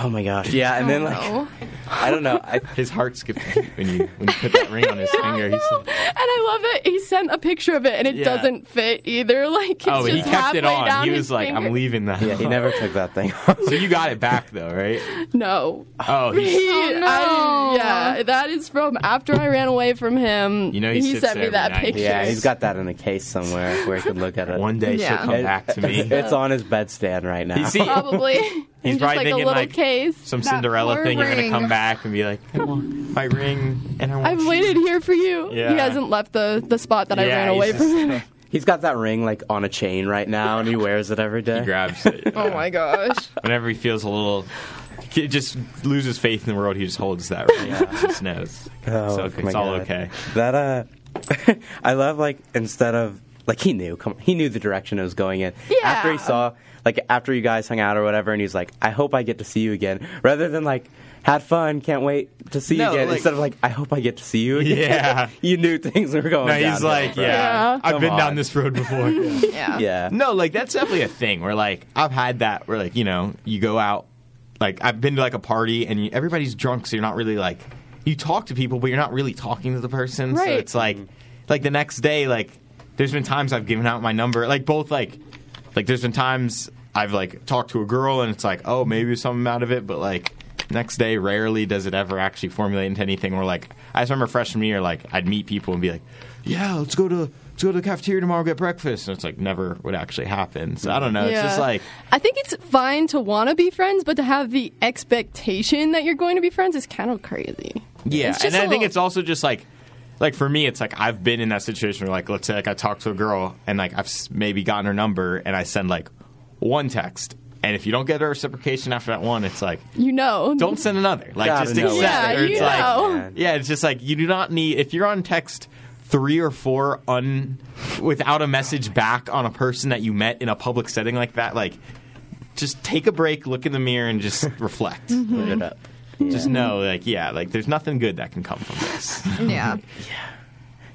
[SPEAKER 6] Oh my gosh. Yeah, and then like oh,
[SPEAKER 2] No.
[SPEAKER 6] I don't know. I,
[SPEAKER 8] His heart skipped when you when you put that ring on his finger. He's
[SPEAKER 7] and I love it. He sent a picture of it, and it
[SPEAKER 8] Yeah.
[SPEAKER 7] doesn't fit either. Like it's
[SPEAKER 8] oh, but he kept it on. He was like,
[SPEAKER 7] finger.
[SPEAKER 8] "I'm leaving that."
[SPEAKER 6] yeah, he never took that thing off.
[SPEAKER 8] So you got it back though, right?
[SPEAKER 7] No.
[SPEAKER 8] Oh,
[SPEAKER 7] He,
[SPEAKER 2] Oh, no.
[SPEAKER 7] I, yeah, that is from after I ran away from him.
[SPEAKER 8] You know he sits
[SPEAKER 7] sent
[SPEAKER 8] there
[SPEAKER 7] me that
[SPEAKER 8] night.
[SPEAKER 7] picture.
[SPEAKER 6] Yeah, he's got that in a case somewhere where he can look at it.
[SPEAKER 8] one day
[SPEAKER 2] Yeah.
[SPEAKER 8] she'll come back to me.
[SPEAKER 6] It's on his bedstand right now.
[SPEAKER 8] You see,
[SPEAKER 7] probably. <laughs>
[SPEAKER 8] He's
[SPEAKER 7] in just
[SPEAKER 8] probably
[SPEAKER 7] like a
[SPEAKER 8] thinking,
[SPEAKER 7] little
[SPEAKER 8] like,
[SPEAKER 7] case.
[SPEAKER 8] some
[SPEAKER 2] That
[SPEAKER 8] Cinderella
[SPEAKER 2] poor
[SPEAKER 8] thing. You're gonna
[SPEAKER 2] ring.
[SPEAKER 8] come back and be like, "I want my ring," and I want.
[SPEAKER 7] I've
[SPEAKER 8] you.
[SPEAKER 7] waited here for you.
[SPEAKER 8] Yeah.
[SPEAKER 7] He hasn't left the, the spot that I
[SPEAKER 8] Yeah,
[SPEAKER 7] ran
[SPEAKER 8] he's
[SPEAKER 7] away
[SPEAKER 8] just-
[SPEAKER 7] from him. <laughs>
[SPEAKER 6] He's got that ring like on a chain right now, and he wears it every day.
[SPEAKER 8] He grabs it. <laughs>
[SPEAKER 2] Oh my gosh.
[SPEAKER 8] Whenever he feels a little, he just loses faith in the world. He just holds that ring. He just knows.
[SPEAKER 6] Oh,
[SPEAKER 8] so
[SPEAKER 6] my
[SPEAKER 8] it's all
[SPEAKER 6] God.
[SPEAKER 8] okay.
[SPEAKER 6] That uh, I love like instead of like he knew, come, he knew the direction it was going in.
[SPEAKER 7] Yeah.
[SPEAKER 6] After he saw, like after you guys hung out or whatever, and he's like, I hope I get to see you again, rather than like. Had fun, can't wait to see
[SPEAKER 8] No,
[SPEAKER 6] you again.
[SPEAKER 8] like-
[SPEAKER 6] Instead of like, I hope I get to see you again.
[SPEAKER 8] Yeah. <laughs>
[SPEAKER 6] you knew things were going.
[SPEAKER 8] No, he's like,
[SPEAKER 6] bro.
[SPEAKER 8] yeah,
[SPEAKER 7] Yeah.
[SPEAKER 8] I've
[SPEAKER 6] Come
[SPEAKER 8] been down this road before. <laughs>
[SPEAKER 2] Yeah.
[SPEAKER 6] yeah.
[SPEAKER 8] No, like that's definitely a thing where like I've had that where like you know you go out, like I've been to like a party and you, everybody's drunk, so you're not really like you talk to people, but you're not really talking to the person. So it's like like the next day, like there's been times I've given out my number, like both like like there's been times I've like talked to a girl and it's like oh maybe something out of it, but like next day rarely does it ever actually formulate into anything. Or like I just remember freshman year, like I'd meet people and be like, yeah, let's go to let's go to the cafeteria tomorrow get breakfast, and it's like never would actually happen. So I don't know. It's just like
[SPEAKER 7] I think it's fine to want to be friends, but to have the expectation that you're going to be friends is kind of crazy.
[SPEAKER 8] Yeah, and I think
[SPEAKER 7] little-
[SPEAKER 8] it's also just like, like for me, it's like I've been in that situation where, like, let's say, like I talk to a girl and like I've maybe gotten her number and I send like one text, and if you don't get a reciprocation after that one, it's like
[SPEAKER 7] You know.
[SPEAKER 8] don't send another. Like
[SPEAKER 6] Gotta
[SPEAKER 8] just
[SPEAKER 6] know
[SPEAKER 8] accept
[SPEAKER 7] Yeah,
[SPEAKER 8] it. Or it's
[SPEAKER 7] you
[SPEAKER 8] like,
[SPEAKER 7] know.
[SPEAKER 8] yeah, it's just like you do not need if you're on text three or four un without a message back on a person that you met in a public setting like that, like. Just take a break, look in the mirror, and just <laughs> reflect.
[SPEAKER 6] Put it up.
[SPEAKER 8] Just know, like, yeah, like, there's nothing good that can come from this. <laughs>
[SPEAKER 2] Yeah. <laughs> Yeah.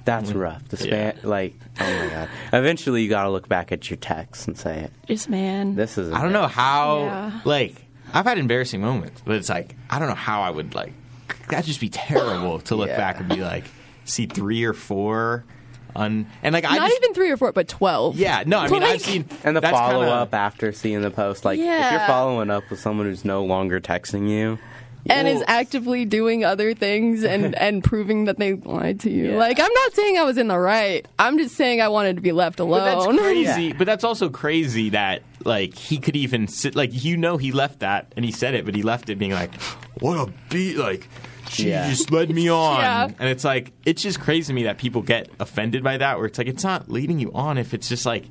[SPEAKER 6] That's rough. The span, like, oh my god. Eventually, you got to look back at your texts and say, it.
[SPEAKER 7] Just man.
[SPEAKER 6] "This is."
[SPEAKER 8] I don't know how,
[SPEAKER 7] Yeah.
[SPEAKER 8] like, I've had embarrassing moments, but it's like, I don't know how I would, like, that'd just be terrible to look <laughs>
[SPEAKER 6] Yeah.
[SPEAKER 8] back and be like, see three or four un, and like, I
[SPEAKER 7] Not
[SPEAKER 8] just,
[SPEAKER 7] even three or four, but twelve.
[SPEAKER 8] yeah, no, I mean, I've seen,
[SPEAKER 6] And the follow
[SPEAKER 8] kinda-
[SPEAKER 6] up after seeing the post, like if you're following up with someone who's no longer texting you,
[SPEAKER 7] and is actively doing other things and <laughs> and proving that they lied to you.
[SPEAKER 6] Yeah.
[SPEAKER 7] Like I'm not saying I was in the right. I'm just saying I wanted to be left
[SPEAKER 8] But that's
[SPEAKER 7] alone.
[SPEAKER 8] crazy. <laughs> But that's also crazy that like he could even sit like you know he left that and he said it, but he left it being like, "What a beat!" Like she
[SPEAKER 6] Yeah.
[SPEAKER 8] just led me <laughs> on,
[SPEAKER 7] Yeah.
[SPEAKER 8] and it's like it's just crazy to me that people get offended by that. Where it's like it's not leading you on if it's just like.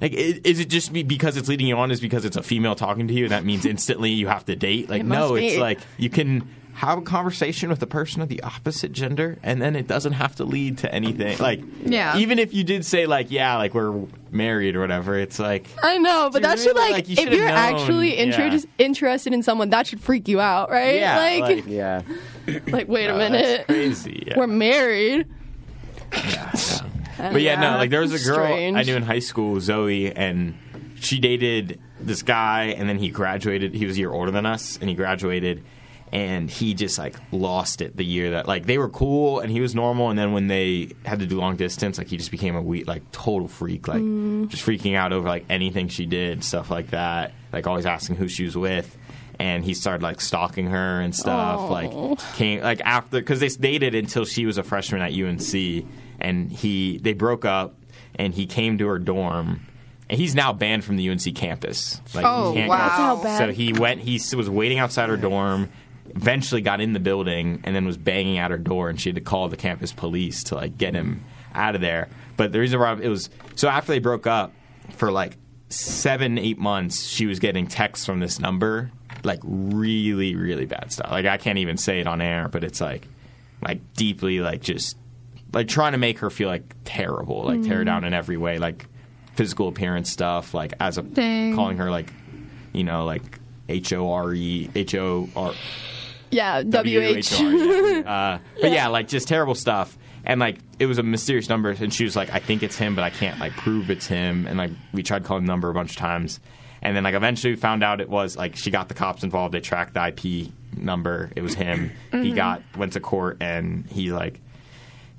[SPEAKER 8] Like, is it just be because it's leading you on? Is because it's a female talking to you, and that means instantly you have to date? Like,
[SPEAKER 7] It must
[SPEAKER 8] no, it's like you can have a conversation with a person of the opposite gender, and then it doesn't have to lead to anything. Like,
[SPEAKER 2] Yeah.
[SPEAKER 8] even if you did say like, yeah, like we're married or whatever, it's like
[SPEAKER 7] I know, but
[SPEAKER 8] Do you
[SPEAKER 7] that should like,
[SPEAKER 8] like, you
[SPEAKER 7] if you're
[SPEAKER 8] known,
[SPEAKER 7] actually
[SPEAKER 8] yeah.
[SPEAKER 7] interested in someone, that should freak you out, right?
[SPEAKER 8] Yeah,
[SPEAKER 7] like,
[SPEAKER 8] like-
[SPEAKER 6] yeah, <laughs>
[SPEAKER 7] like, wait a
[SPEAKER 8] Oh,
[SPEAKER 7] minute,
[SPEAKER 8] crazy. Yeah.
[SPEAKER 7] we're married.
[SPEAKER 8] Yeah, yeah. <laughs> But yeah, no, like there was a girl
[SPEAKER 7] Strange.
[SPEAKER 8] I knew in high school, Zoe, and she dated this guy, and then he graduated. He was a year older than us, and he graduated, and he just like lost it the year that like they were cool and he was normal, and then when they had to do long distance, like he just became a we like total freak, like mm. just freaking out over like anything she did, stuff like that, like always asking who she was with. And he started like stalking her and stuff. Like came like after because they dated until she was a freshman at UNC, and he they broke up, and he came to her dorm, and he's now banned from the UNC campus. Like, he
[SPEAKER 2] Oh,
[SPEAKER 8] can't
[SPEAKER 2] wow. That's
[SPEAKER 7] how bad.
[SPEAKER 8] So he went. He was waiting outside her dorm. Eventually, got in the building, and then was banging at her door, and she had to call the campus police to like get him out of there. But the reason why it was so after they broke up for like seven, eight months, she was getting texts from this number, like really, really bad stuff. Like I can't even say it on air, but it's like, like deeply, like just like trying to make her feel like terrible, like tear her down in every way, like physical appearance stuff, like as a
[SPEAKER 2] Dang.
[SPEAKER 8] calling her like, you know, like H O R E H O R
[SPEAKER 7] Yeah, W H. <laughs>
[SPEAKER 8] Uh, but yeah, like just terrible stuff. and like it was a mysterious number, and she was like, "I think it's him, but I can't like prove it's him." And like we tried calling the number a bunch of times, and then like eventually we found out it was like she got the cops involved. They tracked the IP number. It was him. He
[SPEAKER 2] Mhm.
[SPEAKER 8] got went to court, and he like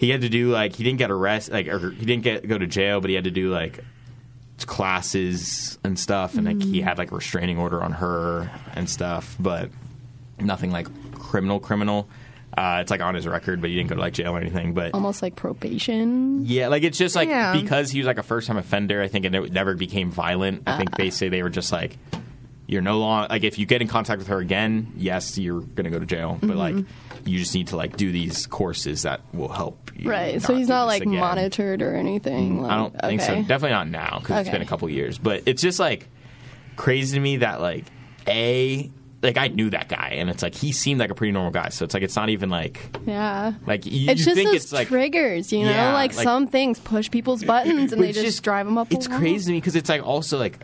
[SPEAKER 8] he had to do like he didn't get arrested, like or he didn't get go to jail, but he had to do like classes and stuff, and like he
[SPEAKER 7] Mhm.
[SPEAKER 8] had like a restraining order on her and stuff, but nothing like criminal criminal. Uh, it's like on his record, but he didn't go to like jail or anything. But
[SPEAKER 7] Almost like probation.
[SPEAKER 8] yeah, like it's just like
[SPEAKER 7] Yeah.
[SPEAKER 8] because he was like a first time offender. I think and it never became violent. I think they say they were just like you're no longer like if you get in contact with her again, yes, you're gonna go to jail, but like
[SPEAKER 7] Mhm.
[SPEAKER 8] You just need to like do these courses that will help. you
[SPEAKER 7] Right. So he's not like
[SPEAKER 8] again.
[SPEAKER 7] monitored or anything. Like,
[SPEAKER 8] I don't think so. Definitely not now because it's been a couple years. But it's just like crazy to me that like a like I knew that guy and it's like he seemed like a pretty normal guy. So it's like it's not even like
[SPEAKER 7] Yeah.
[SPEAKER 8] like you,
[SPEAKER 7] it's just
[SPEAKER 8] think
[SPEAKER 7] those
[SPEAKER 8] it's like
[SPEAKER 7] triggers, you know,
[SPEAKER 8] Yeah,
[SPEAKER 7] like,
[SPEAKER 8] like-
[SPEAKER 7] some things push people's buttons and they
[SPEAKER 8] it's
[SPEAKER 7] just, drive them up.
[SPEAKER 8] It's crazy to me because it's like also like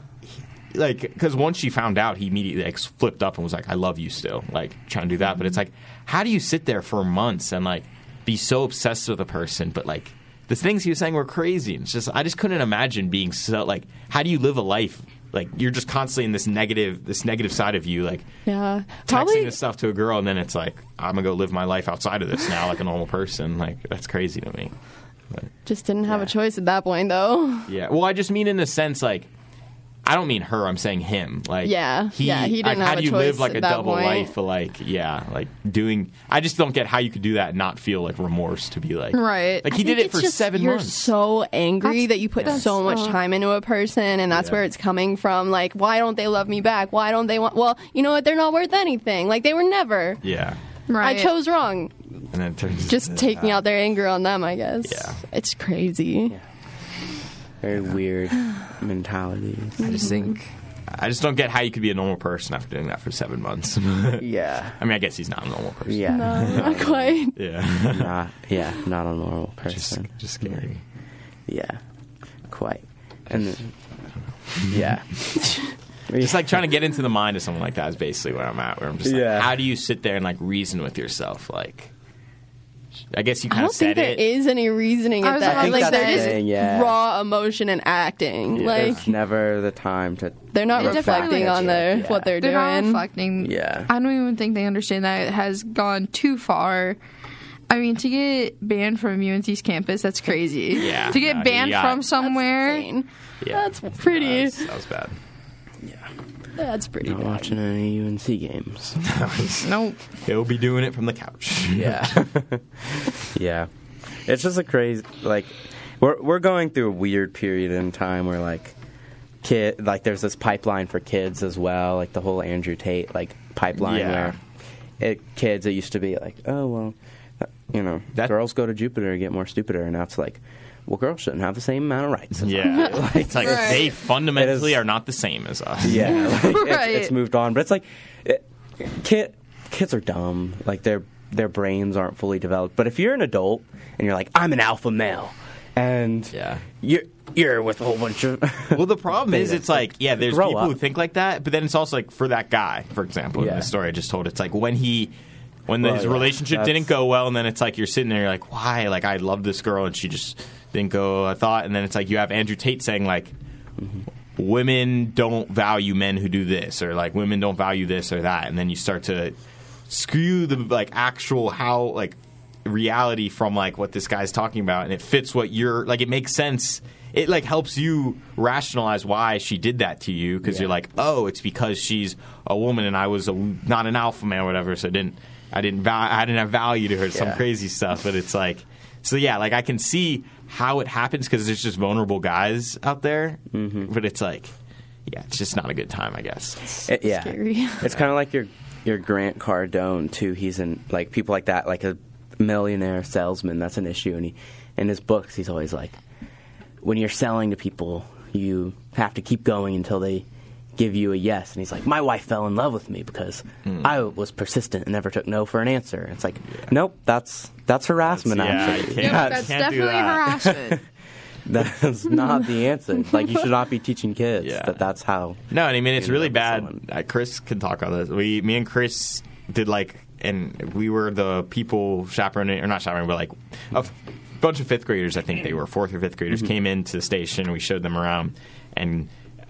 [SPEAKER 8] like because once she found out, he immediately like flipped up and was like, "I love you still," like trying to do that. But it's like, how do you sit there for months and like be so obsessed with a person, but like the things he was saying were crazy. It's just I just couldn't imagine being so like, how do you live a life? Like you're just constantly in this negative, this negative side of you, like
[SPEAKER 7] Yeah.
[SPEAKER 8] texting
[SPEAKER 7] Probably
[SPEAKER 8] this stuff to a girl, and then it's like I'm gonna go live my life outside of this now, like a normal person. Like that's crazy to me.
[SPEAKER 7] just didn't have a choice at that point, though.
[SPEAKER 8] Yeah. Well, I just mean in the sense like I don't mean her. I'm saying him. Like
[SPEAKER 7] Yeah.
[SPEAKER 8] he,
[SPEAKER 7] Yeah, he didn't
[SPEAKER 8] like, how do you live like a double
[SPEAKER 7] point.
[SPEAKER 8] life? Like yeah, like doing. I just don't get how you could do that and not feel like remorse to be like
[SPEAKER 2] Right.
[SPEAKER 8] Like he did it for
[SPEAKER 7] just
[SPEAKER 8] seven
[SPEAKER 7] you're
[SPEAKER 8] months.
[SPEAKER 7] so angry
[SPEAKER 2] That's-
[SPEAKER 7] that you put
[SPEAKER 2] that's-
[SPEAKER 7] so much time into a person, and that's
[SPEAKER 8] Yeah.
[SPEAKER 7] where it's coming from. Like, why don't they love me back? Why don't they want? Well, you know what? They're not worth anything. Like they were never.
[SPEAKER 8] Yeah.
[SPEAKER 2] Right.
[SPEAKER 7] I chose wrong.
[SPEAKER 8] And then it turns
[SPEAKER 7] Just taking
[SPEAKER 8] that.
[SPEAKER 7] out their anger on them. I guess.
[SPEAKER 8] Yeah.
[SPEAKER 7] It's crazy.
[SPEAKER 6] Very weird mentality.
[SPEAKER 8] I just think. I just don't get how you could be a normal person after doing that for seven months. <laughs>
[SPEAKER 6] Yeah.
[SPEAKER 8] I mean, I guess he's not a normal person.
[SPEAKER 6] Yeah.
[SPEAKER 7] No, not <laughs> quite.
[SPEAKER 8] Yeah.
[SPEAKER 6] not, yeah, not a normal <laughs>
[SPEAKER 8] just,
[SPEAKER 6] person.
[SPEAKER 8] just scary.
[SPEAKER 6] Yeah, quite. And then, yeah,
[SPEAKER 8] Just like trying to get into the mind of someone like that is basically where I'm at. Where I'm just like,
[SPEAKER 6] Yeah.
[SPEAKER 8] how do you sit there and like reason with yourself? Like, I guess you
[SPEAKER 7] I
[SPEAKER 8] kind
[SPEAKER 7] don't
[SPEAKER 8] of said
[SPEAKER 7] think there
[SPEAKER 8] it.
[SPEAKER 7] is any reasoning
[SPEAKER 2] I
[SPEAKER 7] at
[SPEAKER 2] was
[SPEAKER 7] that.
[SPEAKER 2] about to
[SPEAKER 7] Like
[SPEAKER 2] say-
[SPEAKER 7] they're just
[SPEAKER 6] yeah.
[SPEAKER 7] raw emotion and acting. Like
[SPEAKER 6] There's never the time to.
[SPEAKER 7] they're not
[SPEAKER 2] They're
[SPEAKER 7] reflecting
[SPEAKER 2] definitely-
[SPEAKER 7] on their
[SPEAKER 6] Yeah.
[SPEAKER 7] what they're,
[SPEAKER 2] They're not
[SPEAKER 7] doing.
[SPEAKER 2] reflecting.
[SPEAKER 6] Yeah.
[SPEAKER 2] I don't even think they understand that it has gone too far. I mean, to get banned from UNC's campus, that's crazy.
[SPEAKER 8] Yeah,
[SPEAKER 2] To get
[SPEAKER 8] no, he
[SPEAKER 2] banned
[SPEAKER 8] got-
[SPEAKER 2] from somewhere.
[SPEAKER 7] Insane.
[SPEAKER 8] Yeah.
[SPEAKER 7] That's pretty.
[SPEAKER 8] That was, that was bad.
[SPEAKER 7] That's pretty
[SPEAKER 6] Not
[SPEAKER 7] bad.
[SPEAKER 6] watching any UNC games. <laughs>
[SPEAKER 2] Nope.
[SPEAKER 8] He'll be doing it from the couch.
[SPEAKER 6] Yeah. <laughs> yeah. It's just a crazy like we're we're going through a weird period in time where like kid like there's this pipeline for kids as well, like the whole Andrew Tate like pipeline
[SPEAKER 8] Yeah.
[SPEAKER 6] where it kids it used to be like, oh well, uh, you know,
[SPEAKER 8] That-
[SPEAKER 6] girls go to Jupiter and get more stupider and now it's like well, girls shouldn't have the same amount of rights.
[SPEAKER 8] Yeah, <laughs>
[SPEAKER 6] us.
[SPEAKER 8] it's like
[SPEAKER 2] Right.
[SPEAKER 8] they fundamentally
[SPEAKER 6] It is-
[SPEAKER 8] are not the same as us.
[SPEAKER 6] Yeah, <laughs> like, it's,
[SPEAKER 2] Right.
[SPEAKER 6] it's moved on, but it's like it, kid, kids are dumb. Like their their brains aren't fully developed. But if you're an adult and you're like, I'm an alpha male, and
[SPEAKER 8] Yeah.
[SPEAKER 6] you're you're with a whole bunch of
[SPEAKER 8] Well, the problem is, <laughs> it's like, yeah, there's
[SPEAKER 6] Grow
[SPEAKER 8] people
[SPEAKER 6] up.
[SPEAKER 8] who think like that, but then it's also like for that guy, for example, in the story I just told, it's like when he, when
[SPEAKER 6] Well,
[SPEAKER 8] his
[SPEAKER 6] yeah,
[SPEAKER 8] relationship didn't go well, and then it's like you're sitting there, you're like, why? Like I love this girl, and she just didn't go. I thought, and then it's like you have Andrew Tate saying like. Women don't value men who do this, or like women don't value this or that, and then you start to skew the like actual how like reality from like what this guy's talking about and it fits what you're like it makes sense it like helps you rationalize why she did that to you because you're like oh it's because she's a woman and i was a, not an alpha man or whatever so I didn't i didn't val- i didn't have value to her some
[SPEAKER 6] Yeah.
[SPEAKER 8] crazy stuff but it's like so yeah like i can see how it happens because there's just vulnerable guys out there mm-hmm. but it's like yeah it's just not a good time i guess
[SPEAKER 6] It- yeah.
[SPEAKER 7] Scary. <laughs>
[SPEAKER 6] It's kind of like your your Grant Cardone too. He's in like people like that, like a millionaire salesman. That's an issue, and he in his books he's always like, when you're selling to people, you have to keep going until they give you a yes. And he's like, my wife fell in love with me because
[SPEAKER 8] Hmm.
[SPEAKER 6] I was persistent and never took no for an answer. It's like, nope, that's that's harassment.
[SPEAKER 8] That's- yeah,
[SPEAKER 6] actually,
[SPEAKER 8] you
[SPEAKER 2] Yep,
[SPEAKER 8] can't-
[SPEAKER 2] that's
[SPEAKER 8] can't
[SPEAKER 2] definitely
[SPEAKER 8] that.
[SPEAKER 2] harassment. <laughs>
[SPEAKER 6] that's not the answer. Like you should not be teaching kids
[SPEAKER 8] Yeah.
[SPEAKER 6] that that's how.
[SPEAKER 8] No, and I mean it's
[SPEAKER 6] You
[SPEAKER 8] really
[SPEAKER 6] know,
[SPEAKER 8] bad.
[SPEAKER 6] someone-
[SPEAKER 8] Uh, Chris can talk on this. We, me and Chris did like, and we were the people chaperoning, or not chaperoning, but like a f- bunch of fifth graders. I think they were fourth or fifth graders
[SPEAKER 6] Mm-hmm.
[SPEAKER 8] came into the station. We showed them around, and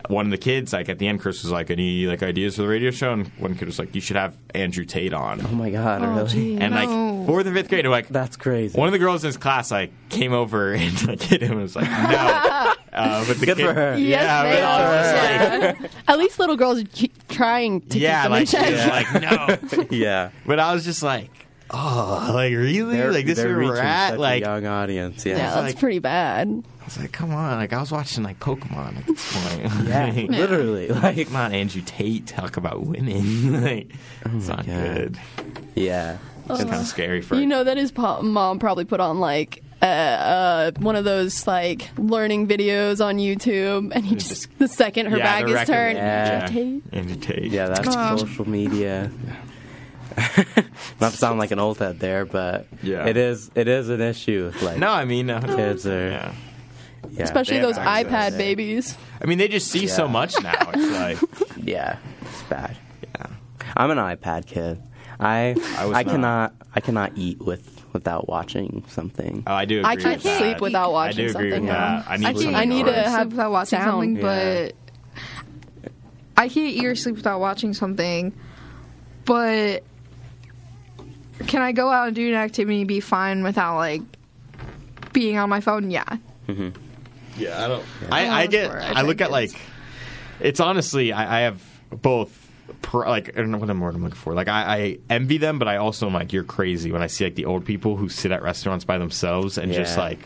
[SPEAKER 8] one of the kids, like at the end, Chris was like, "Any like ideas for the radio show?" And one kid was like, "You should have Andrew Tate on."
[SPEAKER 6] Oh my god,
[SPEAKER 2] Oh,
[SPEAKER 6] really?
[SPEAKER 2] gee.
[SPEAKER 8] And
[SPEAKER 2] No.
[SPEAKER 8] like fourth or fifth grade, like
[SPEAKER 6] That's crazy.
[SPEAKER 8] one of the girls in his class like came over <laughs> and like hit him and was like, "No." <laughs> Uh, but the
[SPEAKER 6] Good
[SPEAKER 8] kid,
[SPEAKER 6] for her.
[SPEAKER 7] Yes,
[SPEAKER 8] Yeah,
[SPEAKER 7] they
[SPEAKER 8] but I was
[SPEAKER 7] are. Yeah. At least little girls are trying to
[SPEAKER 8] yeah,
[SPEAKER 7] keep them
[SPEAKER 8] like
[SPEAKER 7] in
[SPEAKER 8] she
[SPEAKER 7] check.
[SPEAKER 8] was like, "No." <laughs>
[SPEAKER 6] yeah.
[SPEAKER 8] But I was just like, "Oh, like really?
[SPEAKER 6] They're,
[SPEAKER 8] like this is where we're at?" Like
[SPEAKER 6] a young audience. Yeah.
[SPEAKER 7] Yeah, that's
[SPEAKER 8] like-
[SPEAKER 7] pretty bad.
[SPEAKER 8] I was like, "Come on!" Like I was watching like Pokemon at this point. <laughs>
[SPEAKER 6] Yeah, literally. Like,
[SPEAKER 8] Come on, Andrew Tate, talk about women. <laughs> like, it's
[SPEAKER 6] my
[SPEAKER 8] not
[SPEAKER 6] God.
[SPEAKER 8] good.
[SPEAKER 6] yeah.
[SPEAKER 8] It's kind of scary for
[SPEAKER 7] You know that his po- mom probably put on like uh, uh, one of those like learning videos on YouTube, and he just the second her
[SPEAKER 8] Yeah,
[SPEAKER 7] bag is
[SPEAKER 8] record-
[SPEAKER 7] turned,
[SPEAKER 6] Yeah.
[SPEAKER 7] Tate.
[SPEAKER 8] Andrew Tate.
[SPEAKER 6] Yeah, that's
[SPEAKER 2] Um,
[SPEAKER 6] social media. <laughs> Not to sound like an old head there, but
[SPEAKER 8] Yeah.
[SPEAKER 6] it is. It is an issue. with, Like
[SPEAKER 8] No, I mean, uh,
[SPEAKER 6] kids are.
[SPEAKER 8] yeah.
[SPEAKER 6] Yeah.
[SPEAKER 7] especially
[SPEAKER 8] They have
[SPEAKER 7] those
[SPEAKER 8] access.
[SPEAKER 7] iPad babies.
[SPEAKER 8] I mean, they just see so much now. It's <laughs> like,
[SPEAKER 6] Yeah, it's bad.
[SPEAKER 8] yeah.
[SPEAKER 6] I'm an iPad kid. I
[SPEAKER 8] I was
[SPEAKER 6] I cannot I cannot eat with without watching something.
[SPEAKER 8] Oh, I do. Agree
[SPEAKER 7] I can't
[SPEAKER 8] with that.
[SPEAKER 7] sleep without
[SPEAKER 8] I
[SPEAKER 7] watching
[SPEAKER 8] do agree
[SPEAKER 7] something.
[SPEAKER 8] with that. I need,
[SPEAKER 2] I can't
[SPEAKER 7] I need to have
[SPEAKER 2] sleep without watching
[SPEAKER 7] sound.
[SPEAKER 2] something,
[SPEAKER 6] Yeah.
[SPEAKER 2] but I can't eat or sleep without watching something. But can I go out and do an activity and be fine without like being on my phone? Yeah. Mm-hmm.
[SPEAKER 8] Yeah, I don't. I,
[SPEAKER 2] Yeah,
[SPEAKER 8] I get.
[SPEAKER 2] I
[SPEAKER 8] I look at like. It's honestly, I, I have both. Pro, like I don't know what I'm, word I'm looking for. Like I, I envy them, but I also am like, you're crazy when I see like the old people who sit at restaurants by themselves and just like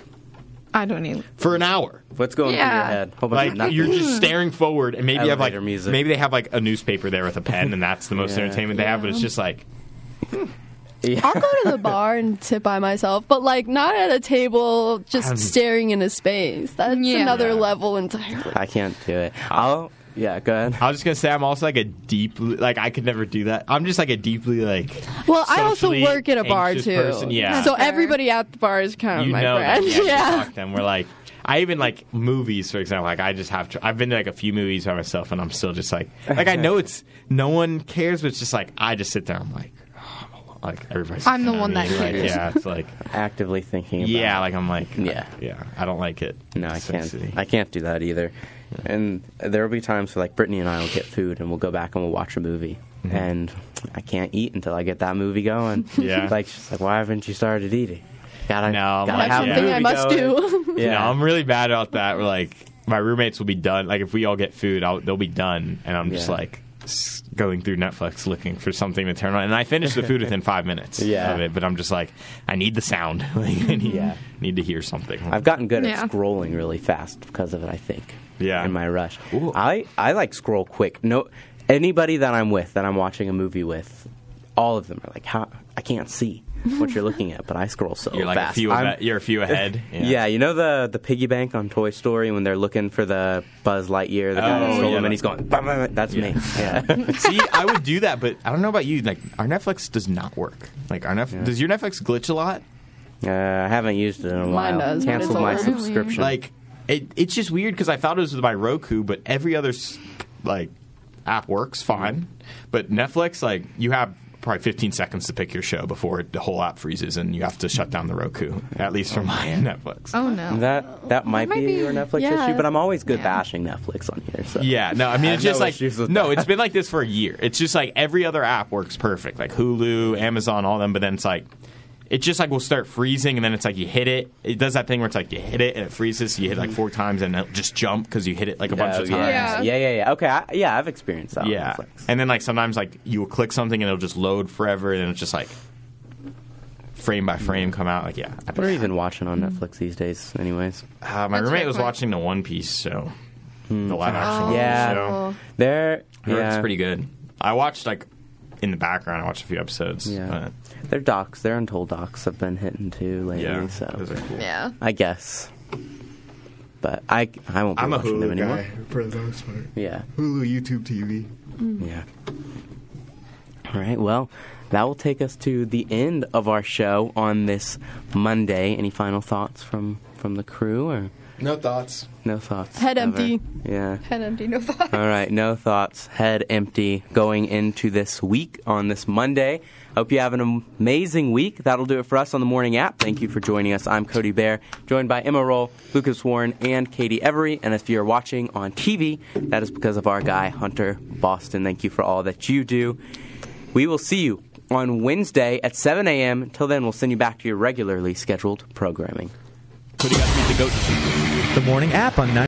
[SPEAKER 2] I don't need.
[SPEAKER 8] for an hour.
[SPEAKER 6] What's going
[SPEAKER 2] Yeah.
[SPEAKER 6] through your head? Whole bunch
[SPEAKER 8] Like
[SPEAKER 6] of nothing.
[SPEAKER 8] you're just <laughs> staring forward, and maybe you have like
[SPEAKER 6] music.
[SPEAKER 8] maybe they have like a newspaper there with a pen, and that's the most
[SPEAKER 6] Yeah.
[SPEAKER 8] entertainment they have. But it's just like
[SPEAKER 6] Yeah.
[SPEAKER 7] I'll go to the <laughs> bar and sit by myself, but like not at a table, just
[SPEAKER 8] Um,
[SPEAKER 7] staring into space. That's
[SPEAKER 2] Yeah.
[SPEAKER 7] another
[SPEAKER 8] Yeah.
[SPEAKER 7] level entirely.
[SPEAKER 6] I can't do it. I'll. Yeah, go ahead.
[SPEAKER 8] I was just gonna say I'm also like a deeply like I could never do that. I'm just like a deeply like
[SPEAKER 7] Well, I also work at a bar too.
[SPEAKER 8] person. Yeah,
[SPEAKER 7] So everybody at the bar is kind of
[SPEAKER 8] you
[SPEAKER 7] my
[SPEAKER 8] know
[SPEAKER 7] friend.
[SPEAKER 8] that. Yeah, you
[SPEAKER 7] yeah.
[SPEAKER 8] talk them. We're like, I even like movies, for example. Like, I just have to. I've been to like a few movies by myself, and I'm still just like, like I <laughs> know it's no one cares, but it's just like I just sit there. I'm like, I'm alone. Like everybody's.
[SPEAKER 2] I'm the one that
[SPEAKER 8] me, like,
[SPEAKER 2] cares.
[SPEAKER 8] yeah, it's like <laughs>
[SPEAKER 6] Actively thinking. About
[SPEAKER 8] yeah,
[SPEAKER 6] it.
[SPEAKER 8] like I'm like
[SPEAKER 6] Yeah.
[SPEAKER 8] yeah. I don't like it.
[SPEAKER 6] No, I can't.
[SPEAKER 8] city.
[SPEAKER 6] I can't do that either. And there will be times where like Brittany and I will get food and we'll go back and we'll watch a movie. And I can't eat until I get that movie going.
[SPEAKER 8] Mm-hmm. <laughs> Yeah.
[SPEAKER 6] like she's like, why haven't you started eating? Gotta,
[SPEAKER 8] No,
[SPEAKER 6] gotta
[SPEAKER 8] like,
[SPEAKER 6] have
[SPEAKER 8] yeah.
[SPEAKER 7] Something
[SPEAKER 6] movie
[SPEAKER 7] I must
[SPEAKER 6] going.
[SPEAKER 7] do. <laughs>
[SPEAKER 6] Yeah,
[SPEAKER 8] No, I'm really bad about that. We're like, my roommates will be done. Like, if we all get food, I'll, they'll be done, and I'm just
[SPEAKER 6] Yeah.
[SPEAKER 8] like s- going through Netflix looking for something to turn on. And I finish the food <laughs> within five minutes
[SPEAKER 6] Yeah.
[SPEAKER 8] of it, but I'm just like, I need the sound. <laughs> like, I need,
[SPEAKER 6] Yeah.
[SPEAKER 8] need to hear something.
[SPEAKER 6] I've gotten good
[SPEAKER 2] Yeah.
[SPEAKER 6] at scrolling really fast because of it. I think.
[SPEAKER 8] Yeah.
[SPEAKER 6] In my rush,
[SPEAKER 8] Ooh.
[SPEAKER 6] I I like scroll quick. No, anybody that I'm with that I'm watching a movie with, all of them are like, how I can't see what you're looking at, but I scroll so
[SPEAKER 8] you're like
[SPEAKER 6] fast.
[SPEAKER 8] a few.
[SPEAKER 6] I'm-
[SPEAKER 8] Ahead, you're a few ahead.
[SPEAKER 6] Yeah. you know the the piggy bank on Toy Story when they're looking for the Buzz Lightyear, the guy that
[SPEAKER 8] Oh,
[SPEAKER 6] stole
[SPEAKER 8] yeah,
[SPEAKER 6] him, and he's going. "Bum, bum, bum." That's me.
[SPEAKER 8] Yeah.
[SPEAKER 6] Yeah. <laughs>
[SPEAKER 8] See, I would do that, but I don't know about you. Like, our Netflix does not work. Like, our Netflix, does your Netflix glitch a lot?
[SPEAKER 6] uh, I haven't used it in a
[SPEAKER 7] Mine
[SPEAKER 6] while.
[SPEAKER 7] does,
[SPEAKER 6] Canceled my
[SPEAKER 7] old.
[SPEAKER 6] subscription.
[SPEAKER 8] Like, it, it's just weird because I thought it was with my Roku, but every other like app works fine. But Netflix, like, you have probably 15 seconds to pick your show before the whole app freezes and you have to shut down the Roku. At least for oh, my Netflix.
[SPEAKER 2] Oh no.
[SPEAKER 6] that that might,
[SPEAKER 2] might
[SPEAKER 6] be,
[SPEAKER 2] be-
[SPEAKER 6] your Netflix
[SPEAKER 7] yeah.
[SPEAKER 6] issue, but I'm always good
[SPEAKER 2] Yeah.
[SPEAKER 6] bashing Netflix on here. So
[SPEAKER 8] Yeah, no, I mean it's
[SPEAKER 6] have
[SPEAKER 8] just
[SPEAKER 6] no
[SPEAKER 8] like no,
[SPEAKER 6] that.
[SPEAKER 8] it's been like this for a year. It's just like every other app works perfect, like Hulu, Amazon, all them. But then it's like it just like will start freezing, and then it's like you hit it. It does that thing where it's like you hit it and it freezes. So you hit like four times and it'll just jump because you hit it like a bunch
[SPEAKER 6] Oh,
[SPEAKER 8] of times.
[SPEAKER 2] Yeah.
[SPEAKER 6] yeah, yeah, yeah. Okay, I, yeah, I've experienced that.
[SPEAKER 8] Yeah.
[SPEAKER 6] on
[SPEAKER 8] And then like sometimes like you will click something and it'll just load forever, and it's just like frame by frame come out. Like yeah,
[SPEAKER 6] What are you even watching on Netflix these days, anyways?
[SPEAKER 8] uh, my
[SPEAKER 2] That's
[SPEAKER 8] roommate was
[SPEAKER 2] point.
[SPEAKER 8] watching the One Piece show, the live action One Piece
[SPEAKER 6] Yeah.
[SPEAKER 8] show.
[SPEAKER 6] They're
[SPEAKER 8] I heard
[SPEAKER 6] yeah,
[SPEAKER 8] It's pretty good. I watched like in the background. I watched a few episodes.
[SPEAKER 6] Yeah. Their docs, their untold docs have been hitting too lately.
[SPEAKER 8] yeah,
[SPEAKER 6] so
[SPEAKER 8] those are cool.
[SPEAKER 2] Yeah.
[SPEAKER 6] I guess. But I I won't be
[SPEAKER 11] I'm a
[SPEAKER 6] watching them
[SPEAKER 11] Hulu
[SPEAKER 6] anymore.
[SPEAKER 11] guy for the most part.
[SPEAKER 6] Yeah.
[SPEAKER 11] Hulu, YouTube TV. Mm.
[SPEAKER 6] Yeah. All right. Well, that will take us to the end of our show on this Monday. Any final thoughts from from the crew or
[SPEAKER 4] No thoughts.
[SPEAKER 6] No thoughts.
[SPEAKER 7] Head
[SPEAKER 6] ever.
[SPEAKER 7] empty.
[SPEAKER 6] Yeah.
[SPEAKER 2] Head empty, no thoughts.
[SPEAKER 6] All right, no thoughts, head empty going into this week on this Monday. Hope you have an amazing week. That'll do it for us on the morning app. Thank you for joining us. I'm Kody Bair, joined by Emma Roehl, Lucas Warren, and Katie Every. And if you're watching on TV, that is because of our guy, Hunter Boston. Thank you for all that you do. We will see you on Wednesday at 7 a.m. Until then, we'll send you back to your regularly scheduled programming.
[SPEAKER 13] The morning app on 90.